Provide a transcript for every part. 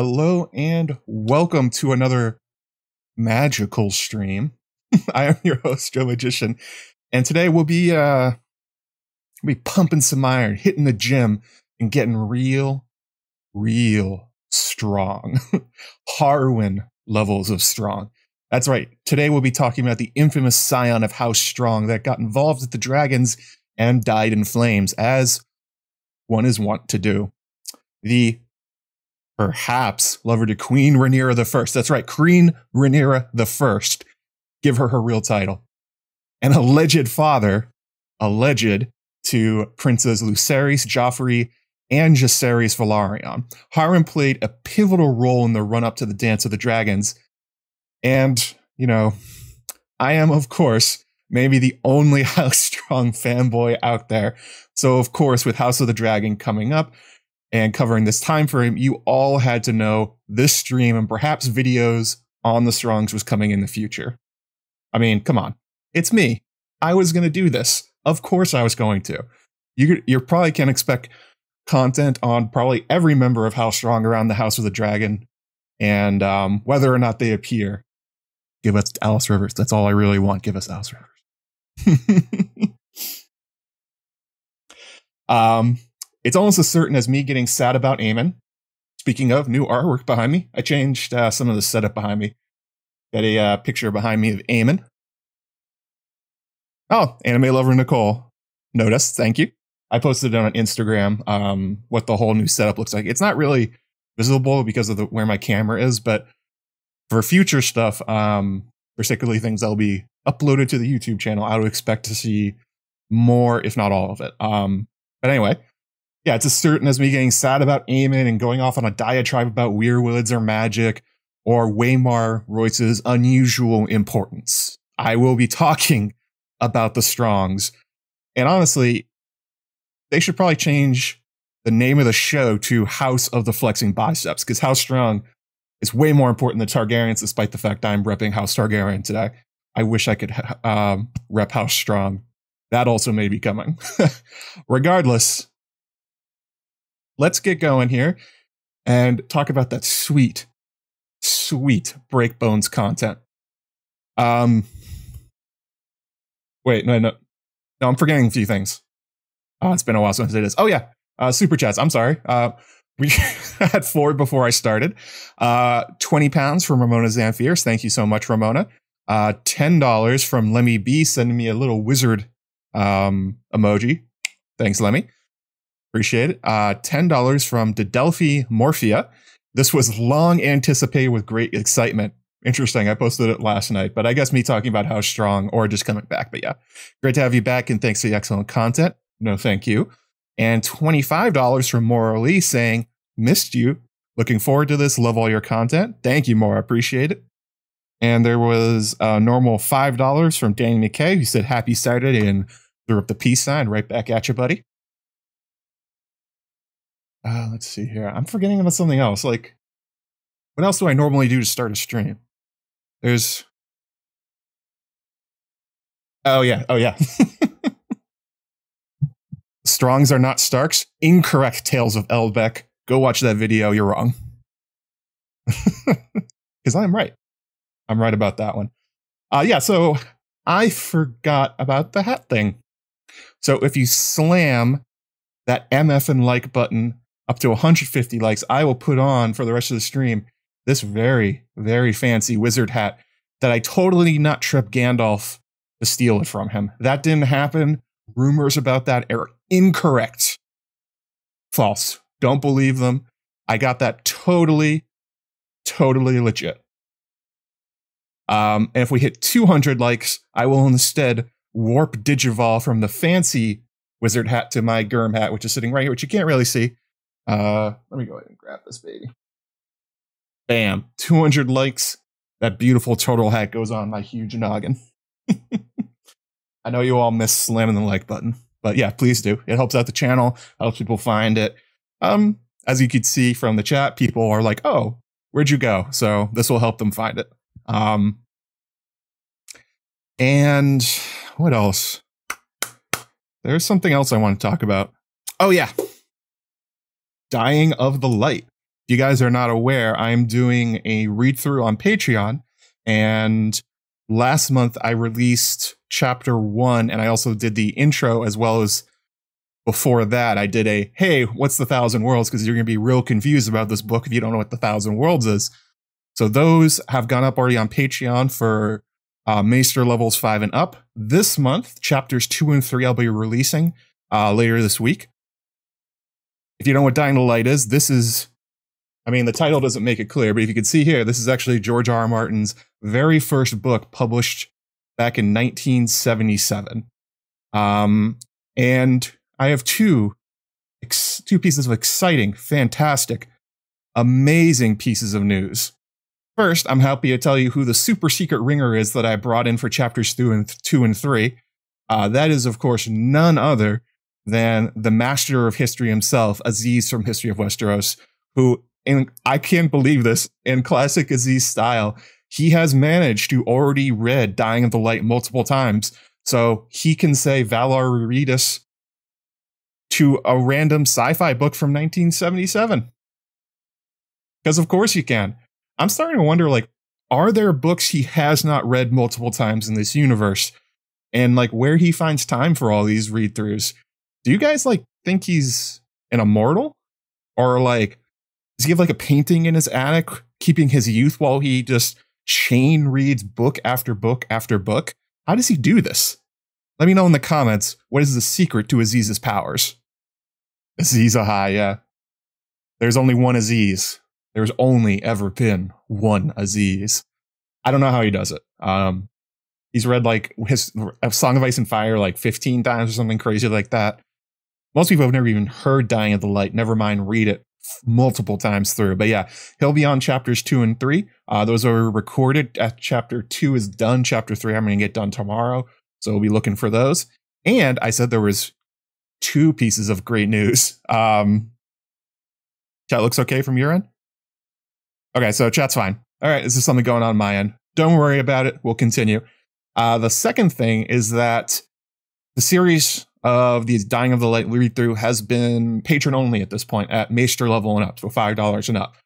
Hello and welcome to another magical stream. I am your host, Joe Magician, and today we'll be uh we'll be pumping some iron, hitting the gym, and getting real, real strong. Harwin levels of strong. That's right. Today we'll be talking about the infamous scion of House Strong that got involved with the dragons and died in flames, as one is wont to do. The perhaps lover to Queen Rhaenyra the First. That's right, Queen Rhaenyra the First. Give her her real title. An alleged father, alleged to Princes Lucerys, Joffrey, and Jacaerys Velaryon. Harwin played a pivotal role in the run up to the Dance of the Dragons. And, you know, I am, of course, maybe the only House Strong fanboy out there. So, of course, with House of the Dragon coming up, and covering this time frame, you all had to know this stream and perhaps videos on the Strongs was coming in the future. I mean, come on. It's me. I was going to do this. Of course I was going to. You you probably can't expect content on probably every member of House Strong around the House of the Dragon and um, whether or not they appear. Give us Alys Rivers. That's all I really want. Give us Alys Rivers. um, it's almost as certain as me getting sad about Aemon. Speaking of new artwork behind me, I changed uh, some of the setup behind me. Got a uh, picture behind me of Aemon. Oh, anime lover Nicole. Notice, thank you. I posted it on Instagram. Um, what the whole new setup looks like. It's not really visible because of the, where my camera is, but for future stuff, um, particularly things that'll be uploaded to the YouTube channel, I would expect to see more, if not all of it. Um, but anyway, yeah, it's as certain as me getting sad about Aemon and going off on a diatribe about weirwoods or magic or Waymar Royce's unusual importance. I will be talking about the Strongs. And honestly, they should probably change the name of the show to House of the Flexing Biceps because House Strong is way more important than Targaryens, despite the fact I'm repping House Targaryen today. I wish I could um, rep House Strong. That also may be coming. Regardless, let's get going here and talk about that sweet, sweet Breakbones content. Um, wait, no, no, no, I'm forgetting a few things. Oh, it's been a while since I did this. Oh yeah, uh, super chats. I'm sorry. Uh, we had four before I started. Uh, 20 pounds from Ramona Zamfiers. Thank you so much, Ramona. Uh, $10 from Lemmy B sending me a little wizard um, emoji. Thanks, Lemmy. Appreciate it. Uh, $10 from Delphi Morphia. This was long anticipated with great excitement. Interesting. I posted it last night, but I guess me talking about how strong or just coming back. But yeah, great to have you back and thanks for the excellent content. No, thank you. And $25 from Maura Lee saying, missed you. Looking forward to this. Love all your content. Thank you, Maura. Appreciate it. And there was a normal $5 from Danny McKay who said, happy Saturday and threw up the peace sign right back at you, buddy. Uh, let's see here. I'm forgetting about something else. Like, what else do I normally do to start a stream? There's. Oh, yeah. Oh, yeah. Strongs are not Starks. Incorrect Tales of Elbeck. Go watch that video. You're wrong. Because I'm right. I'm right about that one. Uh, yeah, so I forgot about the hat thing. So if you slam that MF and like button up to 150 likes, I will put on for the rest of the stream this very, very fancy wizard hat that I totally not trip Gandalf to steal it from him. That didn't happen. Rumors about that are incorrect. False. Don't believe them. I got that totally, totally legit. Um, and if we hit 200 likes, I will instead warp Digivolve from the fancy wizard hat to my Germ hat, which is sitting right here, which you can't really see. Uh, let me go ahead and grab this baby. Bam, 200 likes. That beautiful turtle hat goes on my huge noggin. I know you all miss slamming the like button, but yeah, please do. It helps out the channel, helps people find it. Um, as you could see from the chat, people are like, "Oh, where'd you go?" So this will help them find it. Um, and what else? There's something else I want to talk about. Oh yeah, Dying of the Light. If you guys are not aware, I'm doing a read through on Patreon. And last month I released chapter one, and I also did the intro as well as before that, I did a hey, what's the Thousand Worlds? Because you're going to be real confused about this book if you don't know what the Thousand Worlds is. So those have gone up already on Patreon for uh, Maester levels five and up. This month, chapters two and three, I'll be releasing uh, later this week. If you know what Dying to Light is, this is, I mean, the title doesn't make it clear, but if you can see here, this is actually George R. R. Martin's very first book published back in 1977. Um, and I have two, ex- two pieces of exciting, fantastic, amazing pieces of news. First, I'm happy to tell you who the super secret ringer is that I brought in for chapters two and, two and three. Uh, that is, of course, none other than the master of history himself, Aziz from History of Westeros, who, in, I can't believe this, in classic Aziz style, he has managed to already read Dying of the Light multiple times. So he can say Valar Rereadus to a random sci-fi book from 1977. Because of course you can. I'm starting to wonder like are there books he has not read multiple times in this universe and like where he finds time for all these read-throughs. Do you guys like think he's an immortal or like does he have like a painting in his attic keeping his youth while he just chain reads book after book after book? How does he do this? Let me know in the comments what is the secret to Aziz's powers. Aziz Ahai, yeah. There's only one Aziz. There's only ever been one Aziz. I don't know how he does it. Um, he's read like his Song of Ice and Fire like 15 times or something crazy like that. Most people have never even heard Dying of the Light, never mind read it multiple times through. But yeah, he'll be on chapters two and three. Uh, those are recorded. At chapter two is done. Chapter three, I'm going to get done tomorrow. So we'll be looking for those. And I said there was two pieces of great news. Um, chat looks okay from your end. Okay, so chat's fine. All right, this is something going on my end. Don't worry about it. We'll continue. Uh, the second thing is that the series of the Dying of the Light read through has been patron only at this point at Maester level and up, so $5 and up.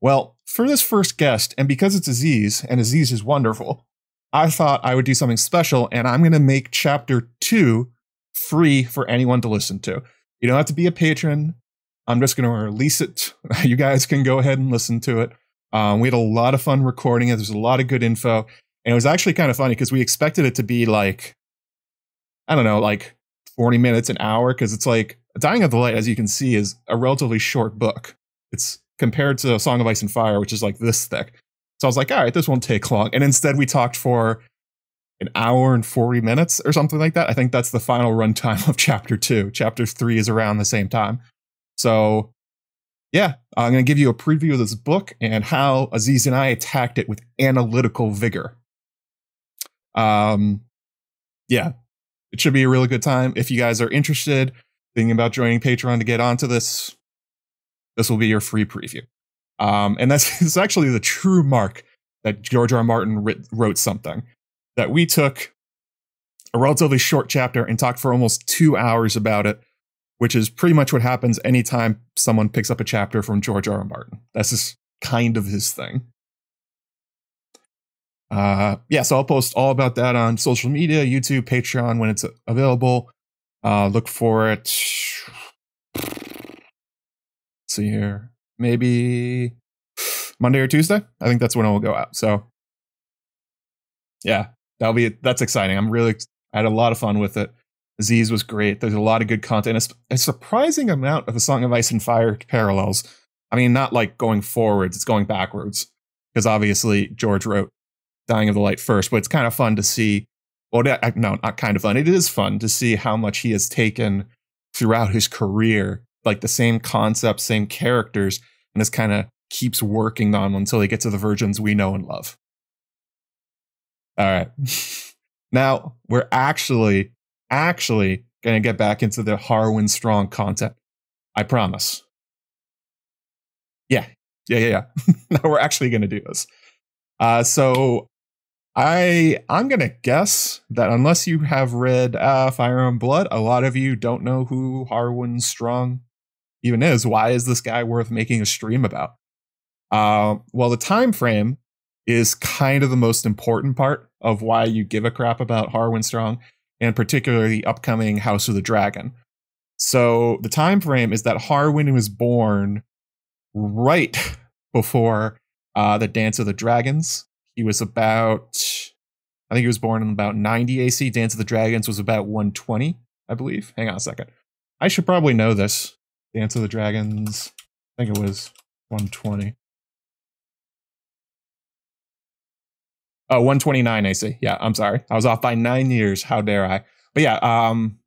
Well, for this first guest, and because it's Aziz, and Aziz is wonderful, I thought I would do something special, and I'm going to make chapter two free for anyone to listen to. You don't have to be a patron. I'm just going to release it. You guys can go ahead and listen to it. Um, we had a lot of fun recording it. There's a lot of good info. And it was actually kind of funny because we expected it to be like, I don't know, like 40 minutes, an hour, because it's like Dying of the Light, as you can see, is a relatively short book. It's compared to Song of Ice and Fire, which is like this thick. So I was like, all right, this won't take long. And instead, we talked for an hour and 40 minutes or something like that. I think that's the final runtime of chapter two. Chapter three is around the same time. So, yeah, I'm going to give you a preview of this book and how Aziz and I attacked it with analytical vigor. Um, yeah, it should be a really good time. If you guys are interested, thinking about joining Patreon to get onto this, this will be your free preview. Um, and that's it's actually the true mark that George R. R. Martin writ- wrote something that we took a relatively short chapter and talked for almost two hours about it, which is pretty much what happens anytime someone picks up a chapter from George R. R. Martin. That's just kind of his thing. Uh, yeah, so I'll post all about that on social media, YouTube, Patreon when it's available. Uh, look for it. see here, maybe Monday or Tuesday. I think that's when it will go out. So, yeah, that'll be that's exciting. I'm really I had a lot of fun with it. Aziz was great. There's a lot of good content. A, a surprising amount of a Song of Ice and Fire parallels. I mean, not like going forwards; it's going backwards because obviously George wrote Dying of the Light first. But it's kind of fun to see. Well, no, not kind of fun. It is fun to see how much he has taken throughout his career, like the same concepts, same characters, and this kind of keeps working on until he gets to the virgins we know and love. All right. now we're actually, actually going to get back into the Harwin Strong content. I promise. Yeah. Yeah. Yeah. Yeah. now we're actually going to do this. Uh, so I I'm gonna guess that unless you have read uh, Fire and Blood, a lot of you don't know who Harwin Strong even is. Why is this guy worth making a stream about? Uh, well, the time frame is kind of the most important part of why you give a crap about Harwin Strong, and particularly the upcoming House of the Dragon. So the time frame is that Harwin was born right before uh, the Dance of the Dragons. He was about, I think he was born in about 90 AC. Dance of the Dragons was about 120, I believe. Hang on a second. I should probably know this. Dance of the Dragons, I think it was 120. Oh, 129 AC. Yeah, I'm sorry. I was off by nine years. How dare I? But yeah, um,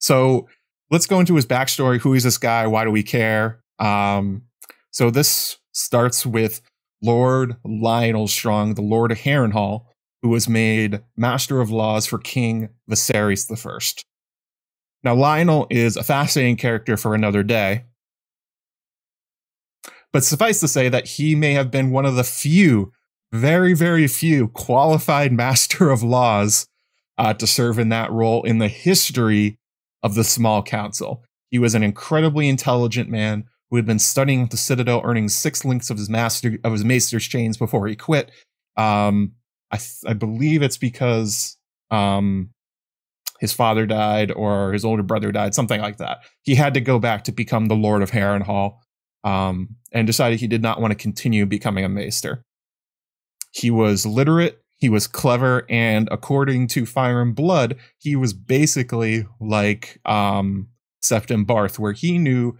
so let's go into his backstory. Who is this guy? Why do we care? Um, so this starts with Lord Lyonel Strong, the Lord of Harrenhal, who was made Master of Laws for King Viserys I. Now, Lyonel is a fascinating character for another day. But suffice to say that he may have been one of the few very, very few qualified master of laws uh, to serve in that role in the history of the small council. He was an incredibly intelligent man who had been studying at the Citadel, earning six links of his master of his maester's chains before he quit. Um, I, th- I believe it's because um, his father died or his older brother died, something like that. He had to go back to become the Lord of Harrenhal, um, and decided he did not want to continue becoming a maester. He was literate, he was clever, and according to Fire and Blood, he was basically like um, Septon Barth, where he knew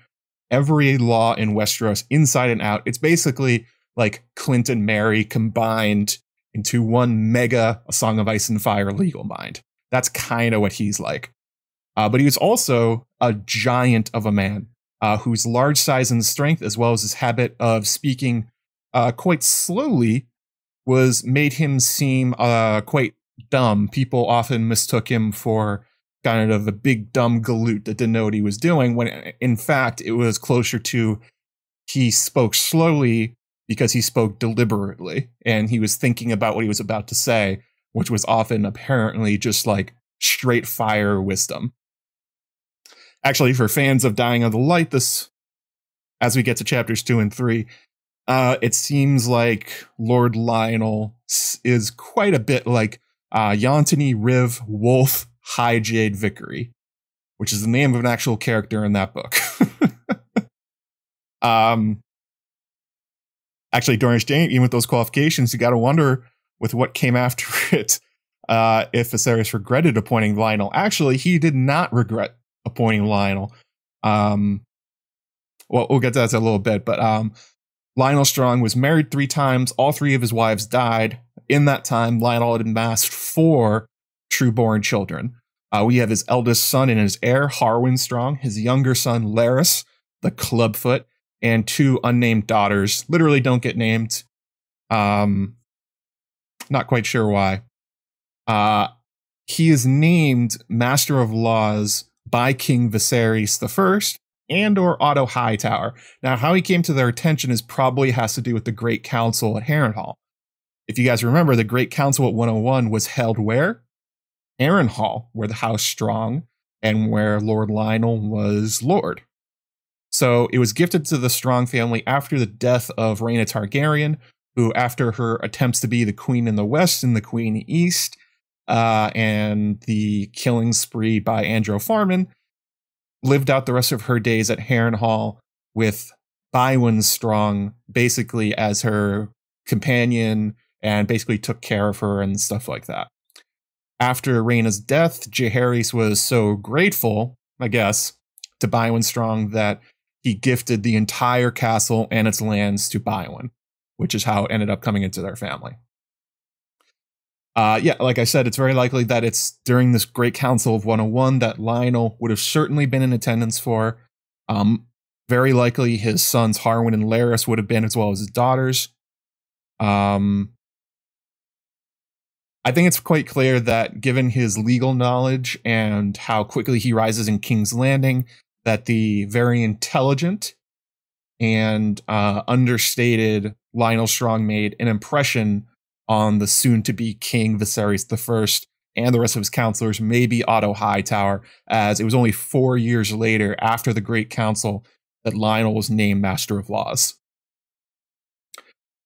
every law in Westeros inside and out. It's basically like Clint and Mary combined into one mega A Song of Ice and Fire legal mind. That's kind of what he's like. Uh, but he was also a giant of a man uh, whose large size and strength, as well as his habit of speaking uh, quite slowly, was made him seem uh, quite dumb. People often mistook him for kind of a big dumb galoot that didn't know what he was doing, when in fact it was closer to he spoke slowly because he spoke deliberately and he was thinking about what he was about to say, which was often apparently just like straight fire wisdom. Actually, for fans of Dying of the Light, this as we get to chapters two and three, uh, it seems like Lord Lyonel is quite a bit like uh, Jaantony Riv Wolf High Jade Vikary, which is the name of an actual character in that book. um, actually, Dornish Jane, even with those qualifications, you got to wonder with what came after it uh, if Viserys regretted appointing Lyonel. Actually, he did not regret appointing Lyonel. Um, well, we'll get to that in a little bit, but um, Lyonel Strong was married three times. All three of his wives died. In that time, Lyonel had amassed four trueborn children. Uh, we have his eldest son and his heir, Harwin Strong, his younger son, Larys, the Clubfoot, and two unnamed daughters. Literally don't get named. Um, not quite sure why. Uh, he is named Master of Laws by King Viserys First, and or Otto Hightower. Now, how he came to their attention is probably has to do with the Great Council at Harrenhal. If you guys remember, the Great Council at 101 was held where? Harrenhal, where the House Strong and where Lord Lionel was Lord. So it was gifted to the Strong family after the death of Rhaena Targaryen, who, after her attempts to be the Queen in the West and the Queen the East, uh, and the killing spree by Androw Farman, lived out the rest of her days at Harrenhal with Bywin Strong basically as her companion and basically took care of her and stuff like that. After Rhaena's death, Jaehaerys was so grateful, I guess, to Bywin Strong that he gifted the entire castle and its lands to Bywin, which is how it ended up coming into their family uh, yeah, like I said, it's very likely that it's during this Great Council of 101 that Lyonel would have certainly been in attendance for. Um, very likely his sons Harwin and Larys would have been, as well as his daughters. Um, I think it's quite clear that given his legal knowledge and how quickly he rises in King's Landing, that the very intelligent and uh, understated Lyonel Strong made an impression on the soon to be king Viserys I and the rest of his counselors, maybe Otto Hightower, as it was only four years later after the Great Council that Lyonel was named Master of Laws.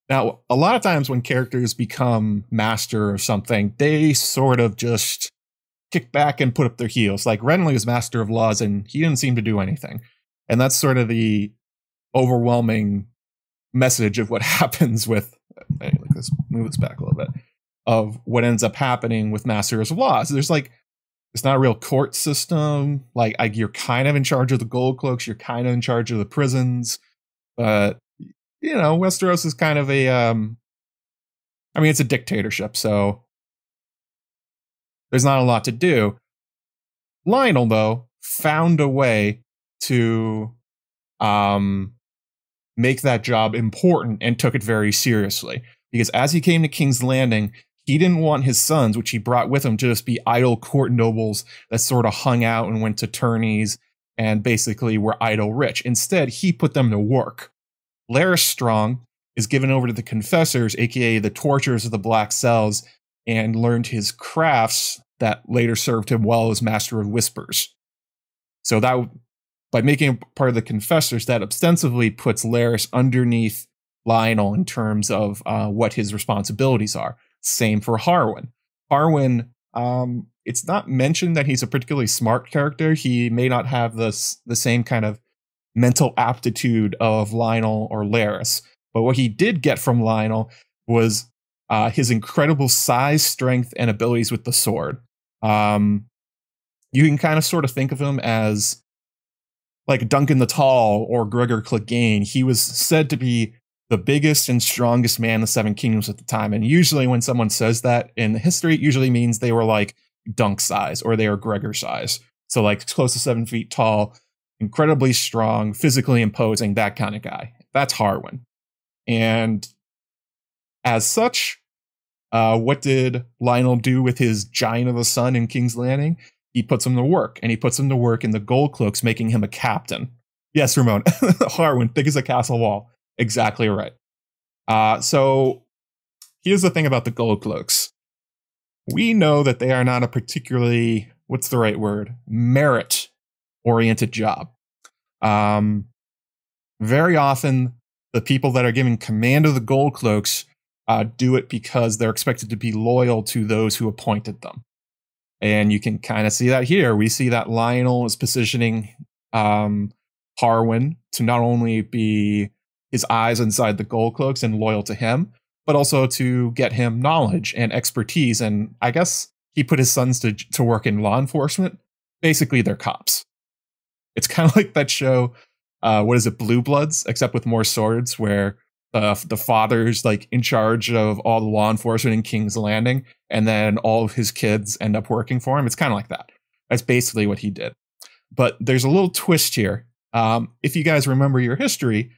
Now, a lot of times when characters become master of something, they sort of just kick back and put up their heels. Like Renly was master of laws and he didn't seem to do anything. And that's sort of the overwhelming message of what happens with let's move this back a little bit of what ends up happening with masters of laws. There's like it's not a real court system. Like I, you're kind of in charge of the gold cloaks, you're kind of in charge of the prisons, but you know, Westeros is kind of a um I mean it's a dictatorship, so there's not a lot to do. Lyonel though, found a way to um make that job important and took it very seriously. Because as he came to King's Landing, he didn't want his sons, which he brought with him, to just be idle court nobles that sort of hung out and went to tourneys and basically were idle rich. Instead, he put them to work. Larys Strong is given over to the confessors, aka the torturers of the black cells, and learned his crafts that later served him well as master of whispers. So that by making him part of the confessors, that ostensibly puts Larys underneath Lyonel in terms of uh, what his responsibilities are. Same for Harwin. Harwin, um, it's not mentioned that he's a particularly smart character. He may not have the the same kind of mental aptitude of Lyonel or Larys. But what he did get from Lyonel was uh, his incredible size, strength, and abilities with the sword. Um, you can kind of sort of think of him as like Duncan the Tall or Gregor Clegane. He was said to be the biggest and strongest man in the Seven Kingdoms at the time. And usually, when someone says that in history, it usually means they were like Dunk size or they are Gregor size. So, like close to seven feet tall, incredibly strong, physically imposing, that kind of guy. That's Harwin. And as such, uh, what did Lyonel do with his Giant of the son in King's Landing? He puts him to work, and he puts him to work in the Gold Cloaks, making him a captain. Yes, Ramon, Harwin, thick as a castle wall. Exactly right. Uh, so here's the thing about the Gold Cloaks. We know that they are not a particularly, what's the right word, merit oriented job. Um, very often, the people that are given command of the gold cloaks uh, do it because they're expected to be loyal to those who appointed them. And you can kind of see that here. We see that Lyonel is positioning um, Harwin to not only be his eyes inside the gold cloaks and loyal to him, but also to get him knowledge and expertise. And I guess he put his sons to, to work in law enforcement. Basically, they're cops. It's kind of like that show, uh, what is it, Blue Bloods, except with more swords, where uh, the father's like in charge of all the law enforcement in King's Landing, and then all of his kids end up working for him. It's kind of like that. That's basically what he did. But there's a little twist here. Um, if you guys remember your history,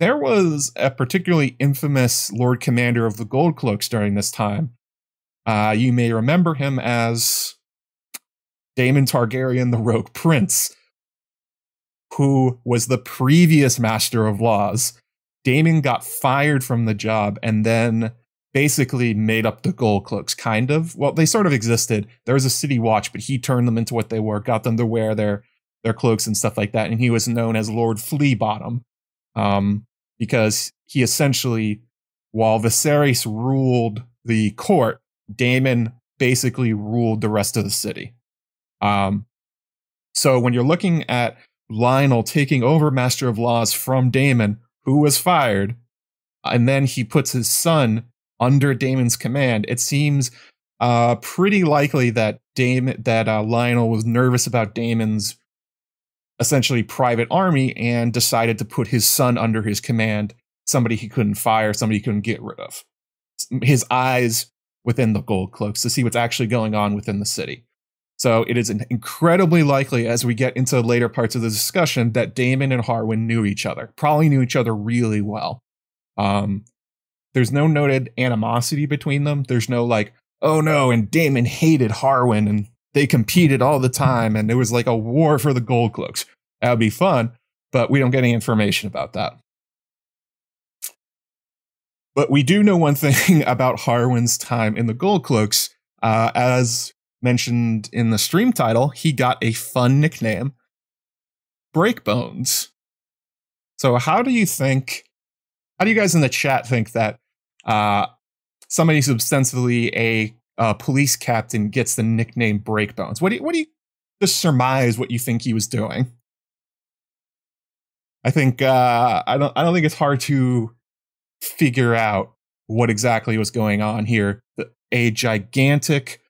there was a particularly infamous Lord Commander of the Gold Cloaks during this time. Uh, you may remember him as Daemon Targaryen, the Rogue Prince, who was the previous master of laws. Daemon got fired from the job and then basically made up the gold cloaks, kind of. Well, they sort of existed. There was a city watch, but he turned them into what they were, got them to wear their their cloaks and stuff like that. And he was known as Lord Fleabottom, um, because he essentially, while Viserys ruled the court, Daemon basically ruled the rest of the city. Um, so when you're looking at Lyonel taking over Master of Laws from Daemon, who was fired, and then he puts his son under Daemon's command. It seems uh, pretty likely that Daemon that uh, Lyonel was nervous about Daemon's essentially private army and decided to put his son under his command, somebody he couldn't fire, somebody he couldn't get rid of. His eyes within the gold cloaks to see what's actually going on within the city. So it is incredibly likely as we get into later parts of the discussion that Daemon and Harwin knew each other, probably knew each other really well. Um, there's no noted animosity between them. There's no like, oh no, and Daemon hated Harwin and they competed all the time and it was like a war for the gold cloaks. That would be fun, but we don't get any information about that. But we do know one thing about Harwin's time in the gold cloaks. Uh, as mentioned in the stream title, he got a fun nickname, Breakbones. So, how do you think? How do you guys in the chat think that uh, somebody who's ostensibly a, a police captain gets the nickname Breakbones. What do you, what do you just surmise what you think he was doing? I think uh, I don't I don't think it's hard to figure out what exactly was going on here. A gigantic,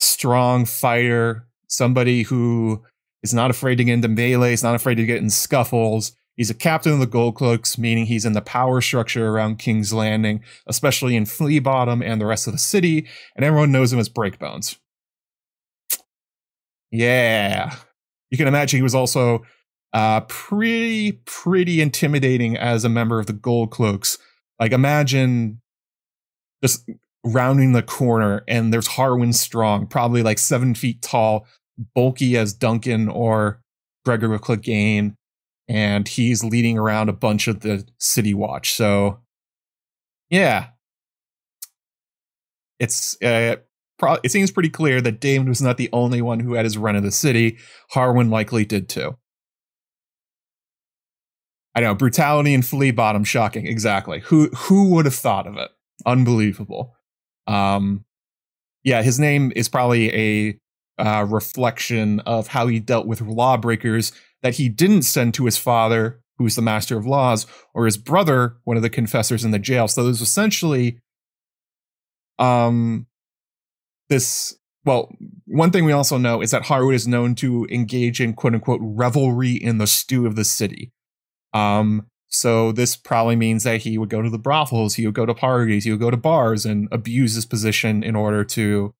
strong fighter, somebody who is not afraid to get into melees, not afraid to get in scuffles. He's a captain of the Gold Cloaks, meaning he's in the power structure around King's Landing, especially in Flea Bottom and the rest of the city, and everyone knows him as Breakbones. Yeah. You can imagine he was also uh, pretty, pretty intimidating as a member of the Gold Cloaks. Like, imagine just rounding the corner and there's Harwin Strong, probably like seven feet tall, bulky as Duncan or Gregor Clegane, and he's leading around a bunch of the City Watch. So, yeah, it's uh, pro- it seems pretty clear that Daemon was not the only one who had his run of the city. Harwin likely did too. I know brutality and flea bottom, shocking. Exactly. Who who would have thought of it? Unbelievable. Um, yeah, his name is probably a uh, reflection of how he dealt with lawbreakers that he didn't send to his father, who's the master of laws, or his brother, one of the confessors in the jail. So there's essentially um this well, one thing we also know is that Harwood is known to engage in quote unquote revelry in the stew of the city. Um, so this probably means that he would go to the brothels, he would go to parties, he would go to bars and abuse his position in order to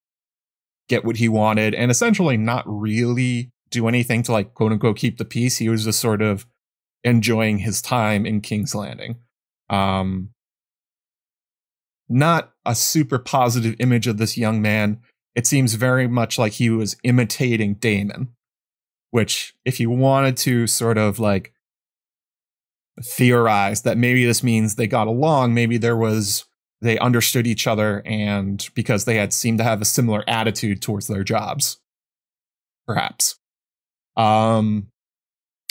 get what he wanted and essentially not really do anything to like quote unquote keep the peace. He was just sort of enjoying his time in King's Landing. Um, not a super positive image of this young man. It seems very much like he was imitating Daemon, which, if you wanted to sort of like theorized that maybe this means they got along. Maybe there was they understood each other and because they had seemed to have a similar attitude towards their jobs perhaps um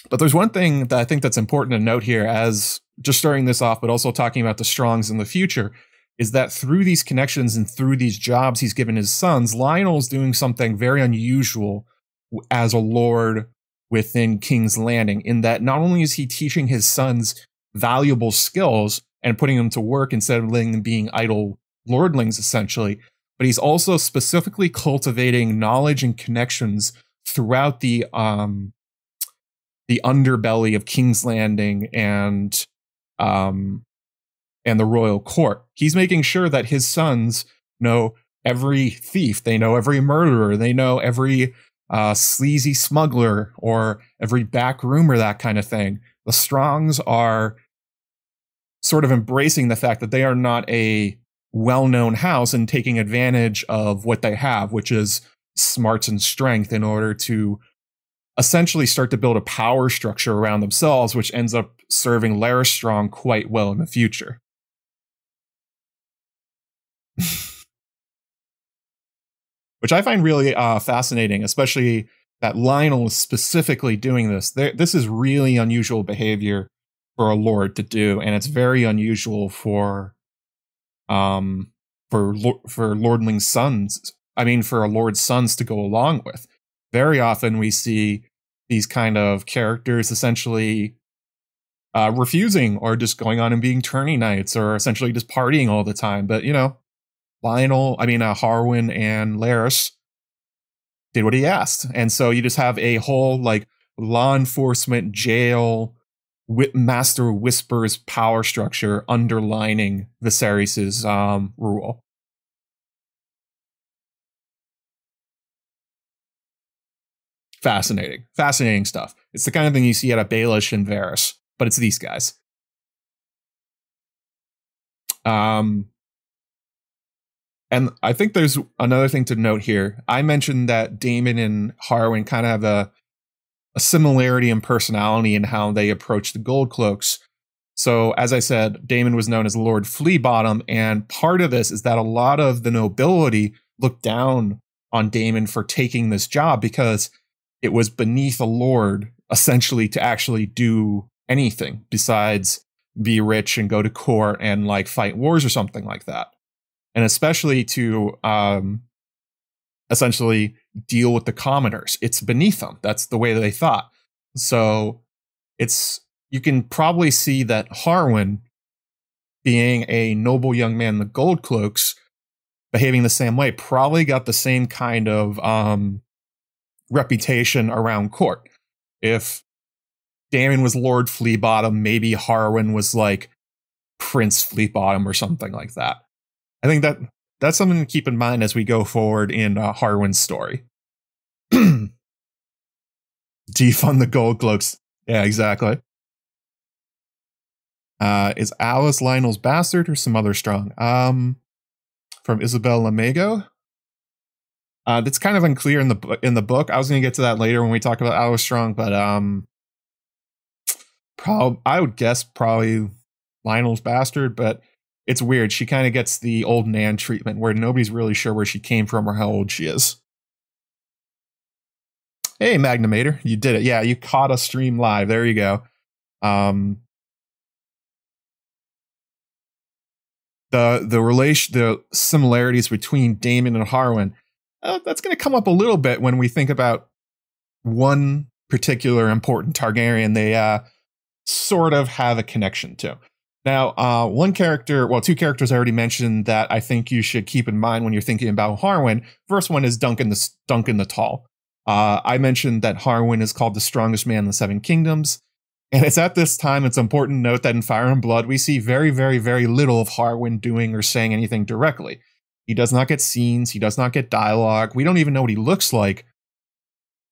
but there's one thing that i think that's important to note here as just starting this off but also talking about the strongs in the future is that through these connections and through these jobs he's given his sons Lyonel's doing something very unusual as a lord within King's Landing in that not only is he teaching his sons valuable skills and putting them to work instead of letting them being idle lordlings essentially, but he's also specifically cultivating knowledge and connections throughout the um the underbelly of King's Landing and um and the royal court. He's making sure that his sons know every thief, they know every murderer, they know every uh, sleazy smuggler or every back room or that kind of thing. The Strongs are sort of embracing the fact that they are not a well known house and taking advantage of what they have, which is smarts and strength, in order to essentially start to build a power structure around themselves, which ends up serving Larys Strong quite well in the future. which I find really uh, fascinating, especially that Lyonel is specifically doing this. There, this is really unusual behavior for a lord to do, and it's very unusual for um for for lordling's sons. I mean, for a lord's sons to go along with. Very often we see these kind of characters essentially uh, refusing or just going on and being tourney knights or essentially just partying all the time. But you know, Lyonel, I mean, uh, Harwin and Larys did what he asked. And so you just have a whole like law enforcement, jail, Master Whispers power structure underlining Viserys's um, rule. Fascinating, fascinating stuff. It's the kind of thing you see out of Baelish and Varys, but it's these guys. Um, and I think there's another thing to note here. I mentioned that Daemon and Harwin kind of have a, a similarity in personality in how they approach the Gold Cloaks. So, as I said, Daemon was known as Lord Fleabottom, and part of this is that a lot of the nobility looked down on Daemon for taking this job because it was beneath a lord essentially to actually do anything besides be rich and go to court and like fight wars or something like that. And especially to um, essentially deal with the commoners. It's beneath them. That's the way they thought. So it's you can probably see that Harwin, being a noble young man in the gold cloaks, behaving the same way, probably got the same kind of um, reputation around court. If Daemon was Lord Fleabottom, maybe Harwin was like Prince Fleabottom or something like that. I think that that's something to keep in mind as we go forward in uh, Harwin's story. Defund the gold cloaks. Yeah, exactly. Uh, is Alys Lyonel's bastard or some other strong? Um, from Isabel Lamego. Uh, that's kind of unclear in the in the book. I was going to get to that later when we talk about Alys Strong, but um, prob I would guess probably Lyonel's bastard, but it's weird. She kind of gets the old Nan treatment where nobody's really sure where she came from or how old she is. Hey, Magnimator, you did it. Yeah, you caught a stream live. There you go. Um, the the relation the similarities between Daemon and Harwin uh, that's going to come up a little bit when we think about one particular important Targaryen they uh, sort of have a connection to. Now, uh, one character, well, two characters I already mentioned that I think you should keep in mind when you're thinking about Harwin. First one is Duncan the Duncan the Tall. Uh, I mentioned that Harwin is called the strongest man in the Seven Kingdoms. And it's at this time, it's important to note that in Fire and Blood, we see very, very, very little of Harwin doing or saying anything directly. He does not get scenes, he does not get dialogue. We don't even know what he looks like.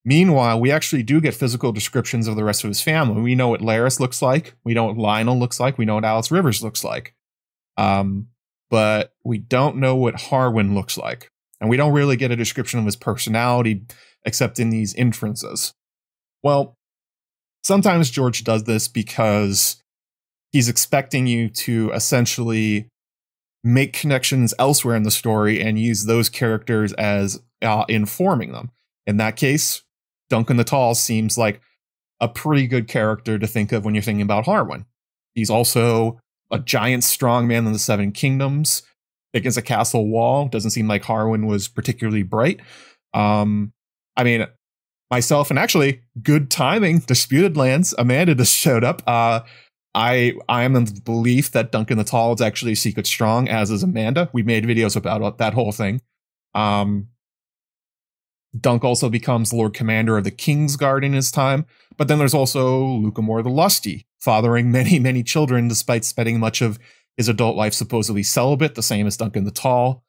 Meanwhile, we actually do get physical descriptions of the rest of his family. We know what Larys looks like, we know what Lyonel looks like, we know what Alys Rivers looks like. Um, but we don't know what Harwin looks like. And we don't really get a description of his personality except in these inferences. Well, sometimes George does this because he's expecting you to essentially make connections elsewhere in the story and use those characters as uh, informing them. In that case, Duncan the Tall seems like a pretty good character to think of when you're thinking about Harwin. He's also a giant strong man in the Seven Kingdoms, against a castle wall. Doesn't seem like Harwin was particularly bright. Um, I mean, myself and actually good timing disputed lands amanda just showed up uh i i am in the belief that duncan the tall is actually secret strong as is amanda we made videos about that whole thing um dunk also becomes lord commander of the king's guard in his time but then there's also lucamore the lusty fathering many many children despite spending much of his adult life supposedly celibate the same as duncan the tall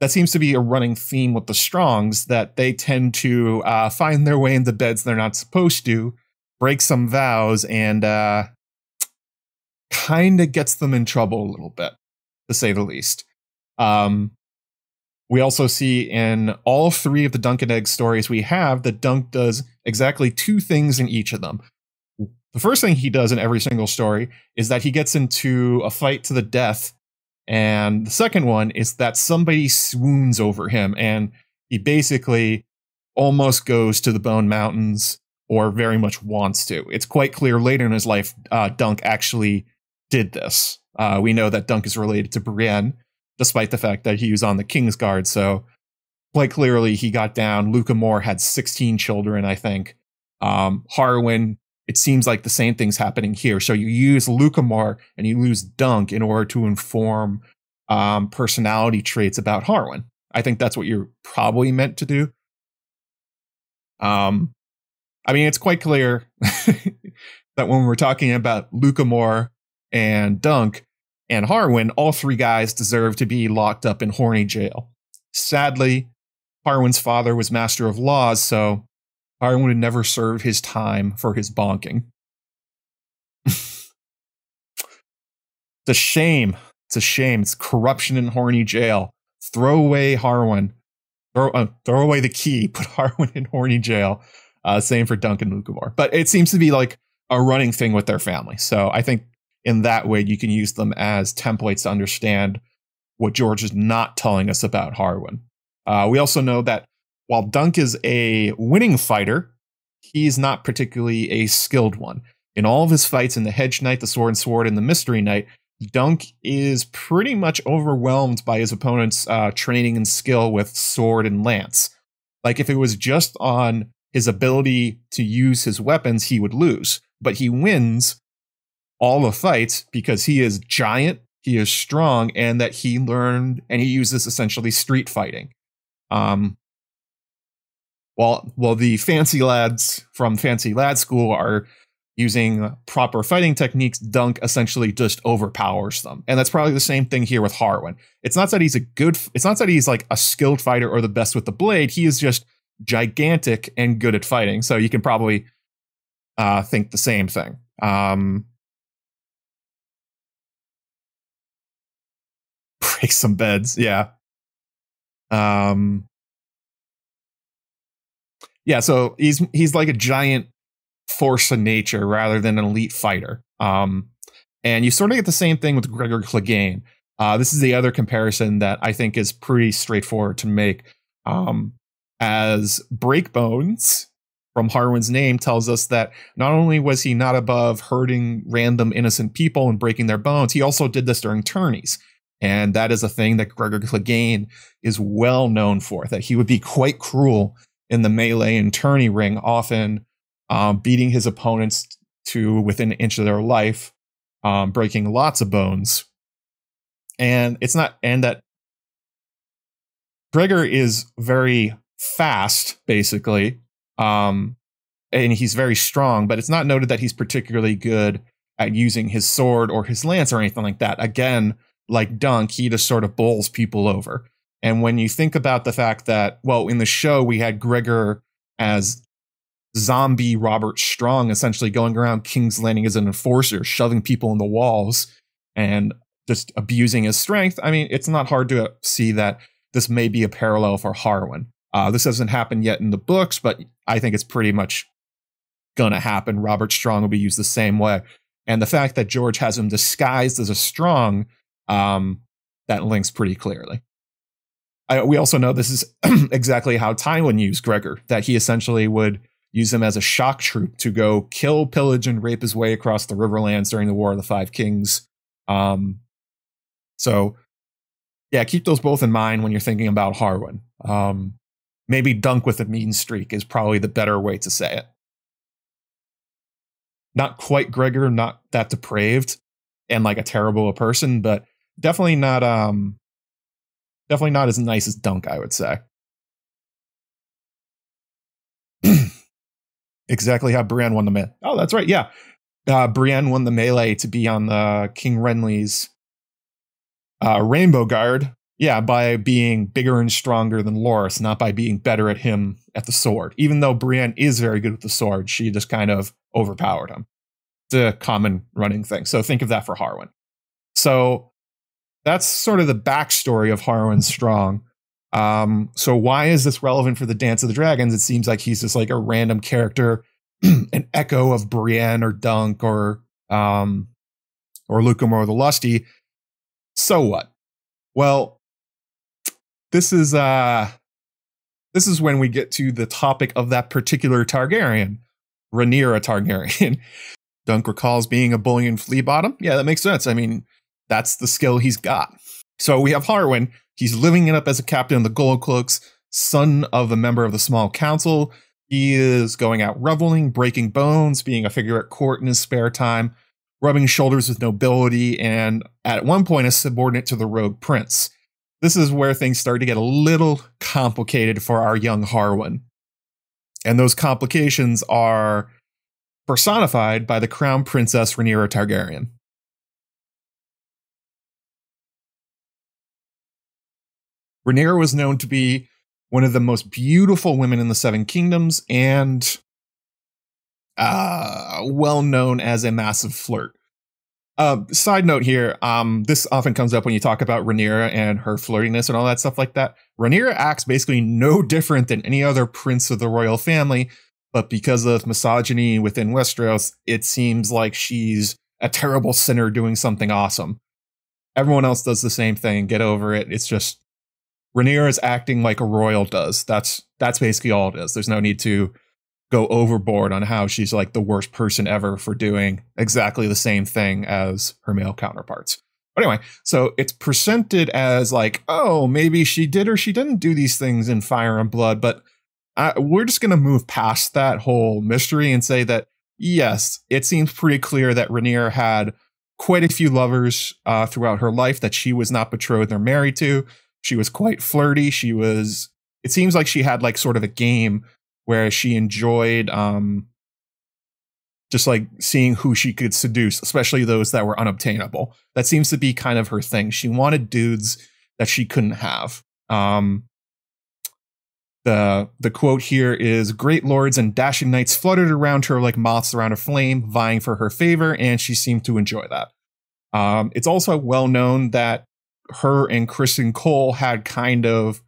that seems to be a running theme with the Strongs that they tend to uh, find their way into beds they're not supposed to, break some vows, and uh, kind of gets them in trouble a little bit, to say the least. Um, we also see in all three of the Dunk and Egg stories we have that Dunk does exactly two things in each of them. The first thing he does in every single story is that he gets into a fight to the death and the second one is that somebody swoons over him and he basically almost goes to the Bone Mountains or very much wants to. It's quite clear later in his life, uh, Dunk actually did this. Uh, we know that Dunk is related to Brienne, despite the fact that he was on the King's Guard. So, quite clearly, he got down. Lucamore had 16 children, I think. Um, Harwin it seems like the same thing's happening here. So you use Lucamore and you lose Dunk in order to inform um, personality traits about Harwin. I think that's what you're probably meant to do. Um, I mean, it's quite clear that when we're talking about Lucamore and Dunk and Harwin, all three guys deserve to be locked up in horny jail. Sadly, Harwin's father was master of laws, so Harwin would never serve his time for his bonking. it's a shame. It's a shame. It's corruption in horny jail. Throw away Harwin. Throw, uh, throw away the key. Put Harwin in horny jail. Uh, same for Duncan Lucamore. But it seems to be like a running thing with their family. So I think in that way you can use them as templates to understand what George is not telling us about Harwin. Uh, we also know that while Dunk is a winning fighter, he's not particularly a skilled one. in all of his fights in the Hedge Knight, the Sword and Sword, and the Mystery Knight, Dunk is pretty much overwhelmed by his opponent's uh, training and skill with sword and lance. Like if it was just on his ability to use his weapons, he would lose. But he wins all the fights because he is giant, he is strong, and that he learned and he uses essentially street fighting. Um, while while the fancy lads from Fancy Lad School are using proper fighting techniques, Dunk essentially just overpowers them. And that's probably the same thing here with Harwin. It's not that he's a good, it's not that he's like a skilled fighter or the best with the blade. He is just gigantic and good at fighting. So you can probably uh, think the same thing. Um, break some beds. Yeah. Um, yeah. So he's, he's like a giant force of nature rather than an elite fighter. Um, and you sort of get the same thing with Gregor Clegane. Uh, this is the other comparison that I think is pretty straightforward to make. Um, as Breakbones from Harwin's name tells us that not only was he not above hurting random innocent people and breaking their bones, he also did this during tourneys. And that is a thing that Gregor Clegane is well known for, that he would be quite cruel in the melee and tourney ring, often um, beating his opponents to within an inch of their life, um, breaking lots of bones. And it's not, and that Gregor is very fast, basically, um, and he's very strong, but it's not noted that he's particularly good at using his sword or his lance or anything like that. Again, like Dunk, he just sort of bowls people over. And when you think about the fact that, well, in the show, we had Gregor as zombie Robert Strong essentially going around King's Landing as an enforcer, shoving people in the walls and just abusing his strength. I mean, it's not hard to see that this may be a parallel for Harwin. Uh, this hasn't happened yet in the books, but I think it's pretty much gonna happen. Robert Strong will be used the same way. And the fact that George has him disguised as a strong, um, that links pretty clearly. I, we also know this is exactly how Tywin used Gregor, that he essentially would use him as a shock troop to go kill, pillage, and rape his way across the Riverlands during the War of the Five Kings. Um, so, yeah, keep those both in mind when you're thinking about Harwin. Um, maybe dunk with a mean streak is probably the better way to say it. Not quite Gregor, not that depraved and like a terrible a person, but definitely not um definitely not as nice as Dunk, I would say. exactly how Brienne won the melee. Oh, that's right. Yeah. Uh, Brienne won the melee to be on the King Renly's uh, Rainbow Guard. Yeah, by being bigger and stronger than Loras, not by being better at him at the sword. Even though Brienne is very good with the sword, she just kind of overpowered him. It's a common running thing. So think of that for Harwin. So that's sort of the backstory of Harwin Strong. Um, so why is this relevant for the Dance of the Dragons? It seems like he's just like a random character, an echo of Brienne or Dunk or um, or Lucamore the Lusty. So what? Well, this is uh this is when we get to the topic of that particular Targaryen, Rhaenyra Targaryen. Dunk recalls being a bullion flea bottom. Yeah, that makes sense. I mean, that's the skill he's got. So we have Harwin, He's living it up as a captain of the Gold Cloaks, son of a member of the Small Council. He is going out reveling, breaking bones, being a figure at court in his spare time, rubbing shoulders with nobility, and at one point a subordinate to the rogue prince. This is where things start to get a little complicated for our young Harwin. And those complications are personified by the crown princess Rhaenyra Targaryen. Rhaenyra was known to be one of the most beautiful women in the Seven Kingdoms and uh, well known as a massive flirt. Uh, side note here, um, this often comes up when you talk about Rhaenyra and her flirtiness and all that stuff like that. Rhaenyra acts basically no different than any other prince of the royal family, but because of misogyny within Westeros, it seems like she's a terrible sinner doing something awesome. Everyone else does the same thing. Get over it. It's just Rhaenyra is acting like a royal does. That's that's basically all it is. There's no need to go overboard on how she's like the worst person ever for doing exactly the same thing as her male counterparts. But anyway, so it's presented as like, oh, maybe she did or she didn't do these things in Fire and Blood, but uh, we're just going to move past that whole mystery and say that yes, it seems pretty clear that Rhaenyra had quite a few lovers uh, throughout her life that she was not betrothed or married to. She was quite flirty. She was. It seems like she had like sort of a game where she enjoyed um, just like seeing who she could seduce, especially those that were unobtainable. That seems to be kind of her thing. She wanted dudes that she couldn't have. Um, the the quote here is great lords and dashing knights fluttered around her like moths around a flame, vying for her favor, and she seemed to enjoy that. Um, it's also well known that her and Criston Cole had kind of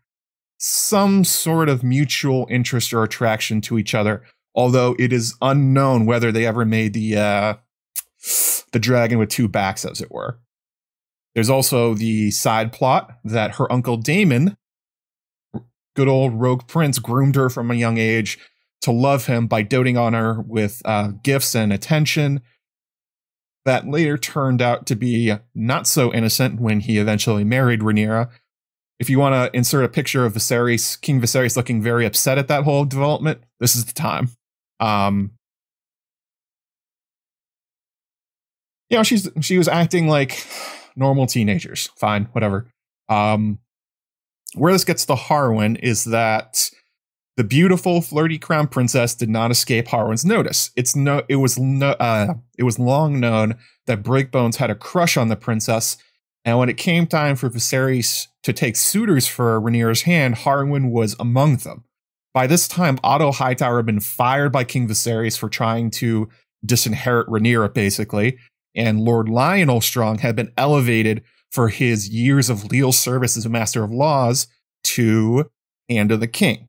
some sort of mutual interest or attraction to each other, although it is unknown whether they ever made the uh, the dragon with two backs, as it were. There's also the side plot that her uncle Daemon, good old rogue prince groomed her from a young age to love him by doting on her with uh, gifts and attention. That later turned out to be not so innocent when he eventually married Rhaenyra. If you want to insert a picture of Viserys, King Viserys looking very upset at that whole development, this is the time. Um, you know, she's she was acting like normal teenagers. Fine, whatever. Um, where this gets to Harwin is that the beautiful flirty crown princess did not escape Harwin's notice. It's no, it was no, uh, it was long known that Breakbones had a crush on the princess, and when it came time for Viserys to take suitors for Rhaenyra's hand, Harwin was among them. By this time, Otto Hightower had been fired by King Viserys for trying to disinherit Rhaenyra, basically, and Lord Lyonel Strong had been elevated for his years of leal service as a master of laws to Hand of the King,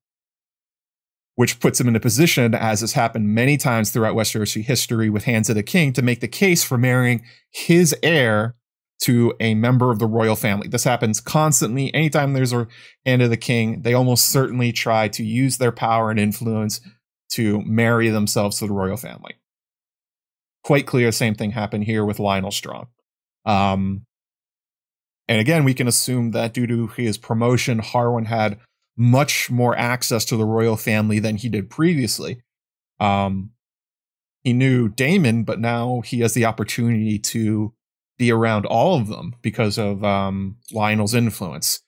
which puts him in a position, as has happened many times throughout Westerosi history with Hands of the King, to make the case for marrying his heir to a member of the royal family. This happens constantly. Anytime there's a Hand of the King, they almost certainly try to use their power and influence to marry themselves to the royal family. Quite clear, same thing happened here with Lyonel Strong. Um, and again, we can assume that due to his promotion, Harwin had much more access to the royal family than he did previously. Um, he knew Daemon, but now he has the opportunity to be around all of them because of um, Lyonel's influence.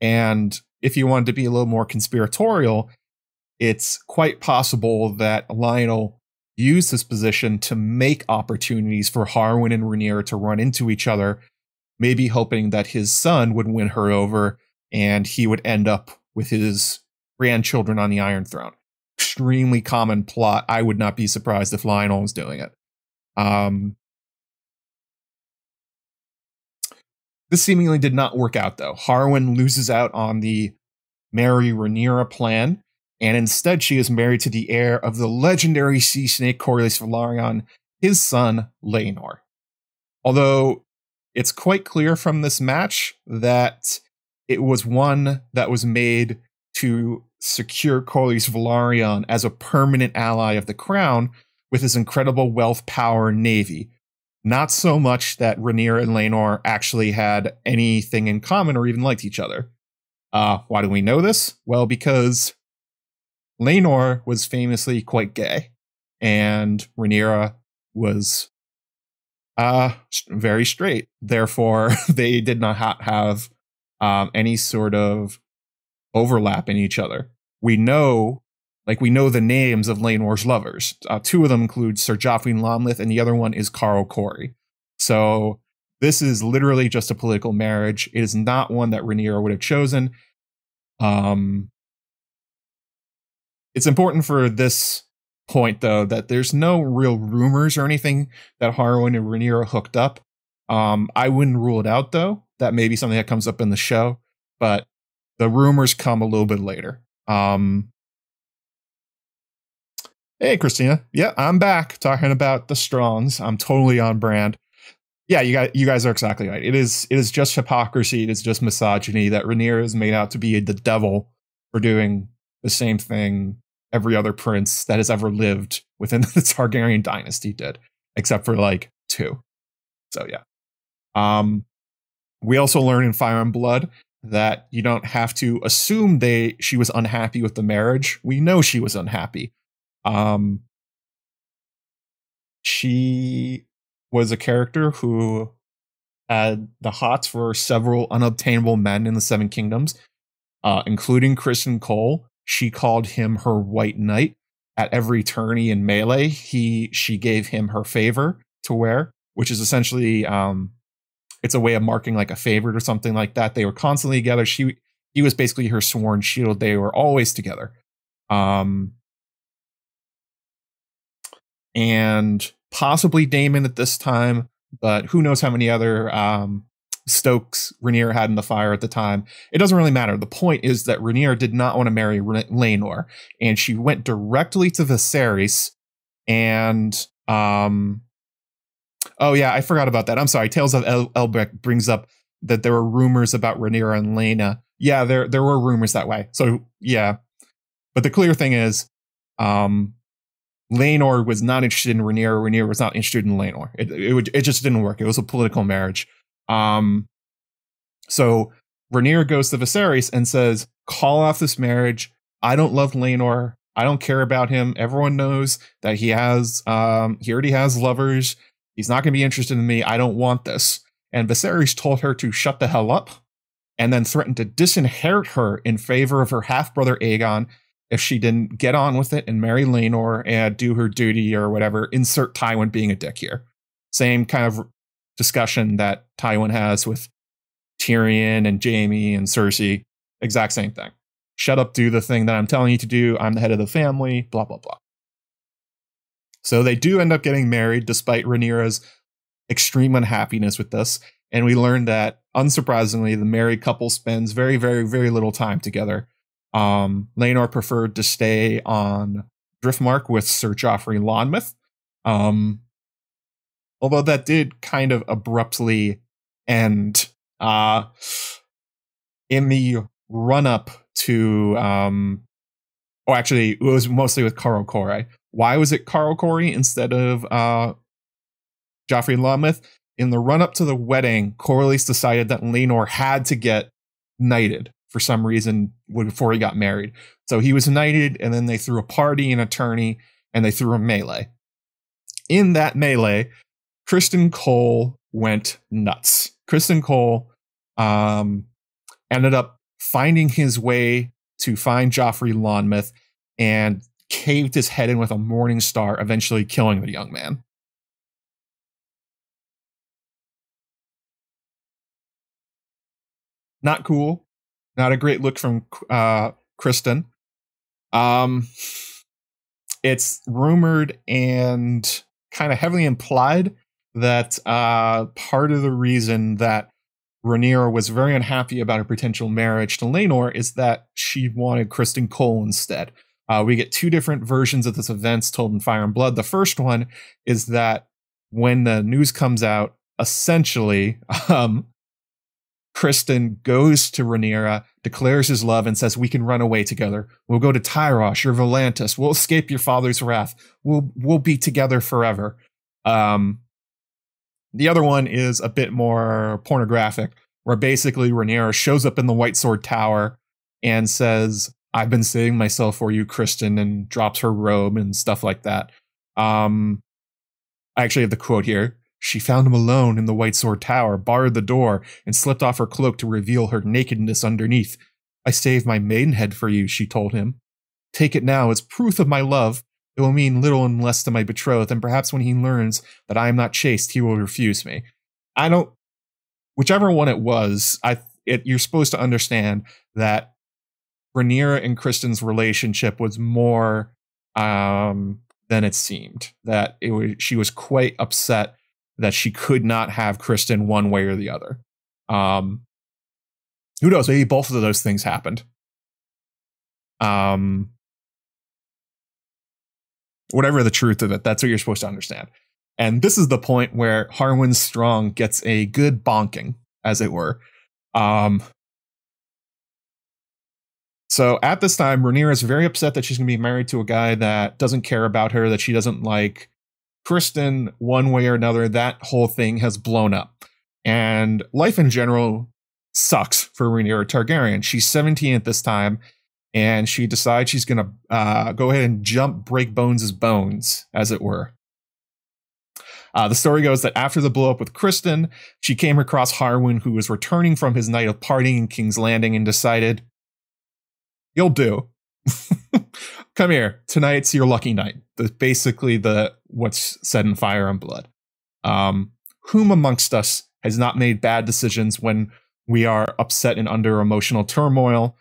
And if you wanted to be a little more conspiratorial, it's quite possible that Lyonel used his position to make opportunities for Harwin and Rhaenyra to run into each other maybe hoping that his son would win her over and he would end up with his grandchildren on the Iron Throne. Extremely common plot. I would not be surprised if Lyonel was doing it. Um, this seemingly did not work out, though. Harwin loses out on the marry Rhaenyra plan, and instead she is married to the heir of the legendary sea snake Corlys Velaryon, his son Laenor. Although it's quite clear from this match that it was one that was made to secure Corlys Velaryon as a permanent ally of the crown with his incredible wealth, power, and navy. Not so much that Rhaenyra and Laenor actually had anything in common or even liked each other. Uh, why do we know this? Well, because Laenor was famously quite gay, and Rhaenyra was uh, very straight. Therefore, they did not ha- have um, any sort of overlap in each other. We know, like, we know the names of Laenor's lovers. Uh, two of them include Sir Joffrey Lonmouth, and the other one is Qarl Correy. So this is literally just a political marriage. It is not one that Rhaenyra would have chosen. Um, it's important for this point though that there's no real rumors or anything that Harwin and Rhaenyra hooked up. Um, I wouldn't rule it out though. That may be something that comes up in the show, but the rumors come a little bit later. Um, hey, Christina. Yeah, I'm back talking about the Strongs. I'm totally on brand. Yeah, you got you guys are exactly right. It is it is just hypocrisy. It is just misogyny that Rhaenyra is made out to be the devil for doing the same thing every other prince that has ever lived within the Targaryen dynasty did, except for like two. So yeah. Um, we also learn in Fire and Blood that you don't have to assume they she was unhappy with the marriage. We know she was unhappy. Um, she was a character who had the hots for several unobtainable men in the Seven Kingdoms, uh, including Criston Cole. She called him her white knight. At every tourney in melee, he she gave him her favor to wear, which is essentially um, it's a way of marking like a favorite or something like that. They were constantly together. She he was basically her sworn shield. They were always together. Um, and possibly Daemon at this time, but who knows how many other um, Stokes Rhaenyra had in the fire at the time. It doesn't really matter. The point is that Rhaenyra did not want to marry Laenor, and she went directly to Viserys. And um, oh yeah, I forgot about that. I'm sorry. Tales of El- Elberek brings up that there were rumors about Rhaenyra and Lena. Yeah, there there were rumors that way. So yeah, but the clear thing is, um, Laenor was not interested in Rhaenyra. Rhaenyra was not interested in Laenor. It, it, it just didn't work. It was a political marriage. Um, so Rhaenyra goes to Viserys and says, "Call off this marriage. I don't love Laenor. I don't care about him. Everyone knows that he has, um, he already has lovers. He's not going to be interested in me. I don't want this." And Viserys told her to shut the hell up, and then threatened to disinherit her in favor of her half brother Aegon if she didn't get on with it and marry Laenor and do her duty or whatever. Insert Tywin being a dick here. Same kind of discussion that Tywin has with Tyrion and Jaime and Cersei. Exact same thing. Shut up, do the thing that I'm telling you to do. I'm the head of the family, blah, blah, blah. So they do end up getting married despite Rhaenyra's extreme unhappiness with this. And we learn that, unsurprisingly, the married couple spends very, very, very little time together. Um, Laenor preferred to stay on Driftmark with Sir Joffrey Lonmouth. Um, although that did kind of abruptly end uh, in the run up to um oh actually it was mostly with Qarl Correy. Why was it Qarl Correy instead of uh Joffrey Lonmouth? In the run up to the wedding, Corlys decided that Laenor had to get knighted for some reason before he got married. So he was knighted, and then they threw a party and a tourney, and they threw a melee. In that melee, Criston Cole went nuts. Criston Cole um, ended up finding his way to find Joffrey Lonmouth and caved his head in with a morning star, eventually killing the young man. Not cool. Not a great look from uh, Criston. Um, it's rumored and kind of heavily implied that uh, part of the reason that Rhaenyra was very unhappy about her potential marriage to Laenor is that she wanted Criston Cole instead. Uh, we get two different versions of this events told in Fire and Blood. The first one is that when the news comes out, essentially, um, Criston goes to Rhaenyra, declares his love, and says, "We can run away together. We'll go to Tyrosh or Volantis. We'll escape your father's wrath. We'll we'll be together forever." Um, the other one is a bit more pornographic, where basically Rhaenyra shows up in the White Sword Tower and says, I've been saving myself for you, Criston, and drops her robe and stuff like that. Um, I actually have the quote here. She found him alone in the White Sword Tower, barred the door, and slipped off her cloak to reveal her nakedness underneath. I saved my maidenhead for you, she told him. Take it now as proof of my love, it will mean little and less to my betrothed, and perhaps when he learns that I am not chaste, he will refuse me. I don't. Whichever one it was, I it, you're supposed to understand that Rhaenyra and Criston's relationship was more um, than it seemed. That it was she was quite upset that she could not have Criston one way or the other. Um, who knows? Maybe both of those things happened. Um, whatever the truth of it, that's what you're supposed to understand. And this is the point where Harwin Strong gets a good bonking, as it were. Um, So at this time, Rhaenyra is very upset that she's going to be married to a guy that doesn't care about her, that she doesn't like. Criston, one way or another, that whole thing has blown up. And life in general sucks for Rhaenyra Targaryen. She's 17 at this time, and she decides she's going to uh, go ahead and jump break Bones' bones, as it were. Uh, the story goes that after the blow up with Criston, she came across Harwin, who was returning from his night of partying in King's Landing, and decided, You'll do. Come here. Tonight's your lucky night. Basically, the what's said in Fire and Blood. Um, whom amongst us has not made bad decisions when we are upset and under emotional turmoil?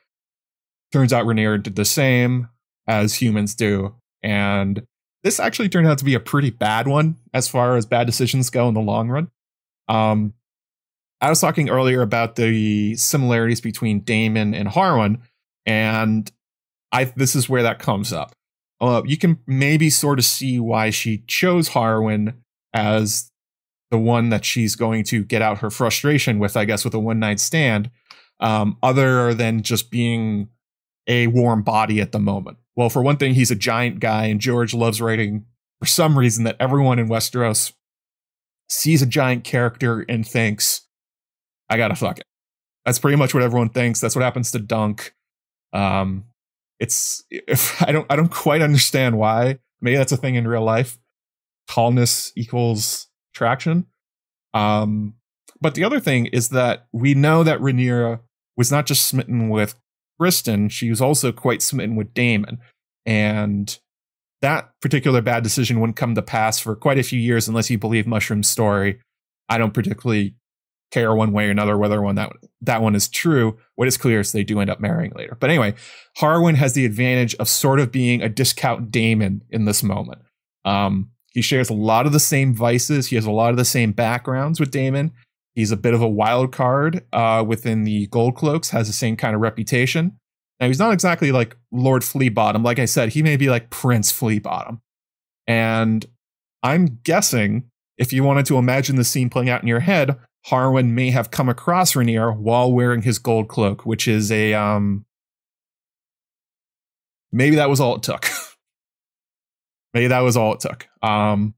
Turns out Rhaenyra did the same as humans do, and this actually turned out to be a pretty bad one as far as bad decisions go in the long run. Um, I was talking earlier about the similarities between Daemon and Harwin, and I this is where that comes up. Uh, you can maybe sort of see why she chose Harwin as the one that she's going to get out her frustration with, I guess, with a one night stand, um, other than just being a warm body at the moment. Well, for one thing, he's a giant guy, and George loves writing for some reason that everyone in Westeros sees a giant character and thinks, I gotta fuck it. That's pretty much what everyone thinks. That's what happens to Dunk. Um, it's if I don't I don't quite understand why. Maybe that's a thing in real life. Tallness equals traction. Um, but the other thing is that we know that Rhaenyra was not just smitten with Criston, she was also quite smitten with Daemon, And that particular bad decision wouldn't come to pass for quite a few years unless you believe Mushroom's story. I don't particularly care one way or another whether one that that one is true. What is clear is they do end up marrying later. But anyway, Harwin has the advantage of sort of being a discount Daemon in this moment. Um, he shares a lot of the same vices. He has a lot of the same backgrounds with Daemon. He's a bit of a wild card uh, within the Gold Cloaks, has the same kind of reputation. Now, he's not exactly like Lord Fleabottom. Like I said, he may be like Prince Fleabottom. And I'm guessing if you wanted to imagine the scene playing out in your head, Harwin may have come across Rhaenyra while wearing his gold cloak, which is a um maybe that was all it took. maybe that was all it took. Um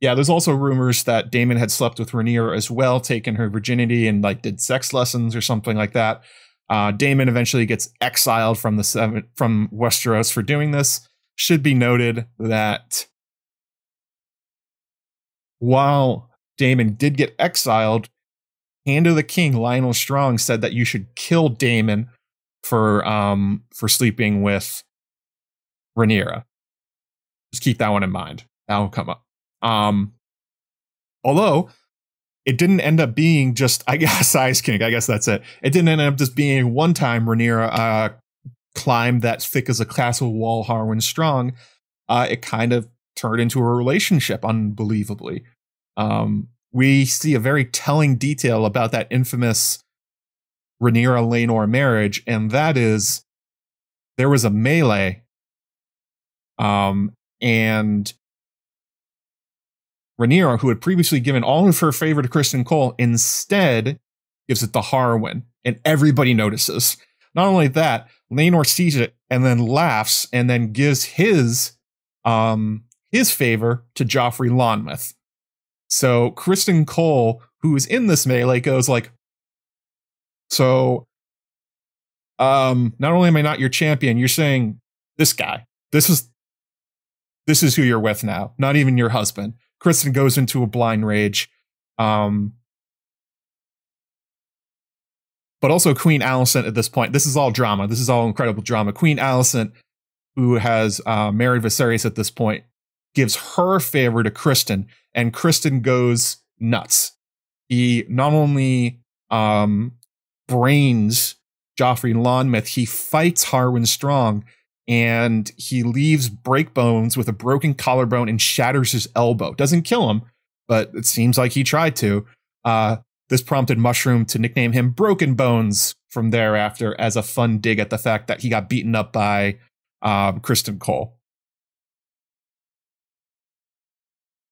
yeah, there's also rumors that Daemon had slept with Rhaenyra as well, taken her virginity and like did sex lessons or something like that. Uh, Daemon eventually gets exiled from the seven, from Westeros for doing this. Should be noted that while Daemon did get exiled, Hand of the King Lyonel Strong said that you should kill Daemon for um for sleeping with Rhaenyra. Just keep that one in mind. That will come up. Um, although it didn't end up being just, I guess, Ice King. I guess that's it. It didn't end up just being one time Rhaenyra uh, climbed that thick as a castle wall, Harwin strong. Uh, it kind of turned into a relationship, unbelievably. Um, we see a very telling detail about that infamous Rhaenyra Laenor marriage, and that is there was a melee, um, and Rhaenyra, who had previously given all of her favor to Criston Cole, instead gives it to Harwin, and everybody notices. Not only that, Laenor sees it and then laughs, and then gives his um his favor to Joffrey Lonmouth. So Criston Cole, who is in this melee, goes like, "So, um, not only am I not your champion, you're saying this guy. This is this is who you're with now. Not even your husband." Criston goes into a blind rage. Um, but also Queen Alicent at this point. This is all drama. This is all incredible drama. Queen Alicent, who has uh, married Viserys at this point, gives her favor to Criston, and Criston goes nuts. He not only um, brains Joffrey Lonmouth, he fights Harwin Strong and he leaves Breakbones with a broken collarbone and shatters his elbow. Doesn't kill him, but it seems like he tried to. Uh, this prompted Mushroom to nickname him Broken Bones from thereafter as a fun dig at the fact that he got beaten up by um, Criston Cole.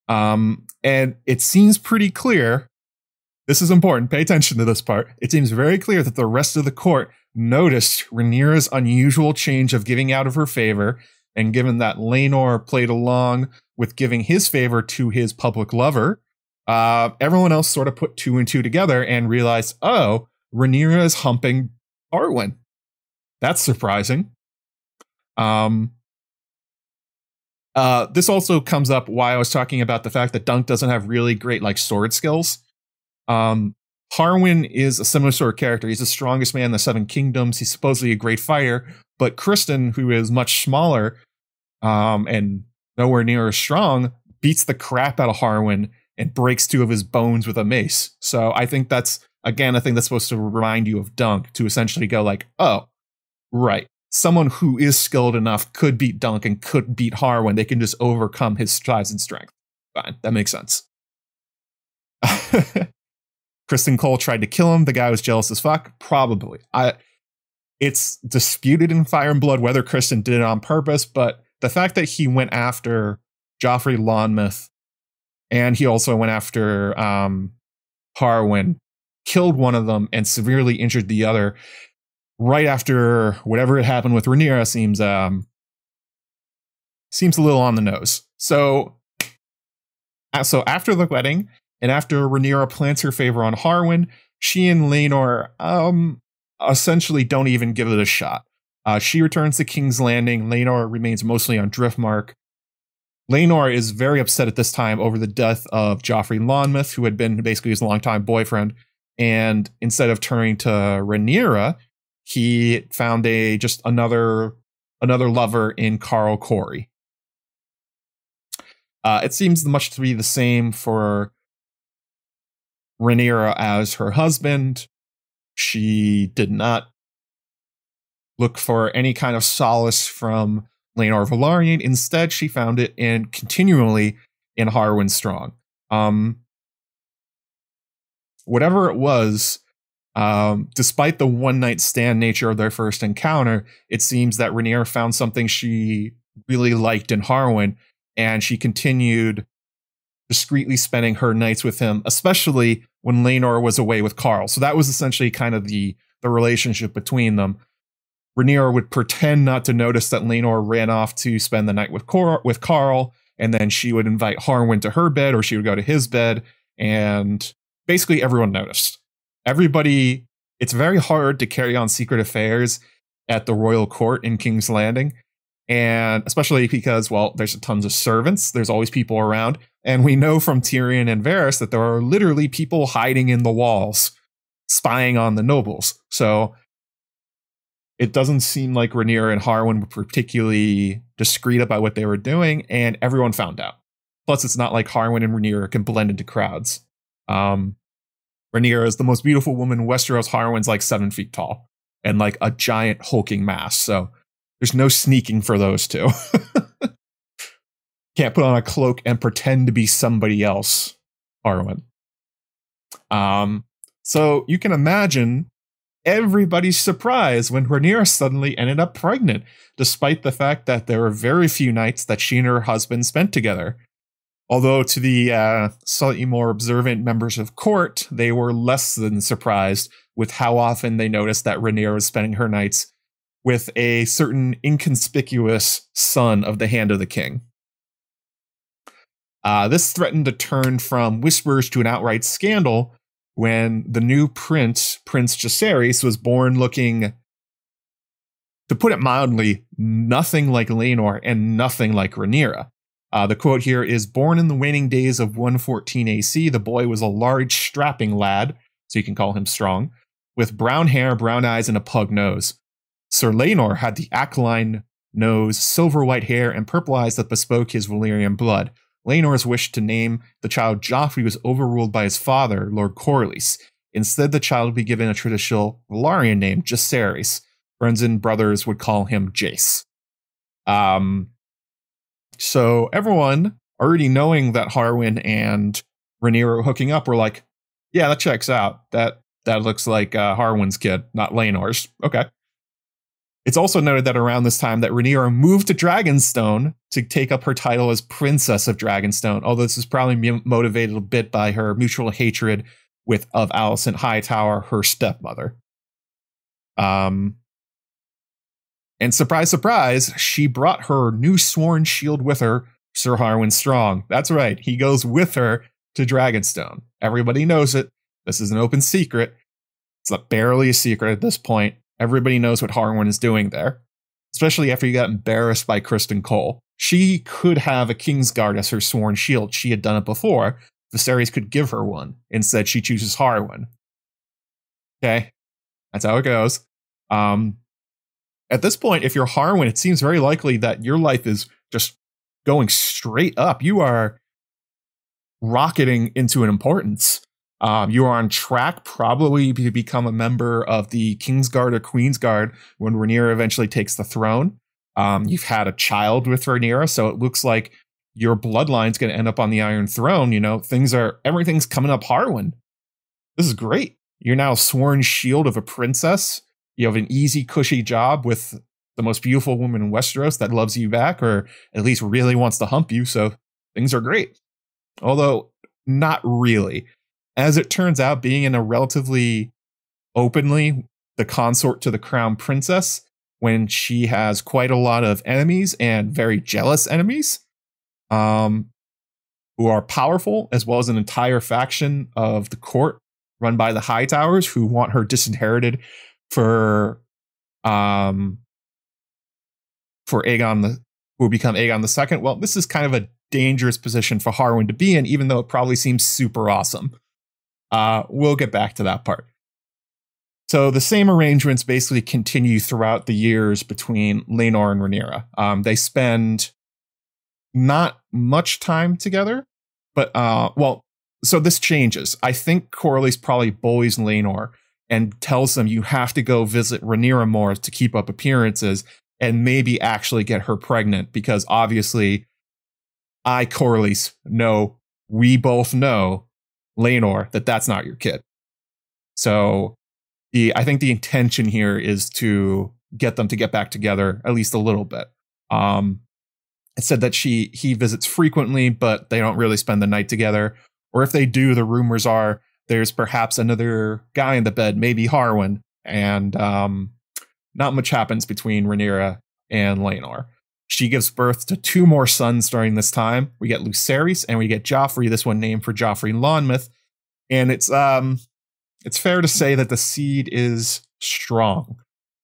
Um, and it seems pretty clear. This is important. Pay attention to this part. It seems very clear that the rest of the court noticed Rhaenyra's unusual change of giving out of her favor, and given that Laenor played along with giving his favor to his public lover, uh, everyone else sort of put two and two together and realized, oh, Rhaenyra is humping Harwin. That's surprising. Um, uh, this also comes up why I was talking about the fact that Dunk doesn't have really great like sword skills. Um, Harwin is a similar sort of character. He's the strongest man in the Seven Kingdoms. He's supposedly a great fighter, but Criston, who is much smaller um, and nowhere near as strong, beats the crap out of Harwin and breaks two of his bones with a mace. So I think that's again a thing that's supposed to remind you of Dunk to essentially go like, oh, right, someone who is skilled enough could beat Dunk and could beat Harwin. They can just overcome his size and strength. Fine, that makes sense. Criston Cole tried to kill him. The guy was jealous as fuck. Probably. I. It's disputed in Fire and Blood whether Criston did it on purpose, but the fact that he went after Joffrey Lonmouth and he also went after um, Harwin, killed one of them, and severely injured the other right after whatever had happened with Rhaenyra seems um, seems a little on the nose. So, so after the wedding, and after Rhaenyra plants her favor on Harwin, she and Laenor um, essentially don't even give it a shot. Uh, she returns to King's Landing. Laenor remains mostly on Driftmark. Laenor is very upset at this time over the death of Joffrey Lonmouth, who had been basically his longtime boyfriend. And instead of turning to Rhaenyra, he found a just another another lover in Qarl Correy. Uh, it seems much to be the same for Rhaenyra as her husband. She did not look for any kind of solace from Laenor Velaryon. Instead, she found it in continually in Harwin Strong. Um, whatever it was, um, despite the one night stand nature of their first encounter, it seems that Rhaenyra found something she really liked in Harwin, and she continued discreetly spending her nights with him, especially when Laenor was away with Qarl. So that was essentially kind of the the relationship between them. Rhaenyra would pretend not to notice that Laenor ran off to spend the night with Cor- with Qarl, and then she would invite Harwin to her bed, or she would go to his bed, and basically everyone noticed everybody it's very hard to carry on secret affairs at the royal court in King's Landing. And especially because, well, there's tons of servants, there's always people around. And we know from Tyrion and Varys that there are literally people hiding in the walls, spying on the nobles. So it doesn't seem like Rhaenyra and Harwin were particularly discreet about what they were doing, and everyone found out. Plus, it's not like Harwin and Rhaenyra can blend into crowds. Um, Rhaenyra is the most beautiful woman in Westeros. Harwin's like seven feet tall and like a giant hulking mass. So there's no sneaking for those two. Can't put on a cloak and pretend to be somebody else, Harwin. Um, so you can imagine everybody's surprise when Rhaenyra suddenly ended up pregnant, despite the fact that there were very few nights that she and her husband spent together. Although to the uh, slightly more observant members of court, they were less than surprised with how often they noticed that Rhaenyra was spending her nights with a certain inconspicuous son of the Hand of the King. Uh, this threatened to turn from whispers to an outright scandal when the new prince, Prince Jacaerys, was born looking, to put it mildly, nothing like Laenor and nothing like Rhaenyra. Uh, the quote here is Born in the waning days of 114 AC, the boy was a large, strapping lad, so you can call him strong, with brown hair, brown eyes, and a pug nose. Sir Laenor had the aquiline nose, silver white hair, and purple eyes that bespoke his Valyrian blood. Laenor's wish to name the child Joffrey was overruled by his father, Lord Corlys. Instead, the child would be given a traditional Valyrian name, Jacaerys. Friends and brothers would call him Jace. Um, so everyone already knowing that Harwin and Rhaenyra were hooking up were like, yeah, that checks out. That that looks like uh, Harwin's kid, not Laenor's. Okay. It's also noted that around this time that Rhaenyra moved to Dragonstone to take up her title as Princess of Dragonstone, although this is probably motivated a bit by her mutual hatred with of Alicent Hightower, her stepmother. Um, and surprise, surprise, she brought her new sworn shield with her, Sir Harwin Strong. That's right, he goes with her to Dragonstone. Everybody knows it. This is an open secret. It's barely a secret at this point. Everybody knows what Harwin is doing there, especially after he got embarrassed by Criston Cole. She could have a Kingsguard as her sworn shield. She had done it before. Viserys could give her one. Instead, she chooses Harwin. Okay, that's how it goes. Um, at this point, if you're Harwin, it seems very likely that your life is just going straight up. You are rocketing into an importance. Um, you are on track probably to become a member of the Kingsguard or Queensguard when Rhaenyra eventually takes the throne. Um, you've had a child with Rhaenyra, so it looks like your bloodline's going to end up on the Iron Throne. You know, things are everything's coming up Harwin. This is great. You're now sworn shield of a princess. You have an easy, cushy job with the most beautiful woman in Westeros that loves you back, or at least really wants to hump you. So things are great. Although not really. As it turns out, being in a relatively openly the consort to the crown princess when she has quite a lot of enemies and very jealous enemies um, who are powerful, as well as an entire faction of the court run by the Hightowers who want her disinherited for um for Aegon the who will become Aegon the second. Well, this is kind of a dangerous position for Harwin to be in, even though it probably seems super awesome. Uh, we'll get back to that part. So the same arrangements basically continue throughout the years between Laenor and Rhaenyra. Um, they spend not much time together, but uh, well, so this changes. I think Corlys probably bullies Laenor and tells them you have to go visit Rhaenyra more to keep up appearances and maybe actually get her pregnant because obviously I Corlys know we both know Laenor that that's not your kid. So the I think the intention here is to get them to get back together at least a little bit. Um, it said that she he visits frequently, but they don't really spend the night together. Or if they do, the rumors are there's perhaps another guy in the bed, maybe Harwin, and um, not much happens between Rhaenyra and Laenor. She gives birth to two more sons during this time. We get Lucerys and we get Joffrey. This one named for Joffrey Lonmouth, and it's um, it's fair to say that the seed is strong.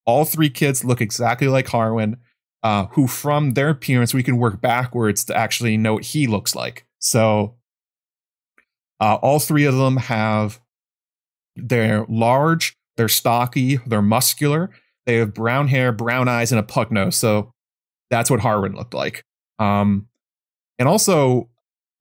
All three kids look exactly like Harwin uh, who from their appearance we can work backwards to actually know what he looks like. So uh, all three of them have they're large, they're stocky, they're muscular, they have brown hair, brown eyes, and a pug nose. So that's what Harwin looked like. Um, and also,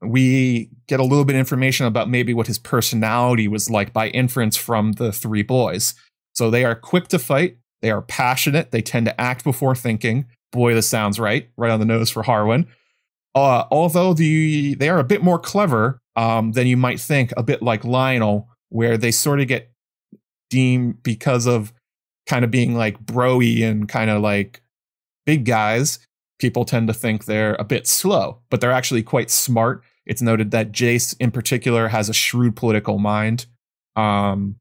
we get a little bit of information about maybe what his personality was like by inference from the three boys. So they are quick to fight, they are passionate, they tend to act before thinking, boy, this sounds right, right on the nose for Harwin. Uh, although the they are a bit more clever um, than you might think, a bit like Lyonel, where they sort of get deemed because of kind of being like broy and kind of like big guys. People tend to think they're a bit slow, but they're actually quite smart. It's noted that Jace, in particular, has a shrewd political mind. Um,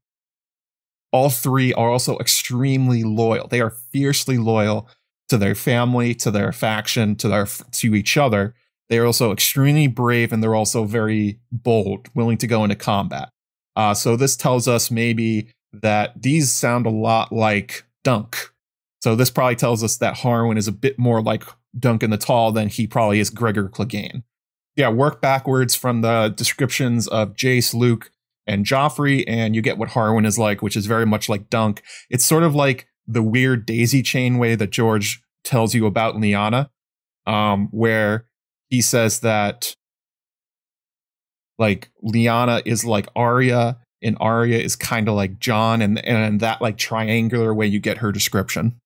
all three are also extremely loyal. They are fiercely loyal to their family, to their faction, to their to each other. They are also extremely brave and they're also very bold, willing to go into combat. Uh, so this tells us maybe that these sound a lot like Dunk. So this probably tells us that Harwin is a bit more like Duncan the Tall than he probably is Gregor Clegane. Yeah, work backwards from the descriptions of Jace, Luke, and Joffrey, and you get what Harwin is like, which is very much like Dunk. It's sort of like the weird daisy chain way that George tells you about Lyanna, um, where he says that like Lyanna is like Arya and Arya is kind of like Jon and and that like triangular way you get her description.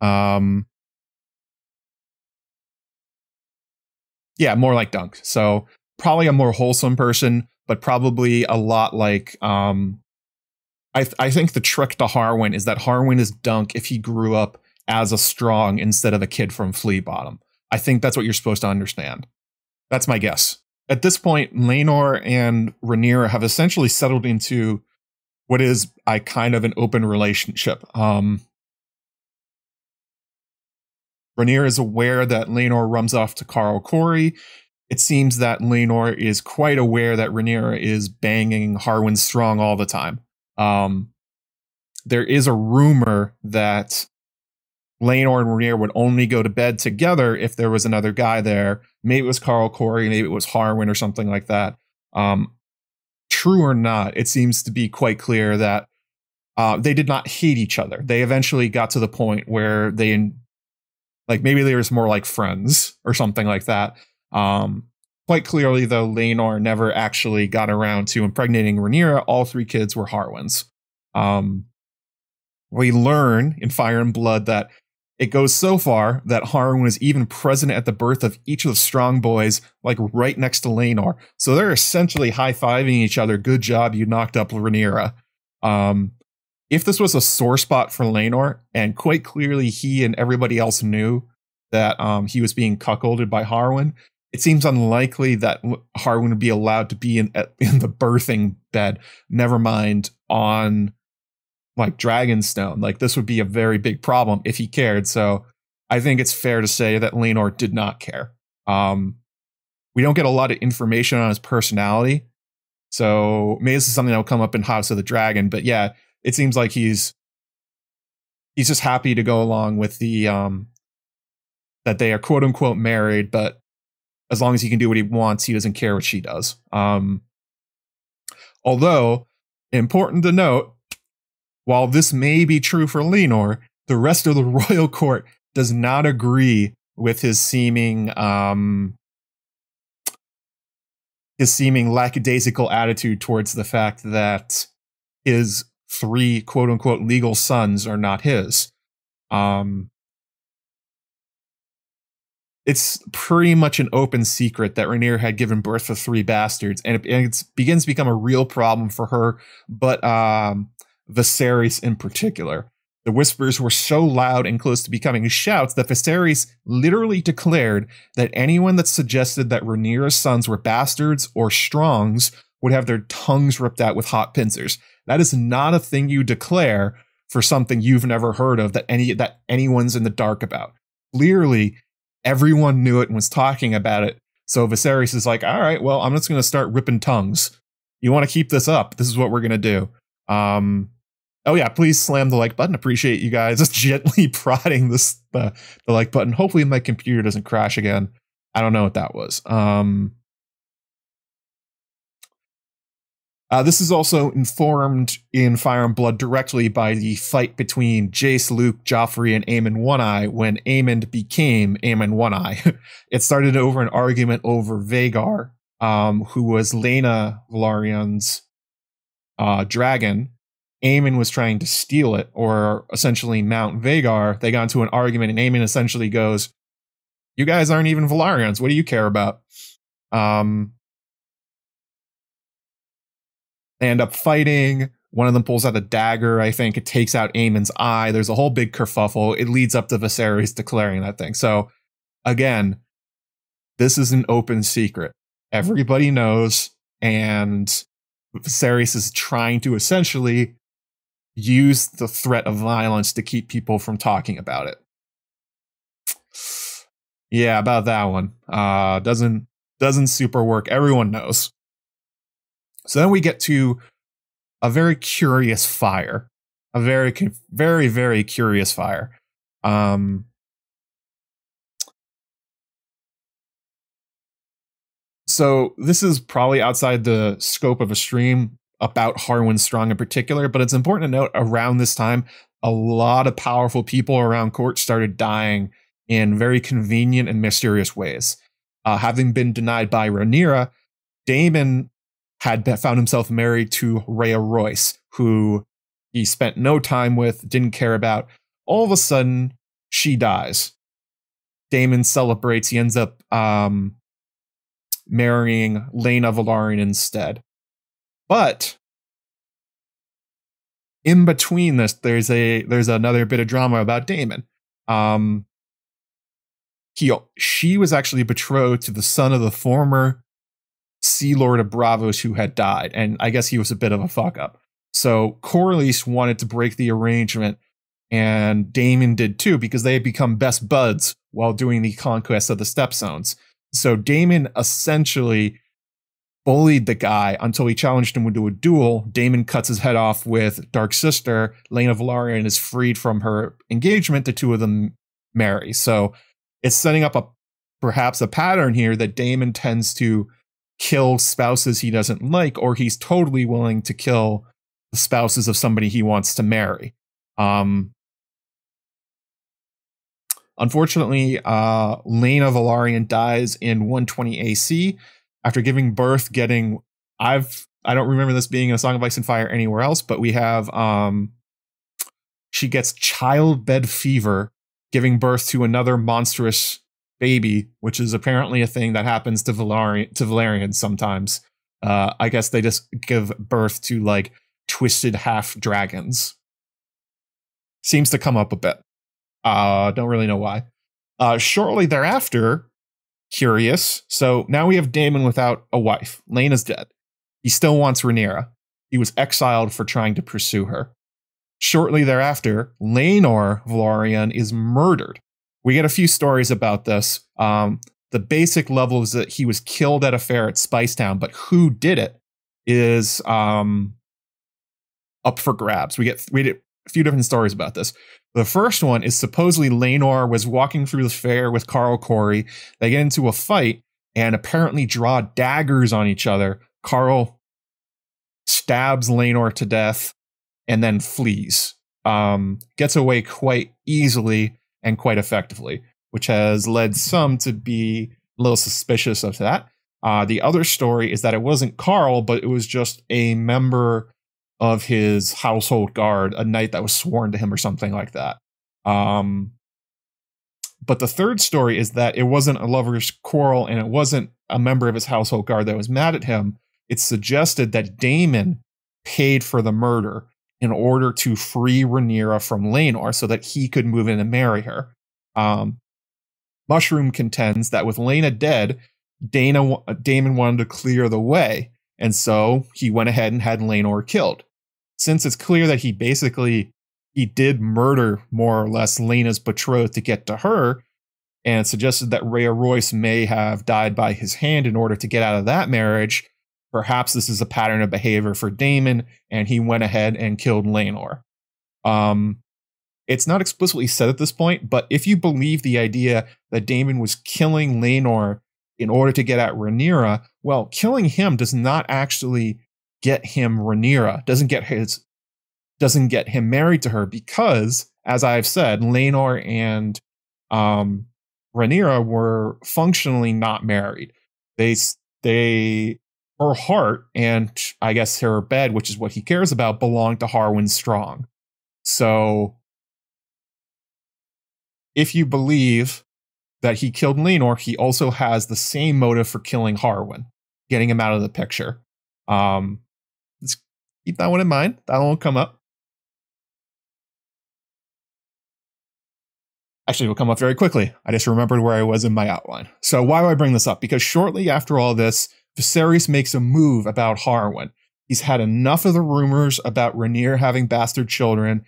Um Yeah, more like Dunk. So probably a more wholesome person, but probably a lot like um I, th- I think the trick to Harwin is that Harwin is Dunk if he grew up as a strong instead of a kid from Flea Bottom. I think that's what you're supposed to understand. That's my guess. At this point, Laenor and Rhaenyra have essentially settled into what is a kind of an open relationship. Um, Rhaenyra is aware that Laenor runs off to Qarl Correy. It seems that Laenor is quite aware that Rhaenyra is banging Harwin Strong all the time. Um, there is a rumor that Laenor and Rhaenyra would only go to bed together if there was another guy there. Maybe it was Qarl Correy, maybe it was Harwin or something like that. Um, true or not, it seems to be quite clear that uh, they did not hate each other. They eventually got to the point where they, like, maybe they were more like friends or something like that. Um, quite clearly, though, Laenor never actually got around to impregnating Rhaenyra. All three kids were Harwins. Um, we learn in Fire and Blood that it goes so far that Harwin was even present at the birth of each of the strong boys, like right next to Laenor. So they're essentially high fiving each other. Good job, you knocked up Rhaenyra. Um, if this was a sore spot for Laenor, and quite clearly he and everybody else knew that um, he was being cuckolded by Harwin, it seems unlikely that Harwin would be allowed to be in in the birthing bed. Never mind on like Dragonstone. Like this would be a very big problem if he cared. So I think it's fair to say that Laenor did not care. Um, we don't get a lot of information on his personality. So maybe this is something that will come up in House of the Dragon. But yeah, it seems like he's he's just happy to go along with the um that they are quote unquote married, but as long as he can do what he wants, he doesn't care what she does. Um although important to note, while this may be true for Laenor, the rest of the royal court does not agree with his seeming um, his seeming lackadaisical attitude towards the fact that his three quote unquote legal sons are not his. Um, it's pretty much an open secret that Rhaenyra had given birth to three bastards, and it, and it begins to become a real problem for her. But um, Viserys in particular. The whispers were so loud and close to becoming shouts that Viserys literally declared that anyone that suggested that Rhaenyra's sons were bastards or strongs would have their tongues ripped out with hot pincers. That is not a thing you declare for something you've never heard of that any that anyone's in the dark about. Clearly, everyone knew it and was talking about it. So Viserys is like, "All right, well, I'm just going to start ripping tongues. You want to keep this up? This is what we're going to do." Um, oh yeah, please slam the like button. Appreciate you guys just gently prodding this the, the like button. Hopefully my computer doesn't crash again. I don't know what that was. Um, uh, this is also informed in Fire and Blood directly by the fight between Jace, Luke, Joffrey, and Aemond One Eye when Aemond became Aemond One Eye. it started over an argument over Vhagar, um, who was Laena Velaryon's uh, dragon, Aemond was trying to steal it or essentially mount Vhagar. They got into an argument, and Aemond essentially goes, "You guys aren't even Velaryons. What do you care about?" Um, they end up fighting. One of them pulls out a dagger. I think it takes out Aemond's eye. There's a whole big kerfuffle. It leads up to Viserys declaring that thing. So, again, this is an open secret. Everybody knows, and Viserys is trying to essentially use the threat of violence to keep people from talking about it. Yeah, about that one. Uh doesn't doesn't super work. Everyone knows. So then we get to a very curious fire. A very very very curious fire. Um So this is probably outside the scope of a stream about Harwin Strong in particular, but it's important to note around this time, a lot of powerful people around court started dying in very convenient and mysterious ways. Uh, having been denied by Rhaenyra, Daemon had found himself married to Rhea Royce, who he spent no time with, didn't care about. All of a sudden, she dies. Daemon celebrates. He ends up um, marrying Laena Velaryon instead. But in between this, there's a there's another bit of drama about Daemon. Um, he she was actually betrothed to the son of the former Sea Lord of Braavos who had died, and I guess he was a bit of a fuck up. So Corlys wanted to break the arrangement, and Daemon did too, because they had become best buds while doing the conquest of the Stepstones. So Daemon essentially bullied the guy until he challenged him into a duel. Daemon cuts his head off with Dark Sister. Laena Velaryon is freed from her engagement. The two of them marry. So it's setting up a perhaps a pattern here that Daemon tends to kill spouses he doesn't like, or he's totally willing to kill the spouses of somebody he wants to marry. Um, unfortunately, uh, Laena Velaryon dies in 120 AC after giving birth, getting I've I don't remember this being in a Song of Ice and Fire anywhere else, but we have um she gets childbed fever, giving birth to another monstrous baby, which is apparently a thing that happens to Velaryon to Valyrians sometimes. Uh, I guess they just give birth to like twisted half dragons. Seems to come up a bit. Uh, don't really know why. Uh, shortly thereafter, curious. So now we have Daemon without a wife. Laena's dead. He still wants Rhaenyra. He was exiled for trying to pursue her. Shortly thereafter, Laenor Velaryon is murdered. We get a few stories about this. Um, the basic level is that he was killed at a fair at Spicetown, but who did it is um, up for grabs. We get we get a few different stories about this. The first one is supposedly Laenor was walking through the fair with Qarl Correy. They get into a fight and apparently draw daggers on each other. Qarl stabs Laenor to death and then flees. Um, gets away quite easily and quite effectively, which has led some to be a little suspicious of that. Uh, the other story is that it wasn't Qarl, but it was just a member of his household guard, a knight that was sworn to him or something like that. Um, but the third story is that it wasn't a lover's quarrel and it wasn't a member of his household guard that was mad at him. It suggested that Daemon paid for the murder in order to free Rhaenyra from Laenor so that he could move in and marry her. Um, Mushroom contends that with Laena dead, Dana, Daemon wanted to clear the way, and so he went ahead and had Laenor killed since it's clear that he basically he did murder more or less Laena's betrothed to get to her, and suggested that Rhea Royce may have died by his hand in order to get out of that marriage. Perhaps this is a pattern of behavior for Daemon, and he went ahead and killed Laenor. Um, it's not explicitly said at this point, but if you believe the idea that Daemon was killing Laenor in order to get at Rhaenyra, well, killing him does not actually get him Rhaenyra, doesn't get his doesn't get him married to her because, as I've said, Laenor and um, Rhaenyra were functionally not married. They they her heart and I guess her bed, which is what he cares about, belonged to Harwin Strong. So if you believe that he killed Laenor, he also has the same motive for killing Harwin, getting him out of the picture. Um, keep that one in mind. That one will come up. Actually, it will come up very quickly. I just remembered where I was in my outline. So, why do I bring this up? Because shortly after all this, Viserys makes a move about Harwin. He's had enough of the rumors about Rhaenyra having bastard children.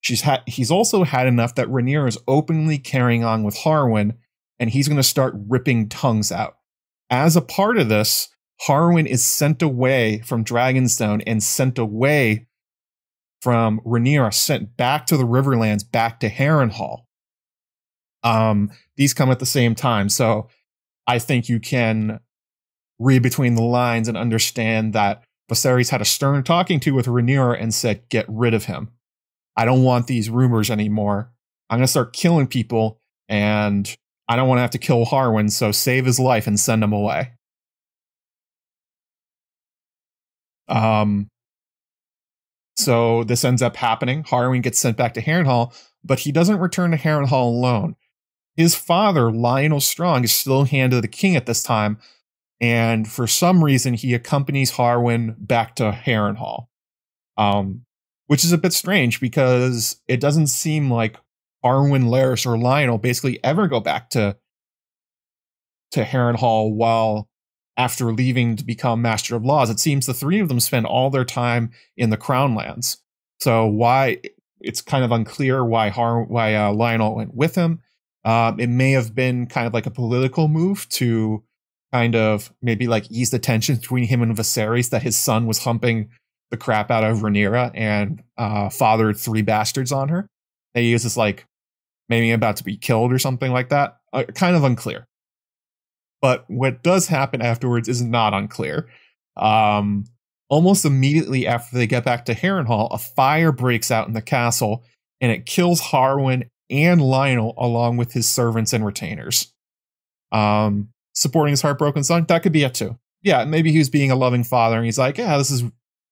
She's had he's also had enough that Rhaenyra is openly carrying on with Harwin, and he's going to start ripping tongues out. As a part of this, Harwin is sent away from Dragonstone and sent away from Rhaenyra, sent back to the Riverlands, back to Harrenhal. Um, these come at the same time, so I think you can read between the lines and understand that Viserys had a stern talking to with Rhaenyra and said, "Get rid of him. I don't want these rumors anymore. I'm gonna start killing people, and I don't want to have to kill Harwin. So save his life and send him away." Um, so this ends up happening. Harwin gets sent back to Harrenhal, but he doesn't return to Harrenhal alone. His father, Lyonel Strong, is still hand of the king at this time, and for some reason he accompanies Harwin back to Harrenhal. Um, which is a bit strange because it doesn't seem like Harwin, Larys, or Lyonel basically ever go back to to Harrenhal while after leaving to become Master of Laws. It seems the three of them spend all their time in the Crown Lands. So why it's kind of unclear why Har- why uh, Lyonel went with him. Um, it may have been kind of like a political move to kind of maybe like ease the tension between him and Viserys that his son was humping the crap out of Rhaenyra and uh, fathered three bastards on her. They use this like maybe about to be killed or something like that. Uh, kind of unclear. But what does happen afterwards is not unclear. Um, almost immediately after they get back to Harrenhal, a fire breaks out in the castle and it kills Harwin and Lyonel along with his servants and retainers. Um, supporting his heartbroken son, that could be it too. Yeah, maybe he was being a loving father and he's like, yeah, this is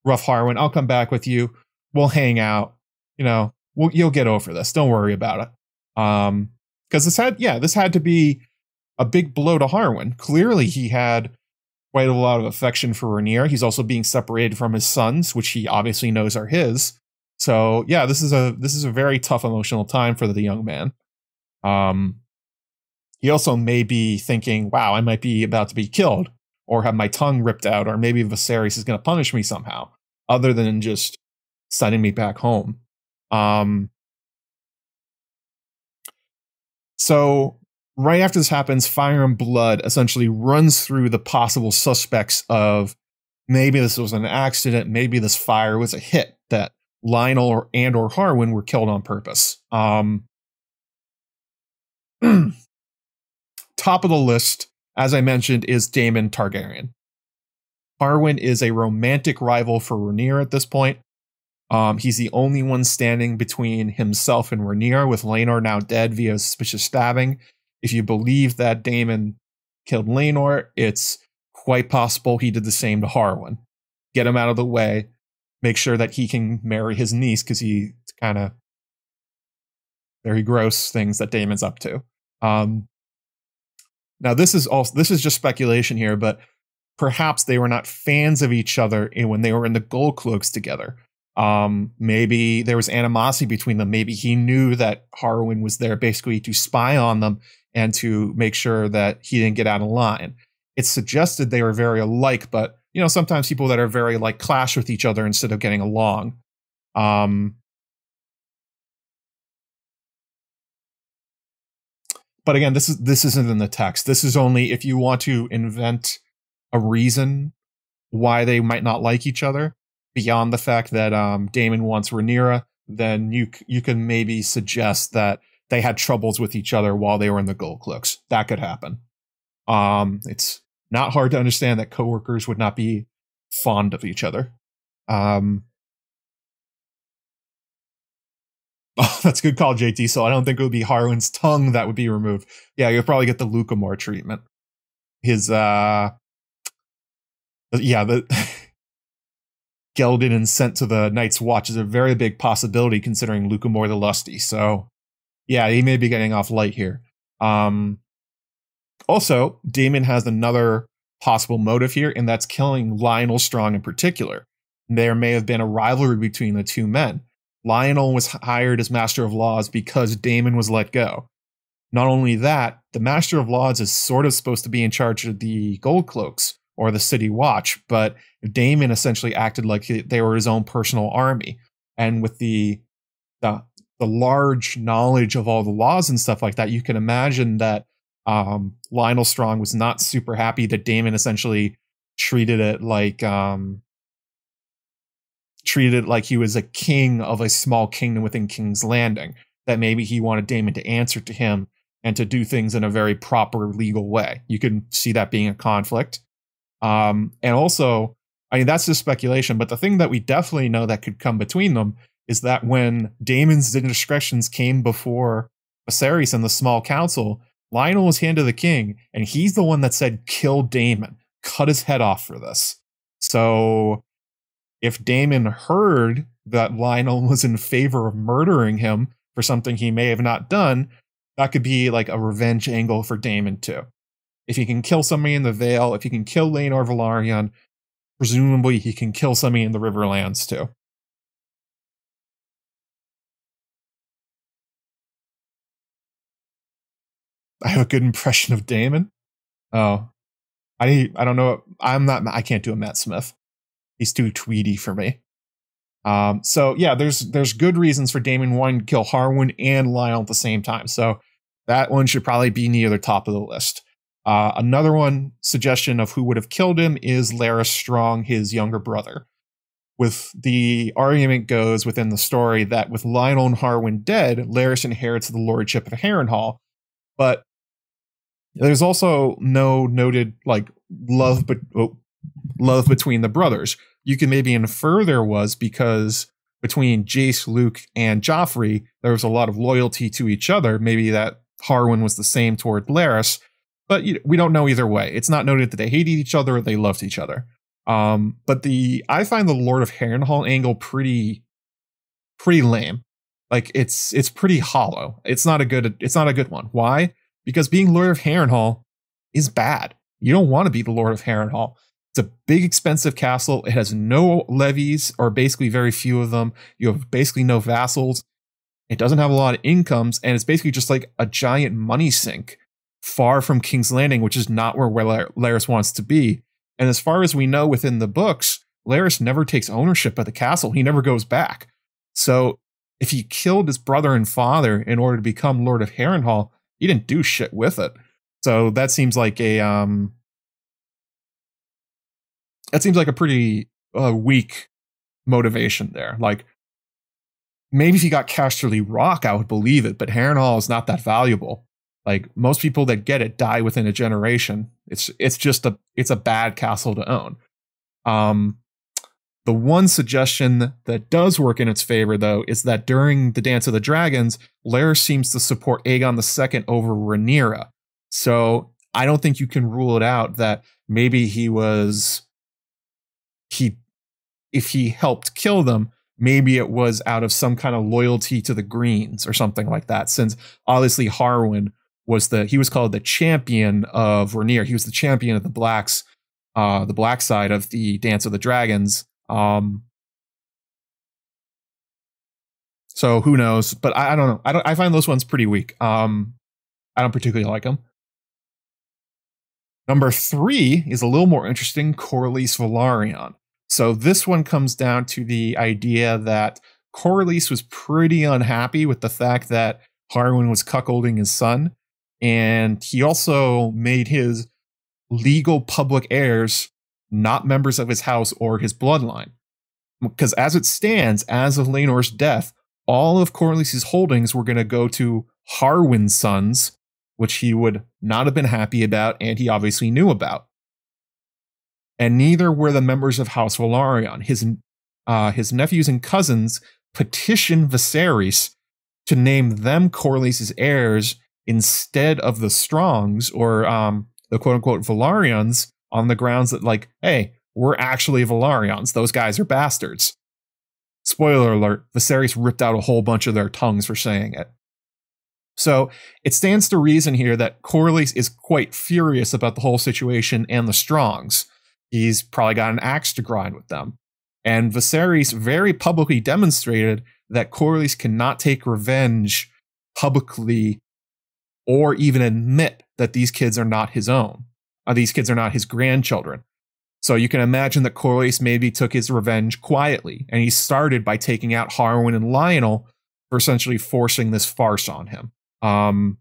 rough Harwin. I'll come back with you. We'll hang out. You know, we'll, you'll get over this. Don't worry about it. Um, because this had, yeah, this had to be a big blow to Harwin. Clearly, he had quite a lot of affection for Rhaenyra. He's also being separated from his sons, which he obviously knows are his. So yeah, this is a this is a very tough emotional time for the young man. Um, he also may be thinking, "Wow, I might be about to be killed, or have my tongue ripped out, or maybe Viserys is going to punish me somehow, other than just sending me back home." Um, so right after this happens, Fire and Blood essentially runs through the possible suspects of maybe this was an accident, maybe this fire was a hit that Lyonel or, and or Harwin were killed on purpose. Um, top of the list, as I mentioned, is Daemon Targaryen. Harwin is a romantic rival for Rhaenyra at this point. Um, he's the only one standing between himself and Rhaenyra, with Laenor now dead via suspicious stabbing. If you believe that Daemon killed Laenor, it's quite possible he did the same to Harwin. Get him out of the way, make sure that he can marry his niece because he kind of very gross things that Daemon's up to. Um, now this is also this is just speculation here, but perhaps they were not fans of each other when they were in the Gold Cloaks together. Um, maybe there was animosity between them. Maybe he knew that Harwin was there basically to spy on them and to make sure that he didn't get out of line. It's suggested they were very alike, but you know, sometimes people that are very like clash with each other instead of getting along. Um, but again, this is this isn't in the text. This is only if you want to invent a reason why they might not like each other beyond the fact that um, Daemon wants Rhaenyra, then you you can maybe suggest that they had troubles with each other while they were in the gold cloaks. That could happen. Um, it's not hard to understand that coworkers would not be fond of each other. Um, oh, that's a good call, JT. So I don't think it would be Harwin's tongue that would be removed. Yeah, you'll probably get the Lucamore treatment. His, uh, yeah, the gelded and sent to the Night's Watch is a very big possibility considering Lucamore the Lusty. So yeah, he may be getting off light here. Um, also, Daemon has another possible motive here, and that's killing Lyonel Strong in particular. There may have been a rivalry between the two men. Lyonel was hired as Master of Laws because Daemon was let go. Not only that, the Master of Laws is sort of supposed to be in charge of the Gold Cloaks or the City Watch, but Daemon essentially acted like they were his own personal army. And with the the the large knowledge of all the laws and stuff like that, you can imagine that um, Lyonel Strong was not super happy that Daemon essentially treated it like um, treated it like he was a king of a small kingdom within King's Landing. That maybe he wanted Daemon to answer to him and to do things in a very proper legal way. You can see that being a conflict. Um, and also, I mean, that's just speculation, but the thing that we definitely know that could come between them is that when Daemon's indiscretions came before Viserys and the small council, Lyonel was hand to the king, and he's the one that said, kill Daemon, cut his head off for this. So if Daemon heard that Lyonel was in favor of murdering him for something he may have not done, that could be like a revenge angle for Daemon too. If he can kill somebody in the Vale, if he can kill Laenor Velaryon, presumably he can kill somebody in the Riverlands too. I have a good impression of Daemon. Oh, I I don't know. I'm not. I can't do a Matt Smith. He's too tweedy for me. Um, so yeah, there's there's good reasons for Daemon wanting to kill Harwin and Lyonel at the same time. So that one should probably be near the top of the list. Uh, another one suggestion of who would have killed him is Larys Strong, his younger brother. With the argument goes within the story that with Lyonel and Harwin dead, Larys inherits the lordship of Harrenhal, but there's also no noted like love, but oh, love between the brothers. You can maybe infer there was because between Jace, Luke, and Joffrey, there was a lot of loyalty to each other. Maybe that Harwin was the same toward Larys, but you know, we don't know either way. It's not noted that they hated each other or they loved each other. Um, but the I find the Lord of Harrenhal angle pretty pretty lame. Like it's it's pretty hollow. It's not a good it's not a good one. Why? Because being Lord of Harrenhal is bad. You don't want to be the Lord of Harrenhal. It's a big, expensive castle. It has no levies, or basically very few of them. You have basically no vassals. It doesn't have a lot of incomes, and it's basically just like a giant money sink, far from King's Landing, which is not where Larys wants to be. And as far as we know within the books, Larys never takes ownership of the castle. He never goes back. So if he killed his brother and father in order to become Lord of Harrenhal, he didn't do shit with it. So that seems like a um that seems like a pretty uh, weak motivation there. Like maybe if he got Casterly Rock, I would believe it, but Harrenhal is not that valuable. Like most people that get it die within a generation. It's it's just a it's a bad castle to own. Um, the one suggestion that does work in its favor, though, is that during the Dance of the Dragons, Larys seems to support Aegon II over Rhaenyra. So I don't think you can rule it out that maybe he was he if he helped kill them, maybe it was out of some kind of loyalty to the Greens or something like that. Since obviously Harwin was the he was called the champion of Rhaenyra. He was the champion of the blacks, uh, the black side of the Dance of the Dragons. Um, so who knows? But I, I don't know. I don't. I find those ones pretty weak. Um, I don't particularly like them. Number three is a little more interesting. Corlys Velaryon. So this one comes down to the idea that Corlys was pretty unhappy with the fact that Harwin was cuckolding his son, and he also made his legal public heirs not members of his house or his bloodline. Because as it stands, as of Laenor's death, all of Corlys's holdings were going to go to Harwin's sons, which he would not have been happy about, and he obviously knew about and neither were the members of House Velaryon. His, uh, his nephews and cousins petitioned Viserys to name them Corlys' heirs instead of the Strongs or um, the quote unquote Velaryons on the grounds that, like, hey, we're actually Velaryons. Those guys are bastards. Spoiler alert, Viserys ripped out a whole bunch of their tongues for saying it. So it stands to reason here that Corlys is quite furious about the whole situation and the Strongs he's probably got an axe to grind with them. And Viserys very publicly demonstrated that Corlys cannot take revenge publicly or even admit that these kids are not his own. Uh, these kids are not his grandchildren. So you can imagine that Corlys maybe took his revenge quietly, and he started by taking out Harwin and Lyonel for essentially forcing this farce on him. Um,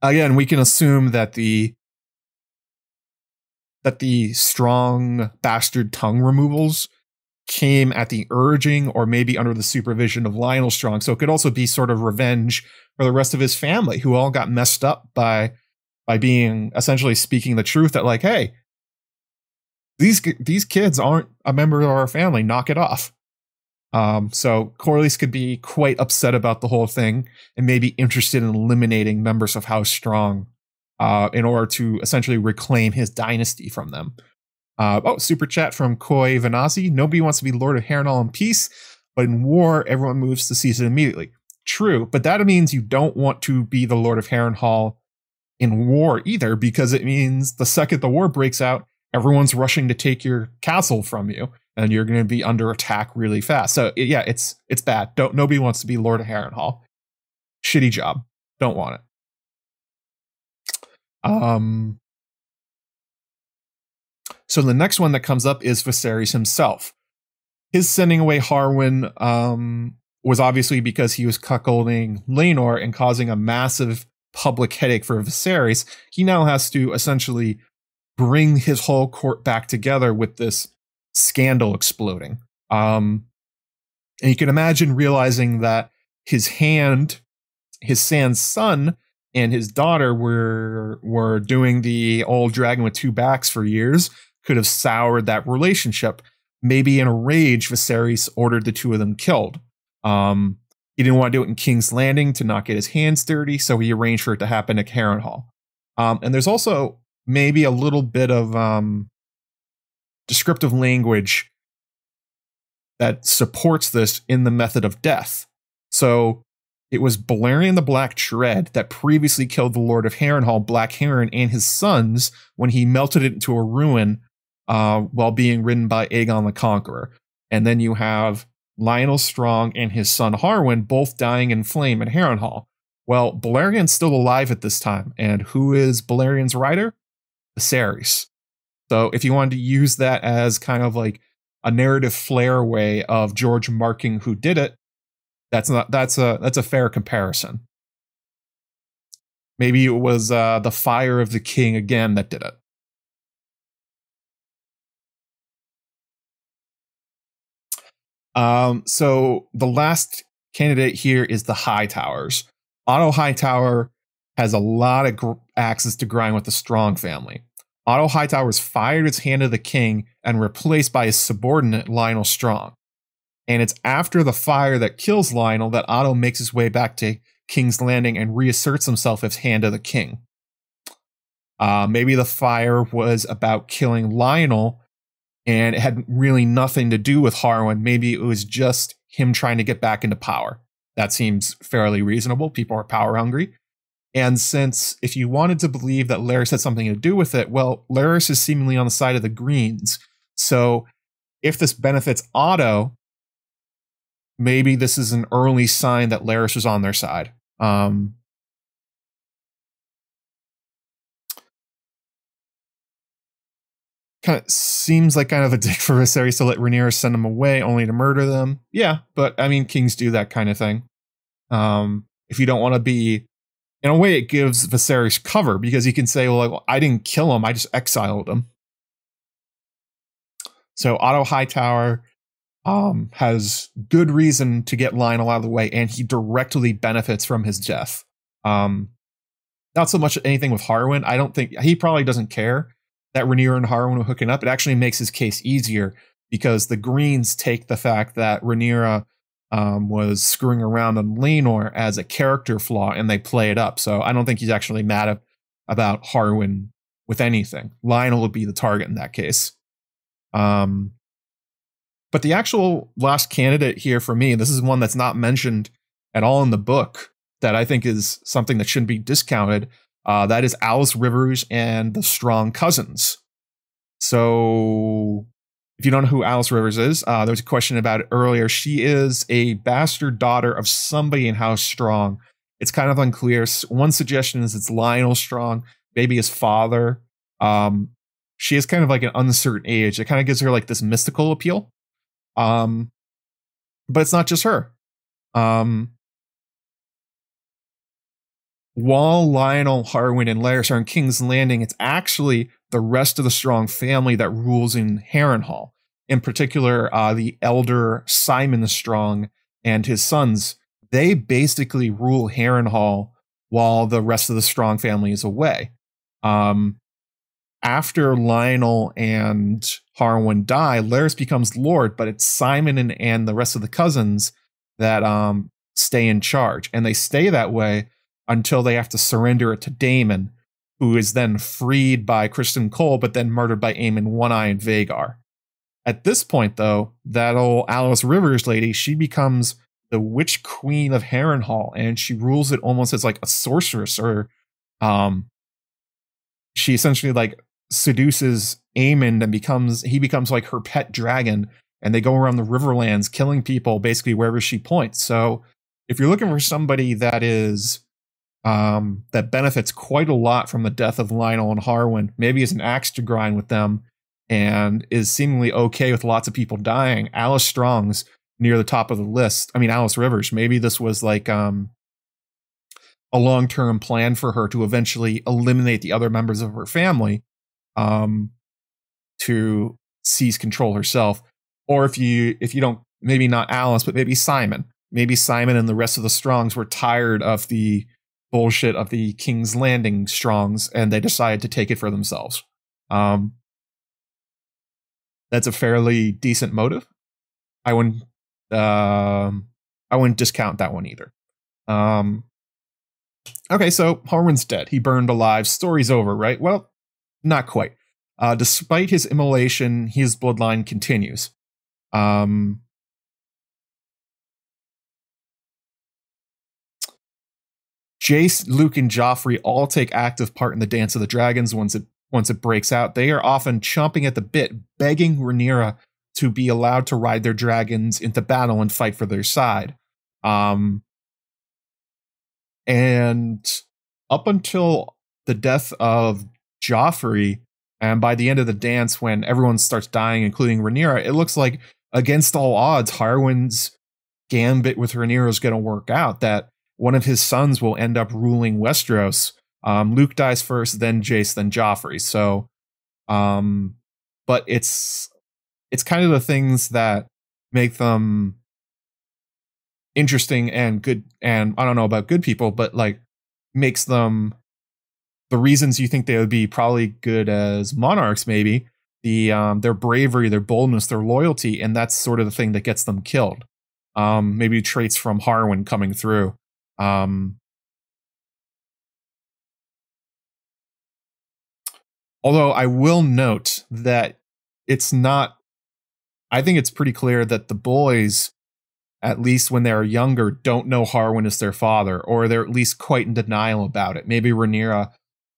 again, we can assume that the that the strong bastard tongue removals came at the urging or maybe under the supervision of Lyonel Strong. So it could also be sort of revenge for the rest of his family who all got messed up by by being essentially speaking the truth that like, hey, these these kids aren't a member of our family. Knock it off. Um, so Corlys could be quite upset about the whole thing and maybe interested in eliminating members of House Strong uh, in order to essentially reclaim his dynasty from them. Uh, oh, super chat from Koi Vanazi. Nobody wants to be Lord of Harrenhal in peace, but in war, everyone moves to seize it immediately. True, but that means you don't want to be the Lord of Harrenhal in war either, because it means the second the war breaks out, everyone's rushing to take your castle from you, and you're going to be under attack really fast. So yeah, it's it's bad. Don't nobody wants to be Lord of Harrenhal. Shitty job. Don't want it. Um, so the next one that comes up is Viserys himself. His sending away Harwin um, was obviously because he was cuckolding Laenor and causing a massive public headache for Viserys. He now has to essentially bring his whole court back together with this scandal exploding. Um, and you can imagine realizing that his hand, his Sand's son, and his daughter were were doing the old dragon with two backs for years could have soured that relationship. Maybe in a rage, Viserys ordered the two of them killed. Um, he didn't want to do it in King's Landing to not get his hands dirty, so he arranged for it to happen at Harrenhal. Um, and there's also maybe a little bit of um, descriptive language that supports this in the method of death. So it was Balerion the Black Dread that previously killed the Lord of Harrenhal, Black Harren, and his sons when he melted it into a ruin uh, while being ridden by Aegon the Conqueror. And then you have Lyonel Strong and his son Harwin both dying in flame at Harrenhal. Well, Balerion's still alive at this time. And who is Balerion's rider? Viserys. So if you wanted to use that as kind of like a narrative flair way of George marking who did it, that's not that's a that's a fair comparison. Maybe it was uh, the fire of the king again that did it. Um, so the last candidate here is the Hightowers. Otto Hightower has a lot of gr- to grind with the Strong family. Otto Hightower is fired its hand of the king and replaced by his subordinate Lyonel Strong. And it's after the fire that kills Lyonel that Otto makes his way back to King's Landing and reasserts himself as hand of the king. Uh, maybe the fire was about killing Lyonel and it had really nothing to do with Harwin. Maybe it was just him trying to get back into power. That seems fairly reasonable. People are power hungry. And since if you wanted to believe that Larys had something to do with it, well, Larys is seemingly on the side of the Greens. So if this benefits Otto, maybe this is an early sign that Larys was on their side. Um, kind of seems like kind of a dick for Viserys to let Rhaenyra send them away only to murder them. Yeah, but I mean, kings do that kind of thing. Um, if you don't want to be, in a way, it gives Viserys cover because he can say, well, like, well, I didn't kill him, I just exiled him. So Otto Hightower um, has good reason to get Lyonel out of the way, and he directly benefits from his death. Um, not so much anything with Harwin. I don't think he probably doesn't care that Rhaenyra and Harwin are hooking up. It actually makes his case easier because the Greens take the fact that Rhaenyra um, was screwing around on Laenor as a character flaw, and they play it up. So I don't think he's actually mad about Harwin with anything. Lyonel would be the target in that case. Um, but the actual last candidate here for me, this is one that's not mentioned at all in the book that I think is something that shouldn't be discounted. Uh, that is Alys Rivers and the Strong Cousins. So, if you don't know who Alys Rivers is, uh, there was a question about it earlier. She is a bastard daughter of somebody in House Strong. It's kind of unclear. One suggestion is it's Lyonel Strong, maybe his father. Um, she is kind of like an uncertain age. It kind of gives her like this mystical appeal. Um, but it's not just her. Um, while Lyonel, Harwin, and Larys are in King's Landing, it's actually the rest of the Strong family that rules in Harrenhal. In particular, uh, the elder Simon the Strong and his sons. They basically rule Harrenhal while the rest of the Strong family is away. Um, after Lyonel and Harwin die, Larys becomes Lord, but it's Simon and, and the rest of the cousins that um, stay in charge. And they stay that way until they have to surrender it to Daemon, who is then freed by Criston Cole, but then murdered by Aemond One Eye and Vhagar. At this point, though, that old Alys Rivers lady, she becomes the Witch Queen of Harrenhal, and she rules it almost as like a sorceress, or um, she essentially like seduces Aemond and becomes he becomes like her pet dragon, and they go around the Riverlands killing people basically wherever she points. So if you're looking for somebody that is um, that benefits quite a lot from the death of Lyonel and Harwin, maybe is an axe to grind with them, and is seemingly okay with lots of people dying. Alys Strong's near the top of the list. I mean, Alys Rivers. Maybe this was like um, a long term plan for her to eventually eliminate the other members of her family um, to seize control herself. Or if you if you don't maybe not Alys, but maybe Simon. Maybe Simon and the rest of the Strongs were tired of the bullshit of the King's Landing Strongs, and they decided to take it for themselves. Um, that's a fairly decent motive. I wouldn't um, I wouldn't discount that one either. Um, okay, so Harwin's dead. He burned alive. Story's over, right? Well, not quite. Uh, despite his immolation, his bloodline continues. Um, Jace, Luke, and Joffrey all take active part in the Dance of the Dragons once it once it breaks out. They are often chomping at the bit, begging Rhaenyra to be allowed to ride their dragons into battle and fight for their side. Um, and up until the death of Joffrey, and by the end of the dance, when everyone starts dying, including Rhaenyra, it looks like against all odds, Harwin's gambit with Rhaenyra is going to work out. That one of his sons will end up ruling Westeros. Um, Luke dies first, then Jace, then Joffrey. So, um, but it's it's kind of the things that make them interesting and good and I don't know about good people, but like makes them the reasons you think they would be probably good as monarchs, maybe the um, their bravery, their boldness, their loyalty, and that's sort of the thing that gets them killed. Um, maybe traits from Harwin coming through. Um, although I will note that it's not. I think it's pretty clear that the boys, at least when they're younger, don't know Harwin is their father, or they're at least quite in denial about it. Maybe Rhaenyra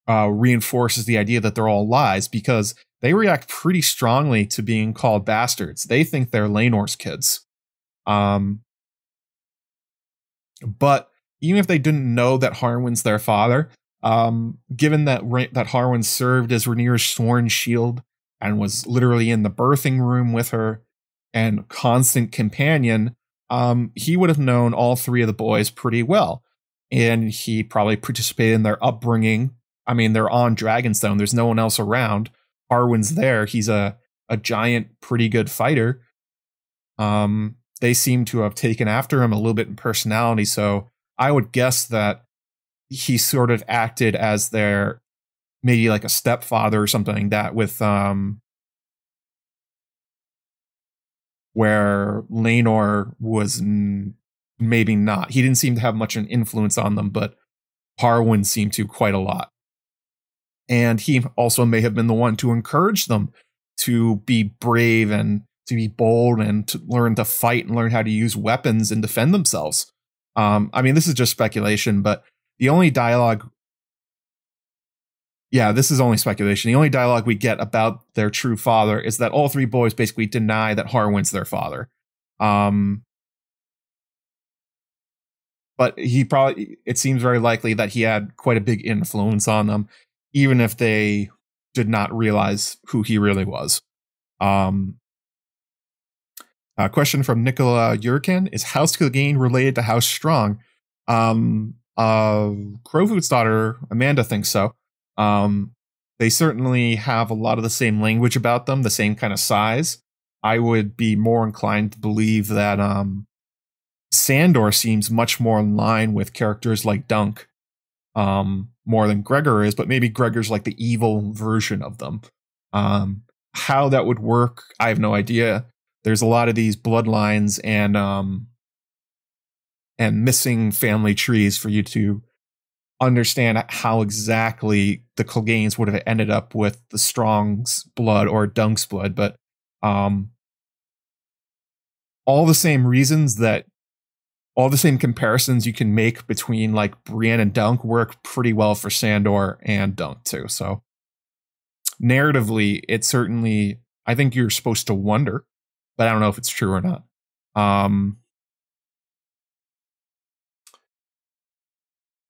uh, reinforces the idea that they're all lies because they react pretty strongly to being called bastards. They think they're Laenor's kids. Um, but even if they didn't know that Harwin's their father, um, given that that Harwin served as Rhaenyra's sworn shield and was literally in the birthing room with her and constant companion, um, he would have known all three of the boys pretty well. And he probably participated in their upbringing I mean, they're on Dragonstone. There's no one else around. Harwin's there. He's a a giant, pretty good fighter. Um, they seem to have taken after him a little bit in personality. So I would guess that he sort of acted as their maybe like a stepfather or something like that with um where Laenor was n- maybe not. He didn't seem to have much an influence on them, but Harwin seemed to quite a lot. And he also may have been the one to encourage them to be brave and to be bold and to learn to fight and learn how to use weapons and defend themselves. Um, I mean, this is just speculation, but the only dialogue, yeah, this is only speculation. The only dialogue we get about their true father is that all three boys basically deny that Harwin's their father. Um, but he probably, it seems very likely that he had quite a big influence on them even if they did not realize who he really was. Um, a question from Nicola Yurkin Is House Clegane related to House Strong? Um, uh, Crowfoot's daughter, Amanda, thinks so. Um, they certainly have a lot of the same language about them, the same kind of size. I would be more inclined to believe that um, Sandor seems much more in line with characters like Dunk. Um, more than Gregor is, but maybe Gregor's like the evil version of them. Um, how that would work, I have no idea. There's a lot of these bloodlines and um, and missing family trees for you to understand how exactly the Cleganes would have ended up with the Strong's blood or Dunk's blood, but um, all the same reasons that all the same comparisons you can make between like Brienne and Dunk work pretty well for Sandor and Dunk too. So narratively, it certainly I think you're supposed to wonder, but I don't know if it's true or not. Um,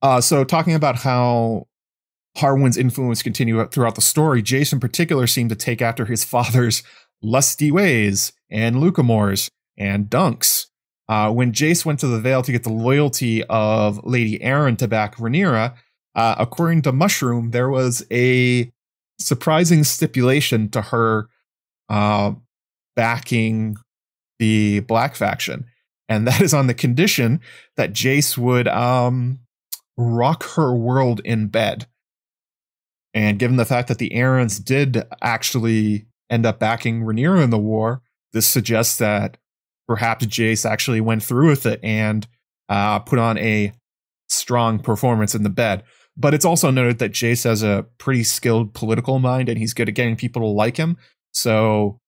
Uh, so talking about how Harwin's influence continued throughout the story, Jace in particular seemed to take after his father's lusty ways and Lucamores and Dunks. Uh, when Jace went to the Vale to get the loyalty of Lady Arryn to back Rhaenyra, uh, according to Mushroom, there was a surprising stipulation to her uh, backing the Black faction, and that is on the condition that Jace would um, rock her world in bed. And given the fact that the Arryns did actually end up backing Rhaenyra in the war, this suggests that perhaps Jace actually went through with it and uh, put on a strong performance in the bed. But it's also noted that Jace has a pretty skilled political mind and he's good at getting people to like him. So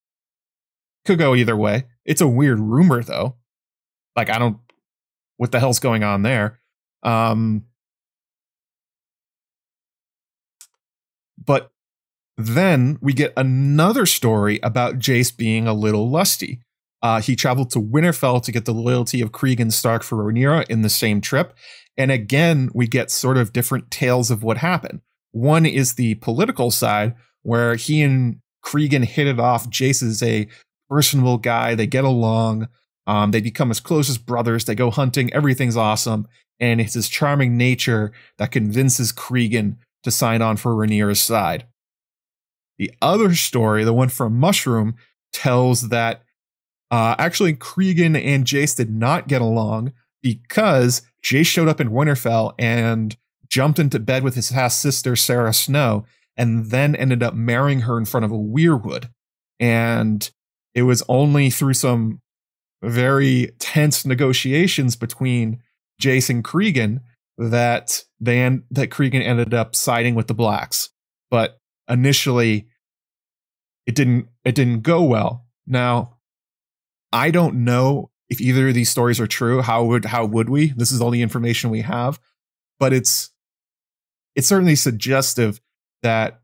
could go either way. It's a weird rumor though. Like I don't what the hell's going on there. Um But then we get another story about Jace being a little lusty. Uh, he traveled to Winterfell to get the loyalty of Cregan Stark for Rhaenyra in the same trip. And again, we get sort of different tales of what happened. One is the political side, where he and Cregan hit it off. Jace is a personable guy. They get along. Um, they become as close as brothers. They go hunting. Everything's awesome. And it's his charming nature that convinces Cregan to sign on for Rhaenyra's side. The other story, the one from Mushroom, tells that uh, actually Cregan and Jace did not get along because Jace showed up in Winterfell and jumped into bed with his half sister Sara Snow, and then ended up marrying her in front of a weirwood. And it was only through some very tense negotiations between Jason Cregan that they that Cregan ended up siding with the blacks. But initially it didn't it didn't go well. Now, I don't know if either of these stories are true. How would how would we? This is all the information we have, but it's it's certainly suggestive that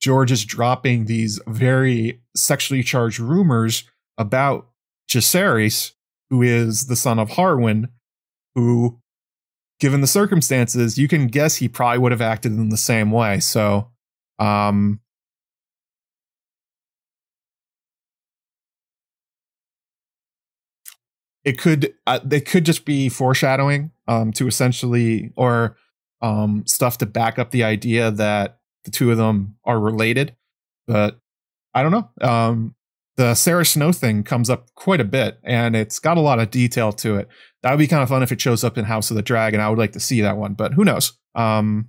George is dropping these very sexually charged rumors about Jacaerys, who is the son of Harwin, who given the circumstances, you can guess he probably would have acted in the same way. So, um, it could uh, they could just be foreshadowing um, to essentially or um, stuff to back up the idea that the two of them are related. But I don't know. Um, the Sara Snow thing comes up quite a bit, and it's got a lot of detail to it. That would be kind of fun if it shows up in House of the Dragon. I would like to see that one, but who knows? Um,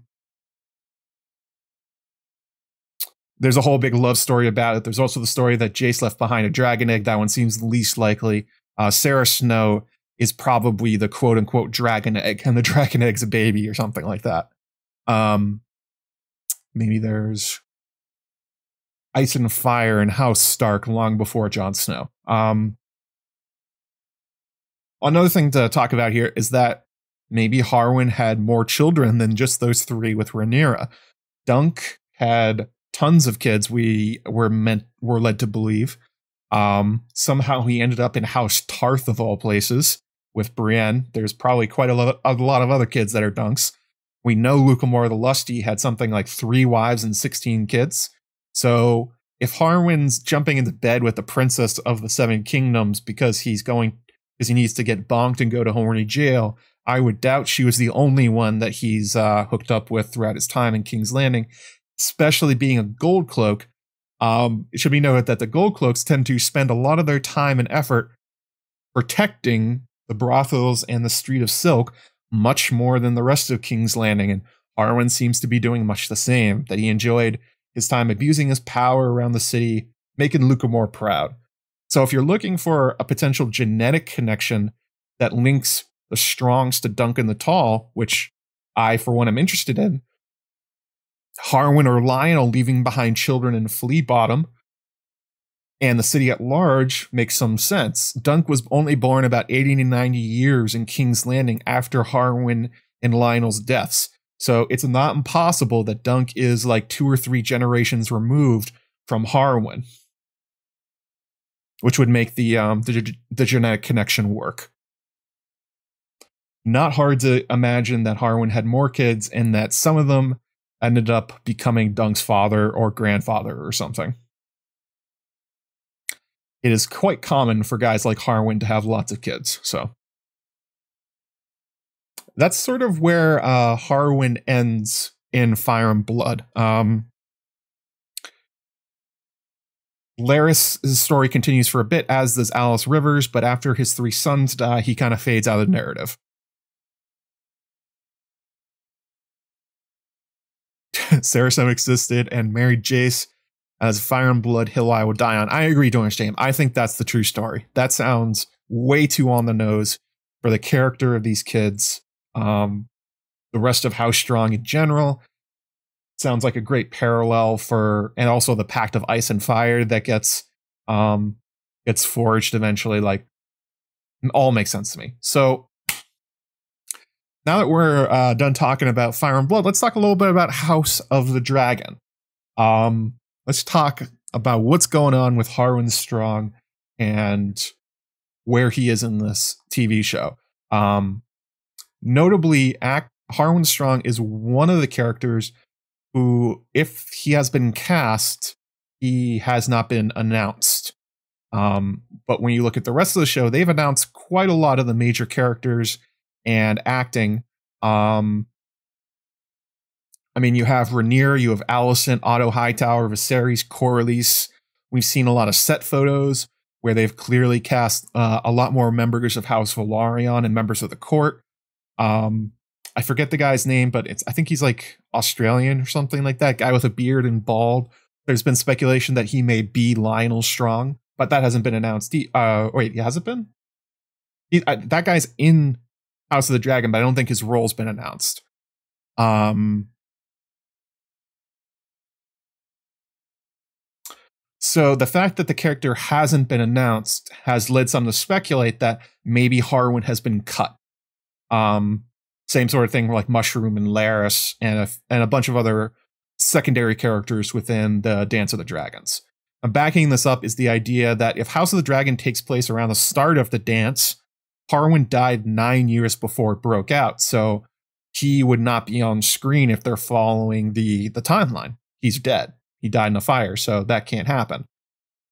there's a whole big love story about it. There's also the story that Jace left behind a dragon egg. That one seems least likely. Uh, Sara Snow is probably the quote unquote dragon egg, and the dragon egg's a baby or something like that. Um, maybe there's Ice and Fire and House Stark long before Jon Snow. Um, another thing to talk about here is that maybe Harwin had more children than just those three with Rhaenyra. Dunk had tons of kids. We were meant were led to believe. Um, somehow he ended up in House Tarth of all places with Brienne. There's probably quite a lot, a lot of other kids that are dunks. We know Lucamore the Lusty had something like three wives and 16 kids. So if Harwin's jumping into bed with the princess of the Seven Kingdoms because he's going because he needs to get bonked and go to Horny jail, I would doubt she was the only one that he's uh, hooked up with throughout his time in King's Landing, especially being a gold cloak. Um, it should be noted that the gold cloaks tend to spend a lot of their time and effort protecting the brothels and the Street of Silk much more than the rest of King's Landing, and Harwin seems to be doing much the same. That he enjoyed his time abusing his power around the city, making Lucamore proud. So if you're looking for a potential genetic connection that links the Strongs to Duncan the Tall, which I, for one, am interested in, Harwin or Lyonel leaving behind children in Flea Bottom, and the city at large makes some sense. Dunk was only born about 80 to 90 years in King's Landing after Harwin and Lyonel's deaths. So it's not impossible that Dunk is like two or three generations removed from Harwin, which would make the um, the, the genetic connection work. not hard to imagine that Harwin had more kids and that some of them ended up becoming Dunk's father or grandfather or something. It is quite common for guys like Harwin to have lots of kids, so that's sort of where uh, Harwin ends in Fire and Blood. Um, Larys' story continues for a bit, as does Alys Rivers, but after his three sons die, he kind of fades out of the narrative. Sara Snow existed and married Jace as Fire and Blood Hill I will die on. I agree, Doing Shame. I think that's the true story. That sounds way too on the nose for the character of these kids. Um, the rest of House Strong in general sounds like a great parallel for, and also the Pact of Ice and Fire that gets um gets forged eventually. Like, all makes sense to me. So now that we're uh, done talking about Fire and Blood, let's talk a little bit about House of the Dragon. Um, let's talk about what's going on with Harwin Strong and where he is in this TV show. Um, notably, Act Harwin Strong is one of the characters who, if he has been cast, he has not been announced. Um, but when you look at the rest of the show, they've announced quite a lot of the major characters and acting. Um, I mean, you have Rhaenyra, you have Alicent, Otto Hightower, Viserys, Corlys. We've seen a lot of set photos where they've clearly cast uh, a lot more members of House Velaryon and members of the court. Um, I forget the guy's name, but it's I think he's like Australian or something like that. Guy with a beard and bald. There's been speculation that he may be Lyonel Strong, but that hasn't been announced. Uh, wait, has it been? He, uh, that guy's in House of the Dragon, but I don't think his role's been announced. Um, so the fact that the character hasn't been announced has led some to speculate that maybe Harwin has been cut. Um, same sort of thing like Mushroom and Larys and a, and a bunch of other secondary characters within the Dance of the Dragons. And backing this up is the idea that if House of the Dragon takes place around the start of the dance, Harwin died nine years before it broke out, so he would not be on screen if they're following the the timeline. He's dead. He died in a fire, so that can't happen.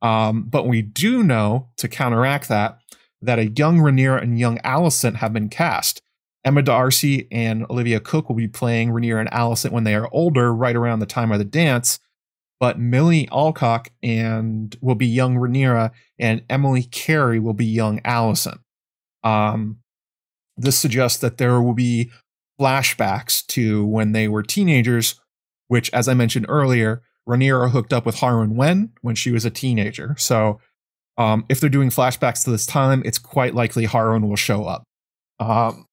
Um, but we do know to counteract that that a young Rhaenyra and young Alicent have been cast. Emma D'Arcy and Olivia Cooke will be playing Rhaenyra and Alicent when they are older, right around the time of the dance. But Millie Alcock and will be young Rhaenyra, and Emily Carey will be young Alicent. Um, this suggests that there will be flashbacks to when they were teenagers, which, as I mentioned earlier, Rhaenyra hooked up with Harwin when when she was a teenager. So, um, if they're doing flashbacks to this time, it's quite likely Harwin will show up. Um,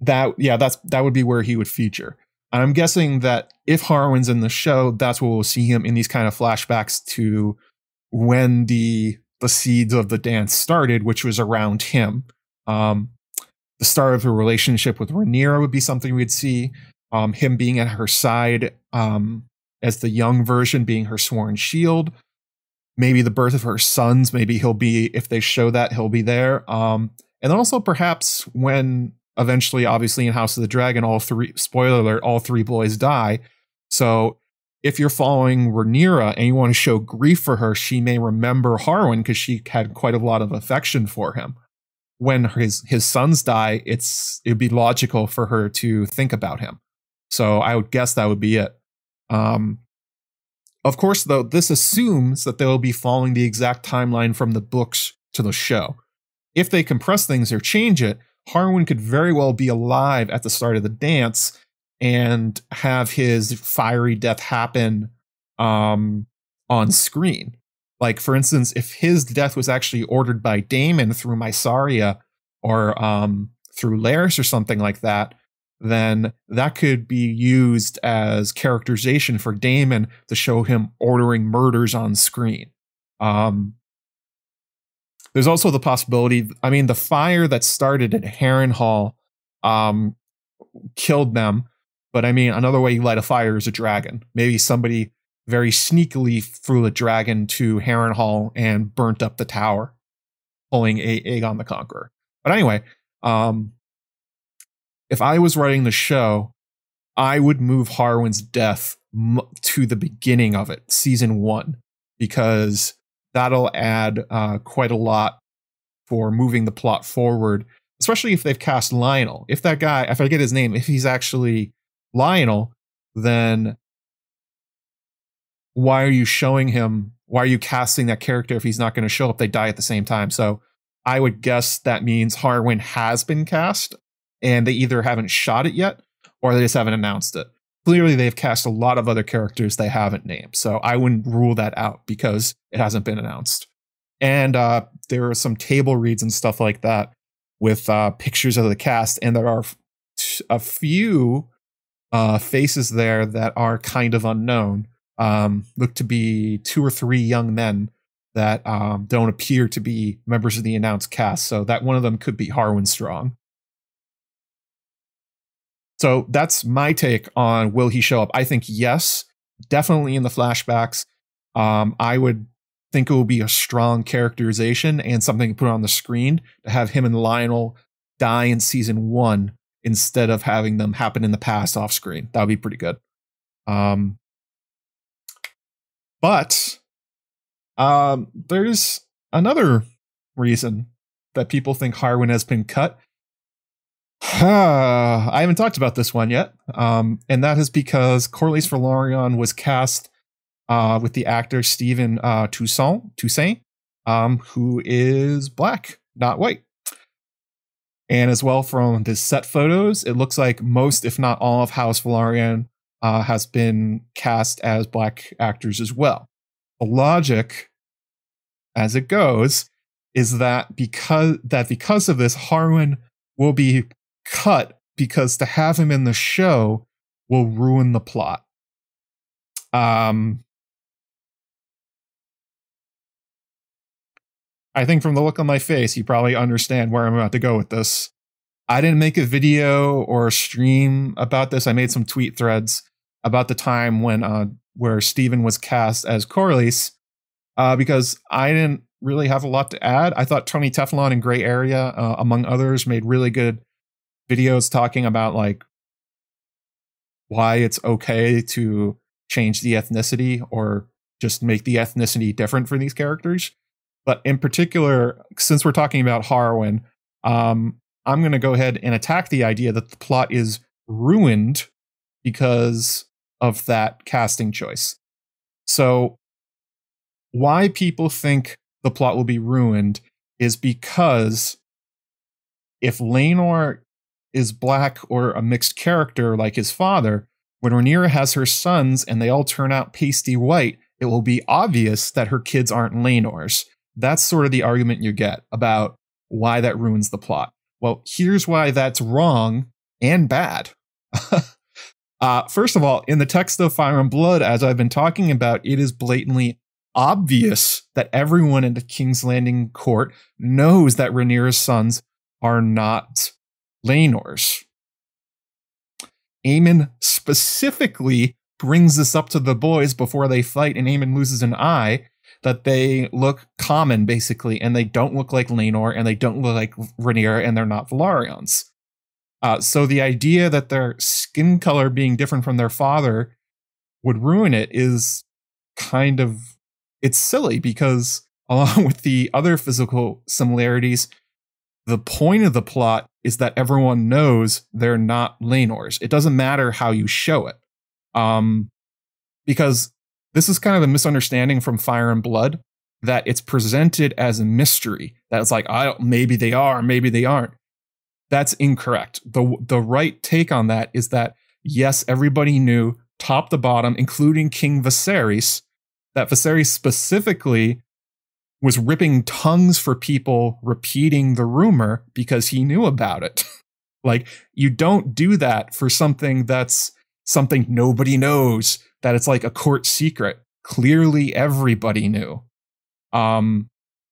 that yeah, that's that would be where he would feature. And I'm guessing that if Harwin's in the show, that's where we'll see him in these kind of flashbacks to when the the seeds of the dance started, which was around him. Um, the start of the relationship with Rhaenyra would be something we'd see. Um, him being at her side um, as the young version, being her sworn shield. Maybe the birth of her sons. Maybe he'll be if they show that he'll be there. Um, and also perhaps when eventually, obviously in House of the Dragon, all three spoiler alert, all three boys die. So if you're following Rhaenyra and you want to show grief for her, she may remember Harwin because she had quite a lot of affection for him. When his his sons die, it's it'd be logical for her to think about him. So I would guess that would be it. Um, of course, though, this assumes that they'll be following the exact timeline from the books to the show. If they compress things or change it, Harwin could very well be alive at the start of the dance and have his fiery death happen um, on screen. Like, for instance, if his death was actually ordered by Daemon through Mysaria or um, through Larys or something like that, then that could be used as characterization for Daemon to show him ordering murders on screen. Um, there's also the possibility, I mean, the fire that started at Harrenhal um, killed them but I mean, another way you light a fire is a dragon. Maybe somebody very sneakily threw a dragon to Harrenhal and burnt up the tower. pulling a Aegon the Conqueror. But anyway, um, if I was writing the show, I would move Harwin's death to the beginning of it, season one, because that'll add uh, quite a lot for moving the plot forward, especially if they've cast Lyonel. If that guy, if I get his name, if he's actually Lyonel, then why are you showing him? Why are you casting that character if he's not going to show up? They die at the same time. So I would guess that means Harwin has been cast and they either haven't shot it yet or they just haven't announced it. Clearly, they've cast a lot of other characters they haven't named. So I wouldn't rule that out because it hasn't been announced. And uh, there are some table reads and stuff like that with uh, pictures of the cast. And there are a few uh, faces there that are kind of unknown. Um, look to be two or three young men that um, don't appear to be members of the announced cast. So that one of them could be Harwin Strong. So that's my take on will he show up? I think yes, definitely in the flashbacks. Um, I would think it will be a strong characterization and something to put on the screen to have him and Lyonel die in season one instead of having them happen in the past off screen. That would be pretty good. Um, but um, there's another reason that people think Harwin has been cut, I haven't talked about this one yet, um, and that is because Corlys Velaryon was cast uh, with the actor Stephen uh, Toussaint, Toussaint um, who is black, not white. And as well from the set photos, it looks like most, if not all, of House Velaryon uh, has been cast as black actors as well. The logic, as it goes, is that because that because of this, Harwin will be cut because to have him in the show will ruin the plot. Um, I think from the look on my face, you probably understand where I'm about to go with this. I didn't make a video or a stream about this. I made some tweet threads about the time when uh, where Steven was cast as Corlys, uh, because I didn't really have a lot to add. I thought Tony Teflon and Gray Area, uh, among others, made really good videos talking about like why it's okay to change the ethnicity or just make the ethnicity different for these characters. But in particular, since we're talking about Harwin, um, I'm going to go ahead and attack the idea that the plot is ruined because of that casting choice. So, why people think the plot will be ruined is because if Laenor is black or a mixed character like his father, when Rhaenyra has her sons and they all turn out pasty white, it will be obvious that her kids aren't Laenor's. That's sort of the argument you get about why that ruins the plot. Well, here's why that's wrong and bad. uh, first of all, in the text of Fire and Blood, as I've been talking about, it is blatantly obvious that everyone in the King's Landing court knows that Rhaenyra's sons are not Laenor's. Aemond specifically brings this up to the boys before they fight, and Aemond loses an eye. That they look common, basically, and they don't look like Laenor, and they don't look like Rhaenyra, and they're not Velaryons. Uh, so the idea that their skin color being different from their father would ruin it is kind of it's silly because along with the other physical similarities, the point of the plot is that everyone knows they're not Laenor's. It doesn't matter how you show it. Um, because this is kind of a misunderstanding from Fire and Blood that it's presented as a mystery. That it's like, I maybe they are, maybe they aren't. That's incorrect. The the right take on that is that yes, everybody knew top to bottom, including King Viserys, that Viserys specifically was ripping tongues for people repeating the rumor because he knew about it. like, you don't do that for something that's something nobody knows, that it's like a court secret. Clearly, everybody knew. Um,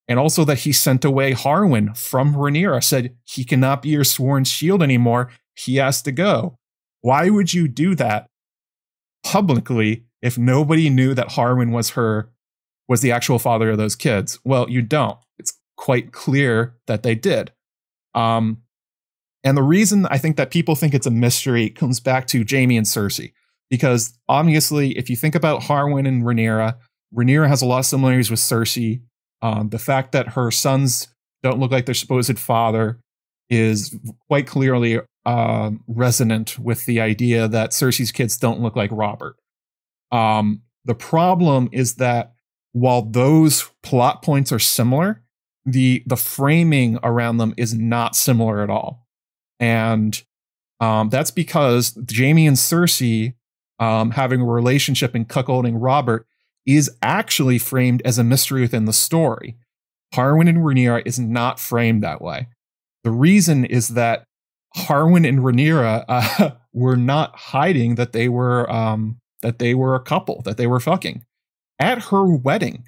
and also that he sent away Harwin from Rhaenyra, said he cannot be your sworn shield anymore. He has to go. Why would you do that publicly if nobody knew that Harwin was her was the actual father of those kids. Well, you don't. It's quite clear that they did. Um, and the reason I think that people think it's a mystery comes back to Jaime and Cersei, because obviously, if you think about Harwin and Rhaenyra, Rhaenyra has a lot of similarities with Cersei. Um, the fact that her sons don't look like their supposed father is quite clearly uh, resonant with the idea that Cersei's kids don't look like Robert. Um, the problem is that while those plot points are similar, the the framing around them is not similar at all, and um, that's because Jaime and Cersei um, having a relationship and cuckolding Robert is actually framed as a mystery within the story. Harwin and Rhaenyra is not framed that way. The reason is that Harwin and Rhaenyra uh, were not hiding that they were um, that they were a couple, that they were fucking. At her wedding,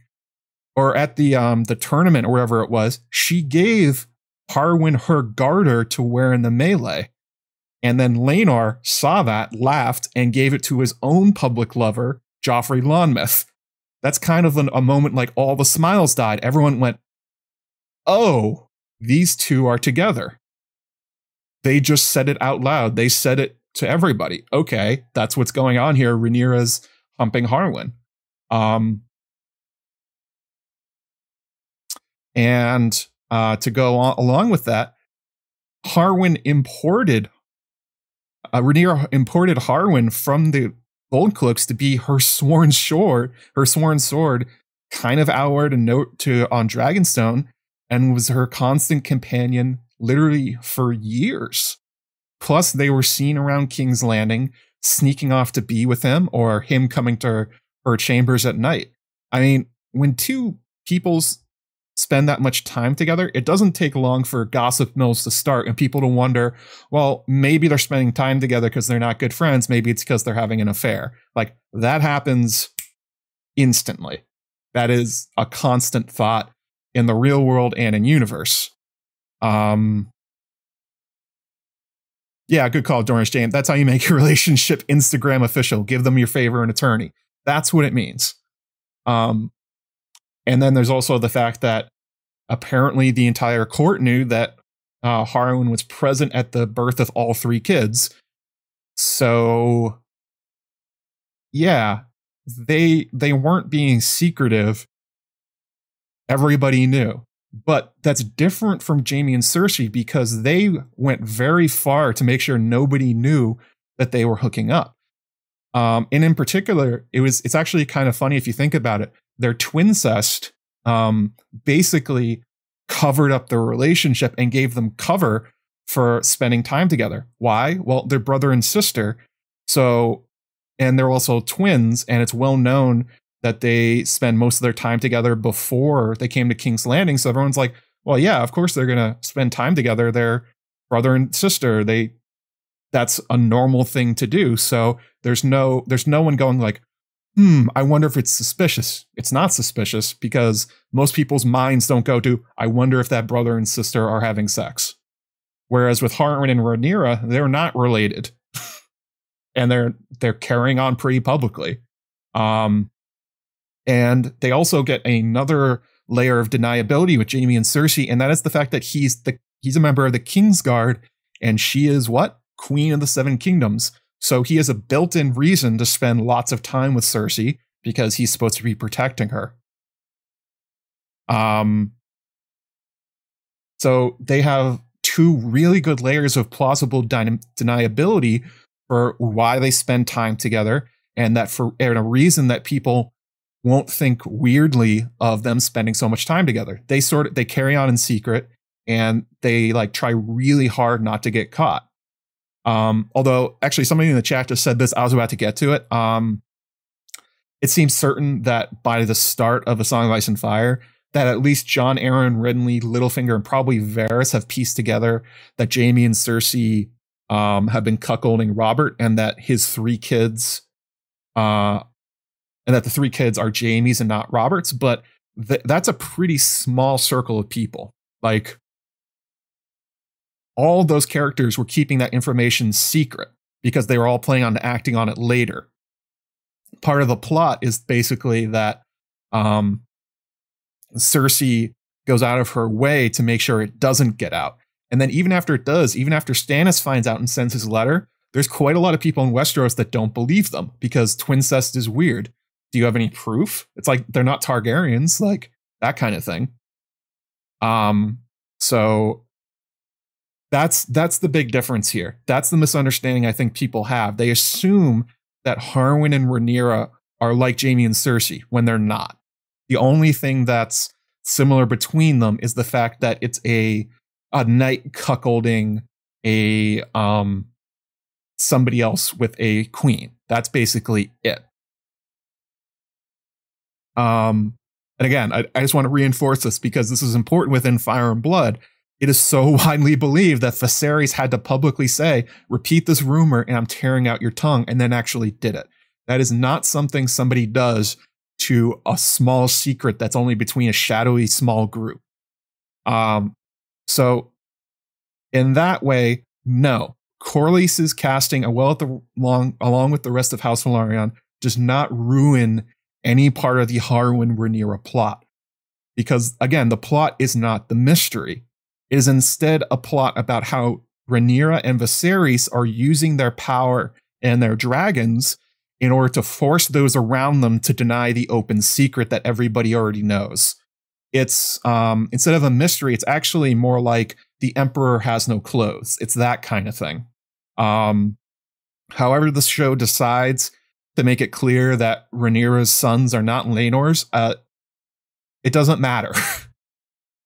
or at the um, the tournament or wherever it was, she gave Harwin her garter to wear in the melee. And then Laenor saw that, laughed, and gave it to his own public lover, Joffrey Lonmouth. That's kind of an, a moment like all the smiles died. Everyone went, oh, these two are together. They just said it out loud. They said it to everybody. Okay, that's what's going on here. Rhaenyra's humping Harwin. Um, and uh, to go on, along with that, Harwin imported uh, Rhaenyra imported Harwin from the Gold Cloaks to be her sworn sword, her sworn sword, kind of outward a note to on Dragonstone, and was her constant companion literally for years. Plus, they were seen around King's Landing, sneaking off to be with him, or him coming to her, her chambers at night. I mean, when two people's spend that much time together, it doesn't take long for gossip mills to start and people to wonder, well, maybe they're spending time together because they're not good friends. Maybe it's because they're having an affair. Like that happens instantly. That is a constant thought in the real world and in universe. Um, yeah, good call, Doris James. That's how you make your relationship Instagram official. Give them your favor and attorney. That's what it means. Um, and then there's also the fact that apparently the entire court knew that uh, Harwin was present at the birth of all three kids. So, yeah, they they weren't being secretive. Everybody knew. But that's different from Jaime and Cersei because they went very far to make sure nobody knew that they were hooking up. Um, and in particular, it was it's actually kind of funny if you think about it their twincest um, basically covered up their relationship and gave them cover for spending time together. Why? Well, they're brother and sister. So, and they're also twins, and it's well known that they spend most of their time together before they came to King's Landing. So everyone's like, well, yeah, of course they're going to spend time together. They're brother and sister. They, that's a normal thing to do. So there's no, there's no one going like, hmm, I wonder if it's suspicious. It's not suspicious because most people's minds don't go to, I wonder if that brother and sister are having sex. Whereas with Harwin and Rhaenyra, they're not related. and they're they're carrying on pretty publicly. Um, and they also get another layer of deniability with Jaime and Cersei, and that is the fact that he's the he's a member of the Kingsguard, and she is what? Queen of the Seven Kingdoms. So he has a built in reason to spend lots of time with Cersei because he's supposed to be protecting her. Um, so they have two really good layers of plausible deniability for why they spend time together, and that for and a reason that people won't think weirdly of them spending so much time together. They sort of they carry on in secret and they like try really hard not to get caught. Um, although actually somebody in the chat just said this, I was about to get to it. Um, it seems certain that by the start of A Song of Ice and Fire, that at least Jon, Arryn, Renly, Littlefinger, and probably Varys have pieced together that Jaime and Cersei um, have been cuckolding Robert, and that his three kids, uh, and that the three kids are Jaime's and not Robert's. But th- that's a pretty small circle of people. Like all those characters were keeping that information secret because they were all planning on acting on it later. Part of the plot is basically that um, Cersei goes out of her way to make sure it doesn't get out. And then even after it does, even after Stannis finds out and sends his letter, there's quite a lot of people in Westeros that don't believe them because twincest is weird. Do you have any proof? It's like they're not Targaryens, like that kind of thing. Um, so that's that's the big difference here. That's the misunderstanding I think people have. They assume that Harwin and Rhaenyra are like Jaime and Cersei when they're not. The only thing that's similar between them is the fact that it's a a knight cuckolding a um somebody else with a queen. That's basically it. Um and again, I, I just want to reinforce this because this is important within Fire and Blood. It is so widely believed that Viserys had to publicly say, repeat this rumor and I'm tearing out your tongue, and then actually did it. That is not something somebody does to a small secret that's only between a shadowy small group. Um, so in that way, no. Corlys's casting a well at the long along with the rest of House Velaryon does not ruin any part of the Harwin Rhaenyra plot. Because again, the plot is not the mystery. Is instead a plot about how Rhaenyra and Viserys are using their power and their dragons in order to force those around them to deny the open secret that everybody already knows. It's um, instead of a mystery, it's actually more like the emperor has no clothes. It's that kind of thing. Um, however, the show decides to make it clear that Rhaenyra's sons are not Laenor's, uh, it doesn't matter.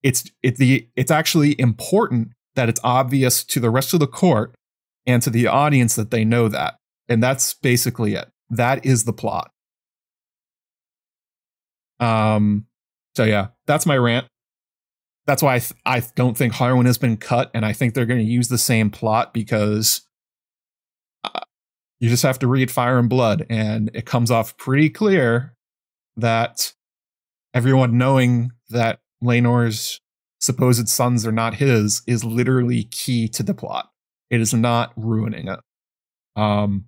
it's it the it's actually important that it's obvious to the rest of the court and to the audience that they know that. And that's basically it. That is the plot. Um so yeah, that's my rant. That's why I, th- I don't think Harwin has been cut, and I think they're going to use the same plot because uh, you just have to read Fire and Blood, and it comes off pretty clear that everyone knowing that Laenor's supposed sons are not his is literally key to the plot. It is not ruining it. Um,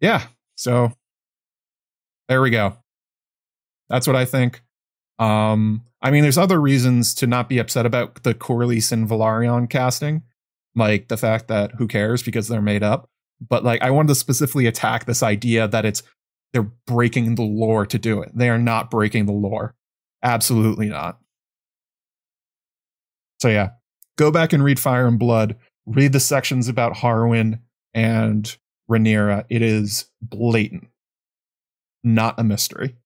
yeah, so there we go. That's what I think. Um, I mean, there's other reasons to not be upset about the Corlys and Velaryon casting, like the fact that who cares because they're made up. But like, I wanted to specifically attack this idea that it's they're breaking the lore to do it. They are not breaking the lore. Absolutely not. So yeah, go back and read Fire and Blood. Read the sections about Harwin and Rhaenyra. It is blatant, not a mystery.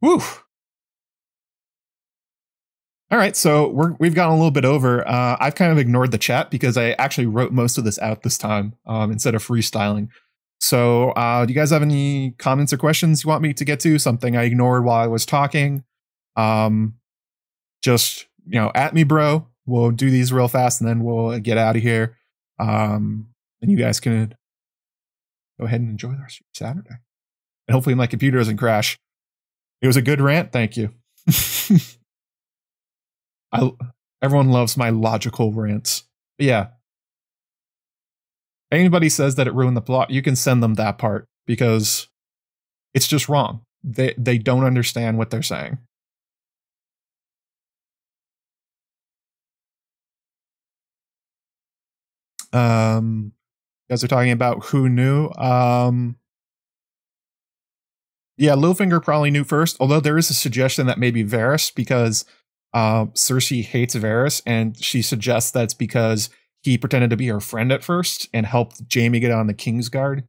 Woo. All right, so we're, we've gone a little bit over. Uh, I've kind of ignored the chat because I actually wrote most of this out this time um, instead of freestyling. So, uh, do you guys have any comments or questions you want me to get to? Something I ignored while I was talking? Um, just you know, at me, bro. We'll do these real fast, and then we'll get out of here. Um, and you guys can go ahead and enjoy the rest of your Saturday. And hopefully, my computer doesn't crash. It was a good rant. Thank you. I everyone loves my logical rants. But yeah. Anybody says that it ruined the plot, you can send them that part because it's just wrong. They they don't understand what they're saying. Um you guys are talking about who knew. Um yeah, Littlefinger probably knew first, although there is a suggestion that maybe Varys, because uh, Cersei hates Varys, and she suggests that's because he pretended to be her friend at first and helped Jaime get on the Kingsguard.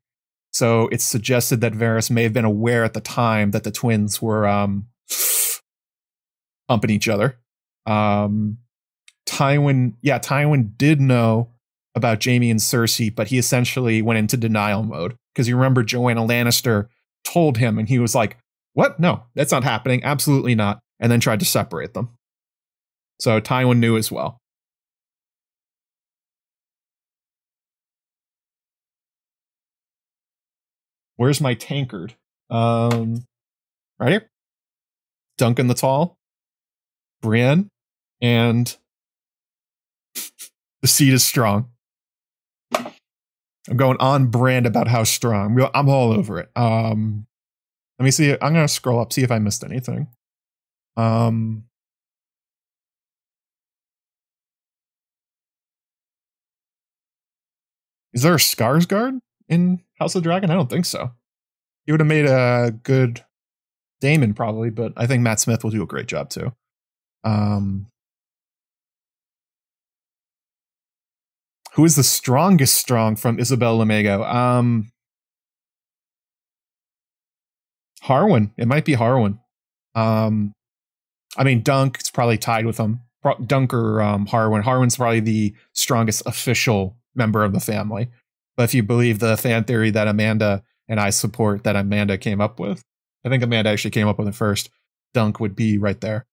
So it's suggested that Varys may have been aware at the time that the twins were um, humping each other. Um, Tywin, yeah, Tywin did know about Jaime and Cersei, but he essentially went into denial mode because you remember Joanna Lannister told him, and he was like, "What? No, that's not happening. Absolutely not." And then tried to separate them. So Tywin knew as well. Where's my tankard? Um, right here. Duncan the Tall, Brienne, and the seed is strong. I'm going on brand about how strong. I'm all over it. Um, let me see. I'm gonna scroll up, see if I missed anything. Um, is there a Skarsgård in House of Dragon? I don't think so. He would have made a good Daemon probably, but I think Matt Smith will do a great job too. Um, who is the strongest strong from Isabel Lamego? Um, Harwin. It might be Harwin. Um, I mean, Dunk is probably tied with him. Dunk or um, Harwin. Harwin's probably the strongest official member of the family. But if you believe the fan theory that Amanda and I support that Amanda came up with, I think Amanda actually came up with it first. Dunk would be right there.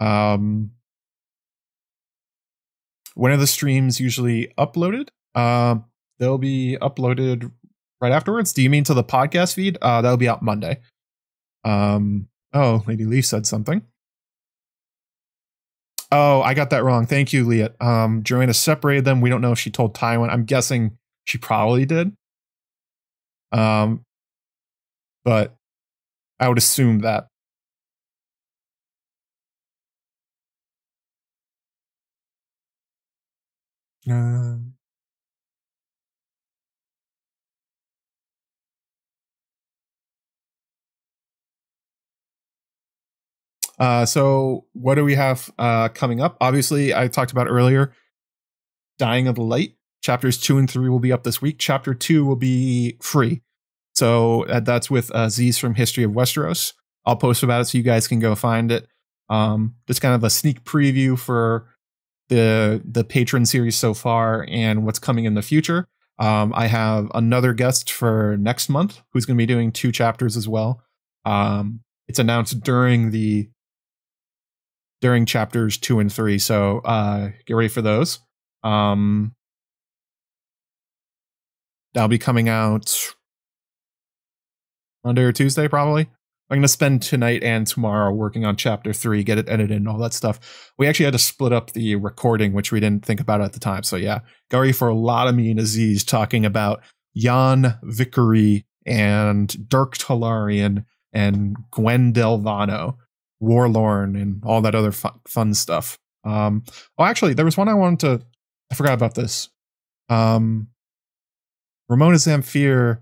Um, when are the streams usually uploaded? Um, they'll be uploaded right afterwards. Do you mean to the podcast feed? Uh, that'll be out Monday. Um, oh, Lady Leaf said something. Oh, I got that wrong. Thank you, Leah. Um, Joanna separated them. We don't know if she told Tywin. I'm guessing she probably did. Um, but I would assume that. Um, Uh, so what do we have uh, coming up? Obviously, I talked about earlier. Dying of the Light chapters two and three will be up this week. Chapter two will be free, so uh, that's with uh, Aziz from History of Westeros. I'll post about it so you guys can go find it. Um, just kind of a sneak preview for the the Patreon series so far and what's coming in the future. Um, I have another guest for next month who's going to be doing two chapters as well. Um, it's announced during the during chapters two and three. So uh, get ready for those. Um, that'll be coming out Monday or Tuesday, probably. I'm going to spend tonight and tomorrow working on chapter three, get it edited and all that stuff. We actually had to split up the recording, which we didn't think about at the time. So, yeah, Gary for a lot of me and Aziz talking about Jaan Vikary and Dirk t'Larien and Gwen Delvano Worlorn and all that other fun, fun stuff. Um, oh, actually, there was one I wanted to. I forgot about this. Um, Ramona Zamfir,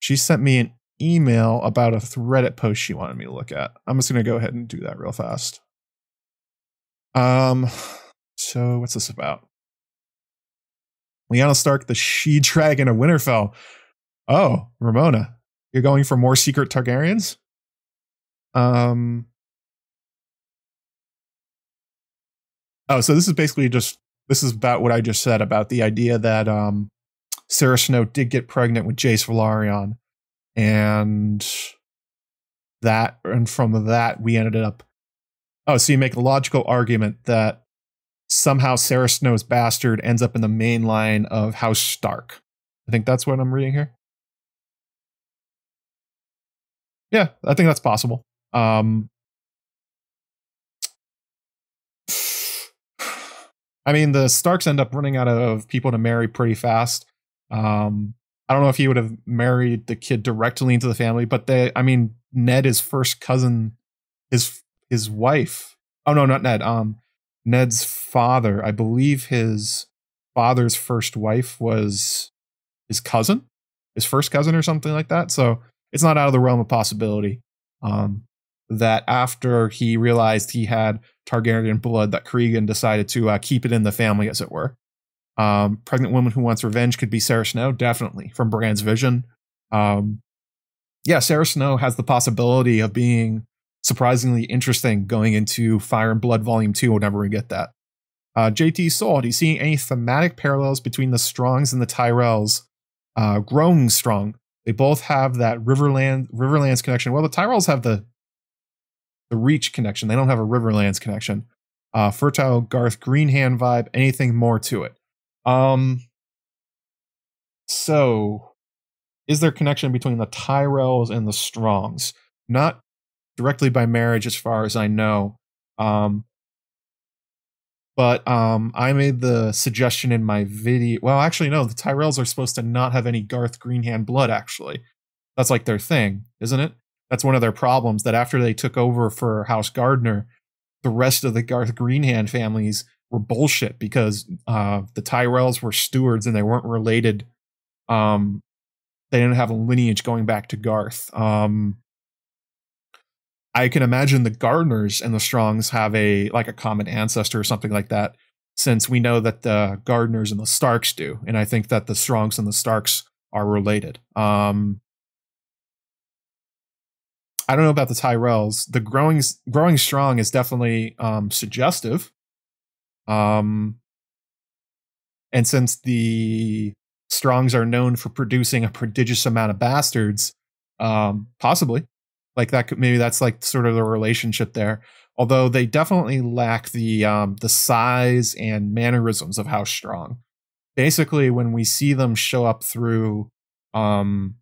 she sent me an email about a Reddit post she wanted me to look at. I'm just going to go ahead and do that real fast. Um, so what's this about? Lyanna Stark, the she dragon of Winterfell. Oh, Ramona, you're going for more secret Targaryens? Um, Oh, so this is basically just this is about what I just said about the idea that um, Sara Snow did get pregnant with Jace Velaryon, and that and from that we ended up. Oh, so you make a logical argument that somehow Sara Snow's bastard ends up in the main line of House Stark. I think that's what I'm reading here. Yeah, I think that's possible. Um, I mean, the Starks end up running out of people to marry pretty fast. Um, I don't know if he would have married the kid directly into the family, but they, I mean, Ned is first cousin, his his wife. Oh no, not Ned. Um, Ned's father. I believe his father's first wife was his cousin, his first cousin or something like that. So it's not out of the realm of possibility. Um, that after he realized he had Targaryen blood, that Cregan decided to uh, keep it in the family, as it were. Um, pregnant woman who wants revenge could be Sara Snow, definitely from Bran's vision. Um, yeah, Sara Snow has the possibility of being surprisingly interesting going into Fire and Blood Volume 2 whenever we get that. Uh, JT Soul, do you see any thematic parallels between the Strongs and the Tyrells uh, growing strong? They both have that Riverland Riverlands connection. Well, the Tyrells have the the Reach connection. They don't have a Riverlands connection. Uh, fertile Garth Greenhand vibe. Anything more to it? Um. So, is there connection between the Tyrells and the Strongs? Not directly by marriage, as far as I know. Um, but um, I made the suggestion in my video. Well, actually, no. The Tyrells are supposed to not have any Garth Greenhand blood. Actually, that's like their thing, isn't it? that's one of their problems that after they took over for House Gardner, the rest of the Garth Greenhand families were bullshit because uh, the Tyrells were stewards and they weren't related. Um, they didn't have a lineage going back to Garth. Um, I can imagine the Gardners and the Strongs have a like a common ancestor or something like that, since we know that the Gardners and the Starks do, and I think that the Strongs and the Starks are related. Um, I don't know about the Tyrells. The growing growing strong is definitely um, suggestive. Um, and since the Strongs are known for producing a prodigious amount of bastards, um, possibly like that could maybe that's like sort of the relationship there. Although they definitely lack the um, the size and mannerisms of how Strong. Basically, when we see them show up through um,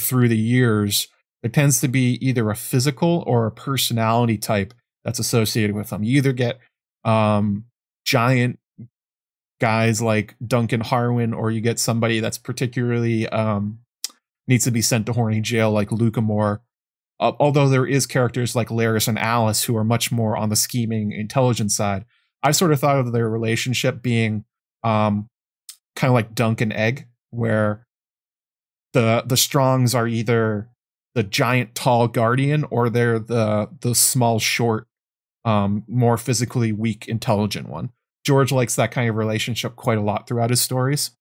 through the years, there tends to be either a physical or a personality type that's associated with them. You either get um, giant guys like Duncan Harwin, or you get somebody that's particularly um, needs to be sent to horny jail like Lucamore. Uh, although there is characters like Larys and Alys who are much more on the scheming, intelligence side. I sort of thought of their relationship being um, kind of like Dunk and Egg, where the the Strongs are either the giant tall guardian or they're the the small short um more physically weak intelligent one. George likes that kind of relationship quite a lot throughout his stories.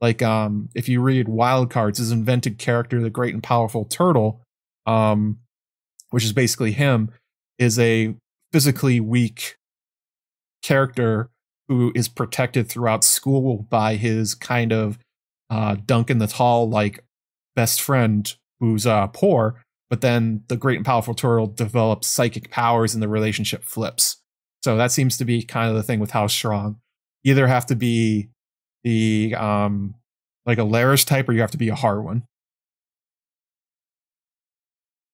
Like um if you read wild cards his invented character the great and powerful turtle um which is basically him is a physically weak character who is protected throughout school by his kind of uh duncan the tall like best friend who's uh, poor, but then the great and powerful turtle develops psychic powers and the relationship flips. So that seems to be kind of the thing with House Strong. Either have to be the um like a Larys type or you have to be a Harwin.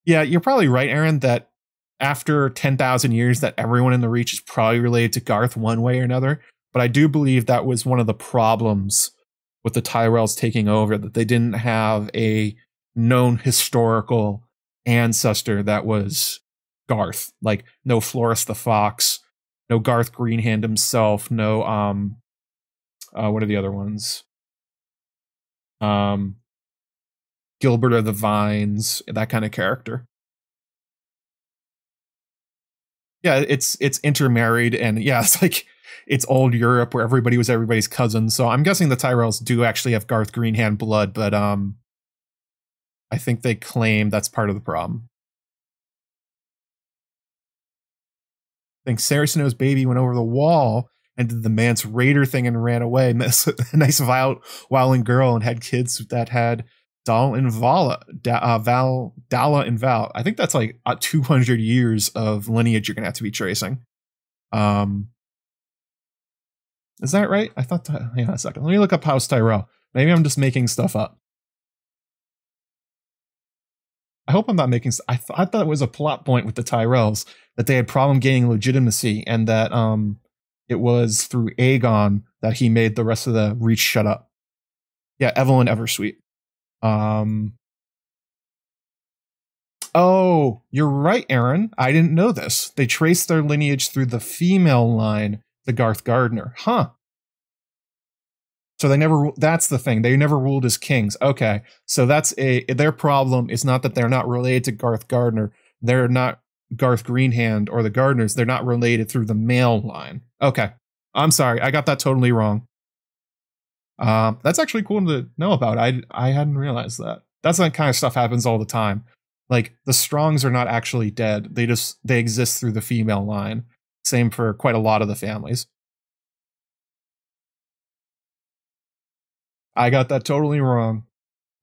Yeah, you're probably right, Aaron, that after 10,000 years that everyone in the Reach is probably related to Garth one way or another. But I do believe that was one of the problems with the Tyrells taking over, that they didn't have a known historical ancestor that was Garth. Like no Floris the Fox, no Garth Greenhand himself, no um uh what are the other ones? Um Gilbert of the Vines, that kind of character. Yeah, it's it's intermarried and yeah, it's like it's old Europe where everybody was everybody's cousin. So I'm guessing the Tyrells do actually have Garth Greenhand blood, but um I think they claim that's part of the problem. I think Saraceno's baby went over the wall and did the Mance Rayder thing and ran away. a nice wild, wilding girl and had kids that had Dal and Vala, da, uh, Val, Dalla and Val. I think that's like uh, 200 years of lineage you're gonna have to be tracing. Um, is that right? I thought. That, hang on a second. Let me look up House Tyrell. Maybe I'm just making stuff up. I hope I'm not making. I, th- I thought it was a plot point with the Tyrells that they had problem gaining legitimacy, and that um, it was through Aegon that he made the rest of the Reach shut up. Yeah, Evelyn Eversweet. Um. Oh, you're right, Aaron. I didn't know this. They traced their lineage through the female line, the Garth Gardner. Huh. So they never that's the thing. They never ruled as kings. Okay. So that's a their problem is not that they're not related to Garth Gardner. They're not Garth Greenhand or the Gardeners. They're not related through the male line. Okay. I'm sorry. I got that totally wrong. Um, that's actually cool to know about. I I hadn't realized that. That's that kind of stuff happens all the time. Like the Strongs are not actually dead. They just they exist through the female line. Same for quite a lot of the families. I got that totally wrong.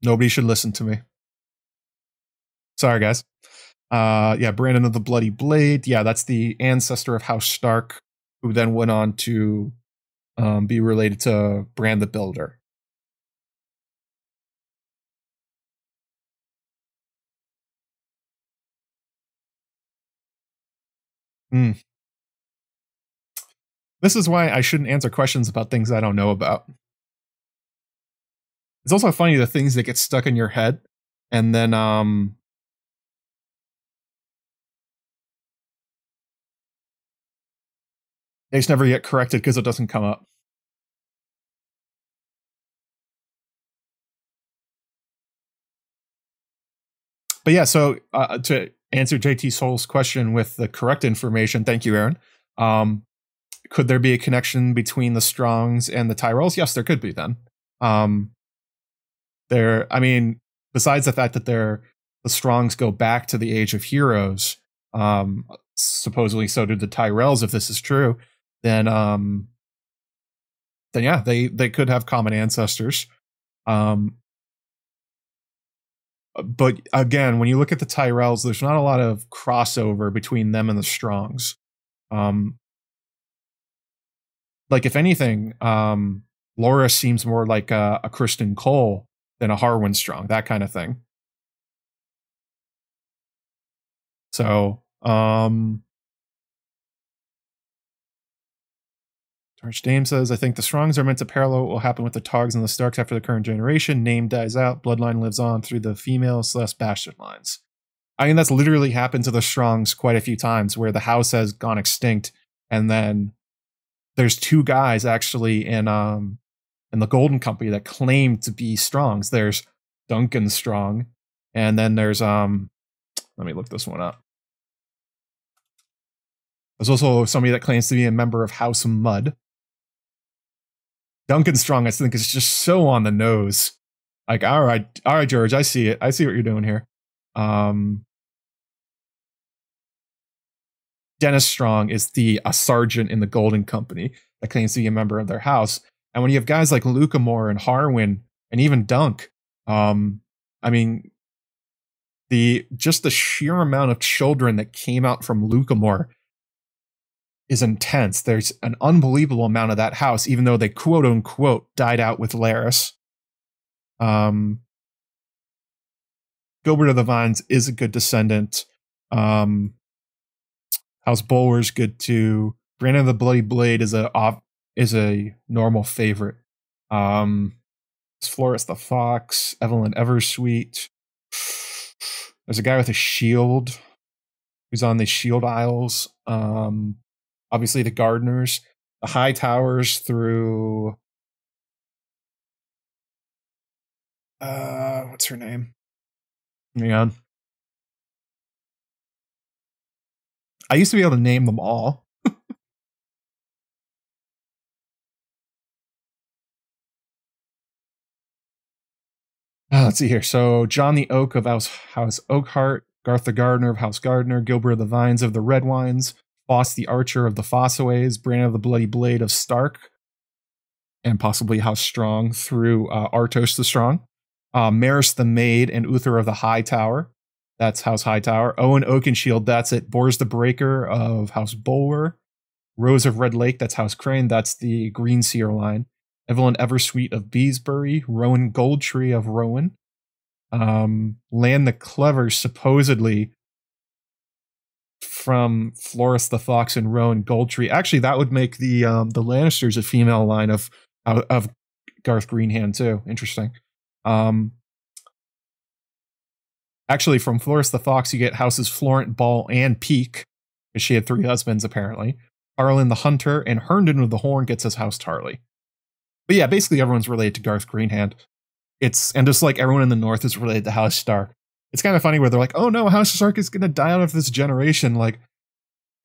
Nobody should listen to me. Sorry, guys. Uh, yeah, Brandon of the Bloody Blade. Yeah, that's the ancestor of House Stark, who then went on to um, be related to Bran the Builder. Mm. This is why I shouldn't answer questions about things I don't know about. It's also funny the things that get stuck in your head, and then um, They just never get corrected because it doesn't come up. But yeah, so uh, to answer JT Soul's question with the correct information, thank you, Aaron. Um, could there be a connection between the Strongs and the Tyrells? Yes, there could be then. Um, there, I mean, besides the fact that they're the Strongs go back to the Age of Heroes, um, supposedly so did the Tyrells. If this is true, then um, then yeah, they they could have common ancestors. Um, but again, when you look at the Tyrells, there's not a lot of crossover between them and the Strongs. Um, like if anything, um, Loras seems more like a, a Criston Cole than a Harwin Strong, that kind of thing. So, um, George Dame says, I think the Strongs are meant to parallel what will happen with the Togs and the Starks after the current generation. Name dies out, bloodline lives on through the female slash bastard lines. I mean, that's literally happened to the Strongs quite a few times where the house has gone extinct and then there's two guys actually in um in the Golden Company that claim to be Strongs. There's Duncan Strong, and then there's um let me look this one up. There's also somebody that claims to be a member of House Mudd. Duncan Strong, I think, is just so on the nose. Like, all right, all right, George, I see it. I see what you're doing here. Um, Denys Strong is the a sergeant in the Golden Company that claims to be a member of their house. And when you have guys like Lucamore and Harwin and even Dunk, um, I mean, the just the sheer amount of children that came out from Lucamore is intense. There's an unbelievable amount of that house, even though they quote unquote died out with Larys. Um, Gilbert of the Vines is a good descendant. Um, House Bulwer's good too. Brandon of the Bloody Blade is a off, is a normal favorite. Um, Floris the Fox, Evelyn Eversweet. There's a guy with a shield who's on the Shield Isles. Um, obviously the gardeners, the high towers through uh what's her name? Hang on. I used to be able to name them all. Uh, let's see here. So John the Oak of House, House Oakheart, Garth the Gardener of House Gardener, Gilbert of the Vines of the Redwynes, Foss the Archer of the Fossaways, Bran of the Bloody Blade of Stark, and possibly House Strong through uh, Artos the Strong, uh, Maris the Maid, and Uthor of the High Tower. That's House Hightower. Owen Oakenshield, that's it. Bors the Breaker of House Bulwer. Rose of Red Lake, that's House Crane. That's the Green Seer line. Evelyn Eversweet of Beesbury. Rowan Goldtree of Rowan. Um, Lann the Clever, supposedly from Floris the Fox and Rowan Goldtree. Actually, that would make the um, the Lannisters a female line of of Garth Greenhand too. Interesting. Um, actually, from Floris the Fox, you get houses Florent, Ball, and Peake, she had three husbands apparently. Arlen the Hunter and Herndon of the Horn gets his house Tarly. But yeah, basically everyone's related to Garth Greenhand. It's and just like everyone in the North is related to House Stark it's kind of funny where they're like, oh no, House Stark is going to die out of this generation, like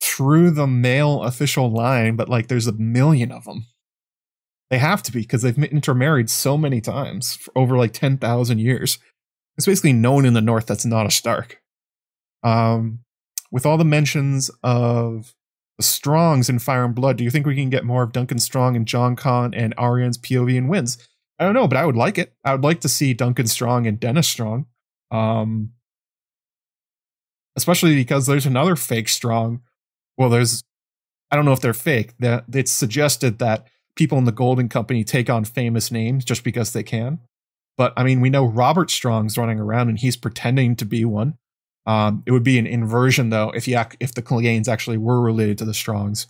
through the male official line, but like there's a million of them. They have to be because they've intermarried so many times over like 10,000 years. It's basically no one in the North that's not a Stark. Um, with all the mentions of the Strongs in Fire and Blood, do you think we can get more of Duncan Strong and Jon Con and Arianne's POV and wins? I don't know, but I would like it. I would like to see Duncan Strong and Denys Strong. Um, especially because there's another fake strong. Well, there's, I don't know if they're fake. That it's suggested that people in the Golden Company take on famous names just because they can. But I mean, we know Robert Strong's running around and he's pretending to be one. Um, it would be an inversion though if you if the Cleganes actually were related to the Strongs.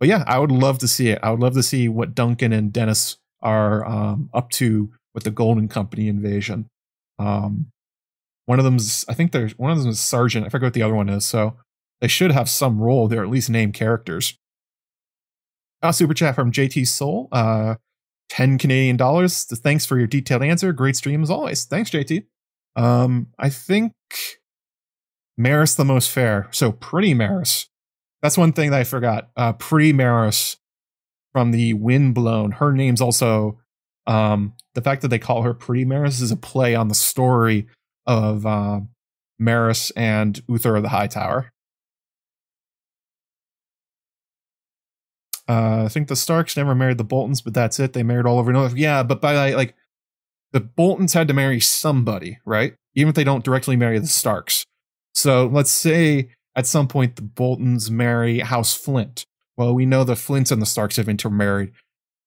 But yeah, I would love to see it. I would love to see what Duncan and Denys are um, up to with the Golden Company invasion. Um, one of them's I think there's one of them is sergeant. I forget what the other one is. So they should have some role. They're at least named characters. A super chat from JT Soul. Uh, 10 Canadian dollars. Thanks for your detailed answer. Great stream as always. Thanks, JT. Um, I think Maris the most fair. So pretty Maris. That's one thing that I forgot. Uh, pretty Maris from the Windblown. Her name's also um, the fact that they call her Pretty Maris is a play on the story of uh, Maris and Uthor of the High Tower. Uh, I think the Starks never married the Boltons, but that's it. They married all over North. Yeah, but by like the Boltons had to marry somebody, right? Even if they don't directly marry the Starks. So let's say at some point the Boltons marry House Flint. Well, we know the Flints and the Starks have intermarried.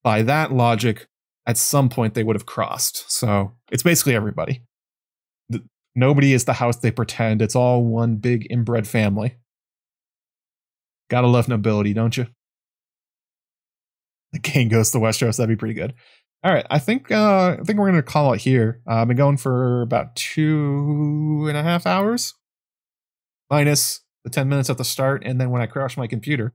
By that logic, at some point they would have crossed. So it's basically everybody. The, nobody is the house they pretend. It's all one big inbred family. Gotta love nobility, don't you? The king goes to Westeros. That'd be pretty good. All right, I think uh, I think we're gonna call it here. Uh, I've been going for about two and a half hours, minus the ten minutes at the start, and then when I crash my computer.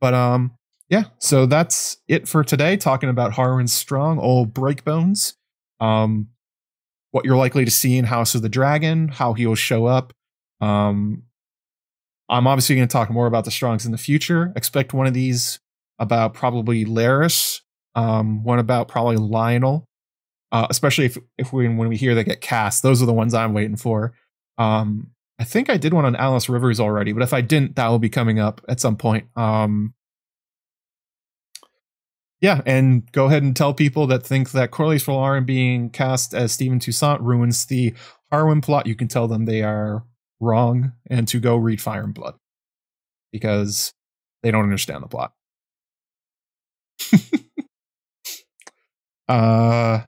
But um, yeah, so that's it for today. Talking about Harwin Strong, old Breakbones, um, what you're likely to see in House of the Dragon, how he will show up. Um, I'm obviously going to talk more about the Strongs in the future. Expect one of these about probably Larys, um, one about probably Lyonel, uh, especially if if we when we hear they get cast. Those are the ones I'm waiting for. Um, I think I did one on Alys Rivers already, but if I didn't, that will be coming up at some point. Um, yeah, and go ahead and tell people that think that Corlys Velaryon being cast as Stephen Toussaint ruins the Harwin plot. You can tell them they are wrong and to go read Fire and Blood because they don't understand the plot. uh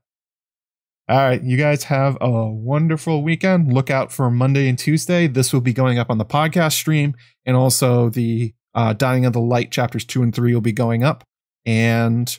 all right, you guys have a wonderful weekend. Look out for Monday and Tuesday. This will be going up on the podcast stream, and also the uh, Dying of the Light chapters two and three will be going up. And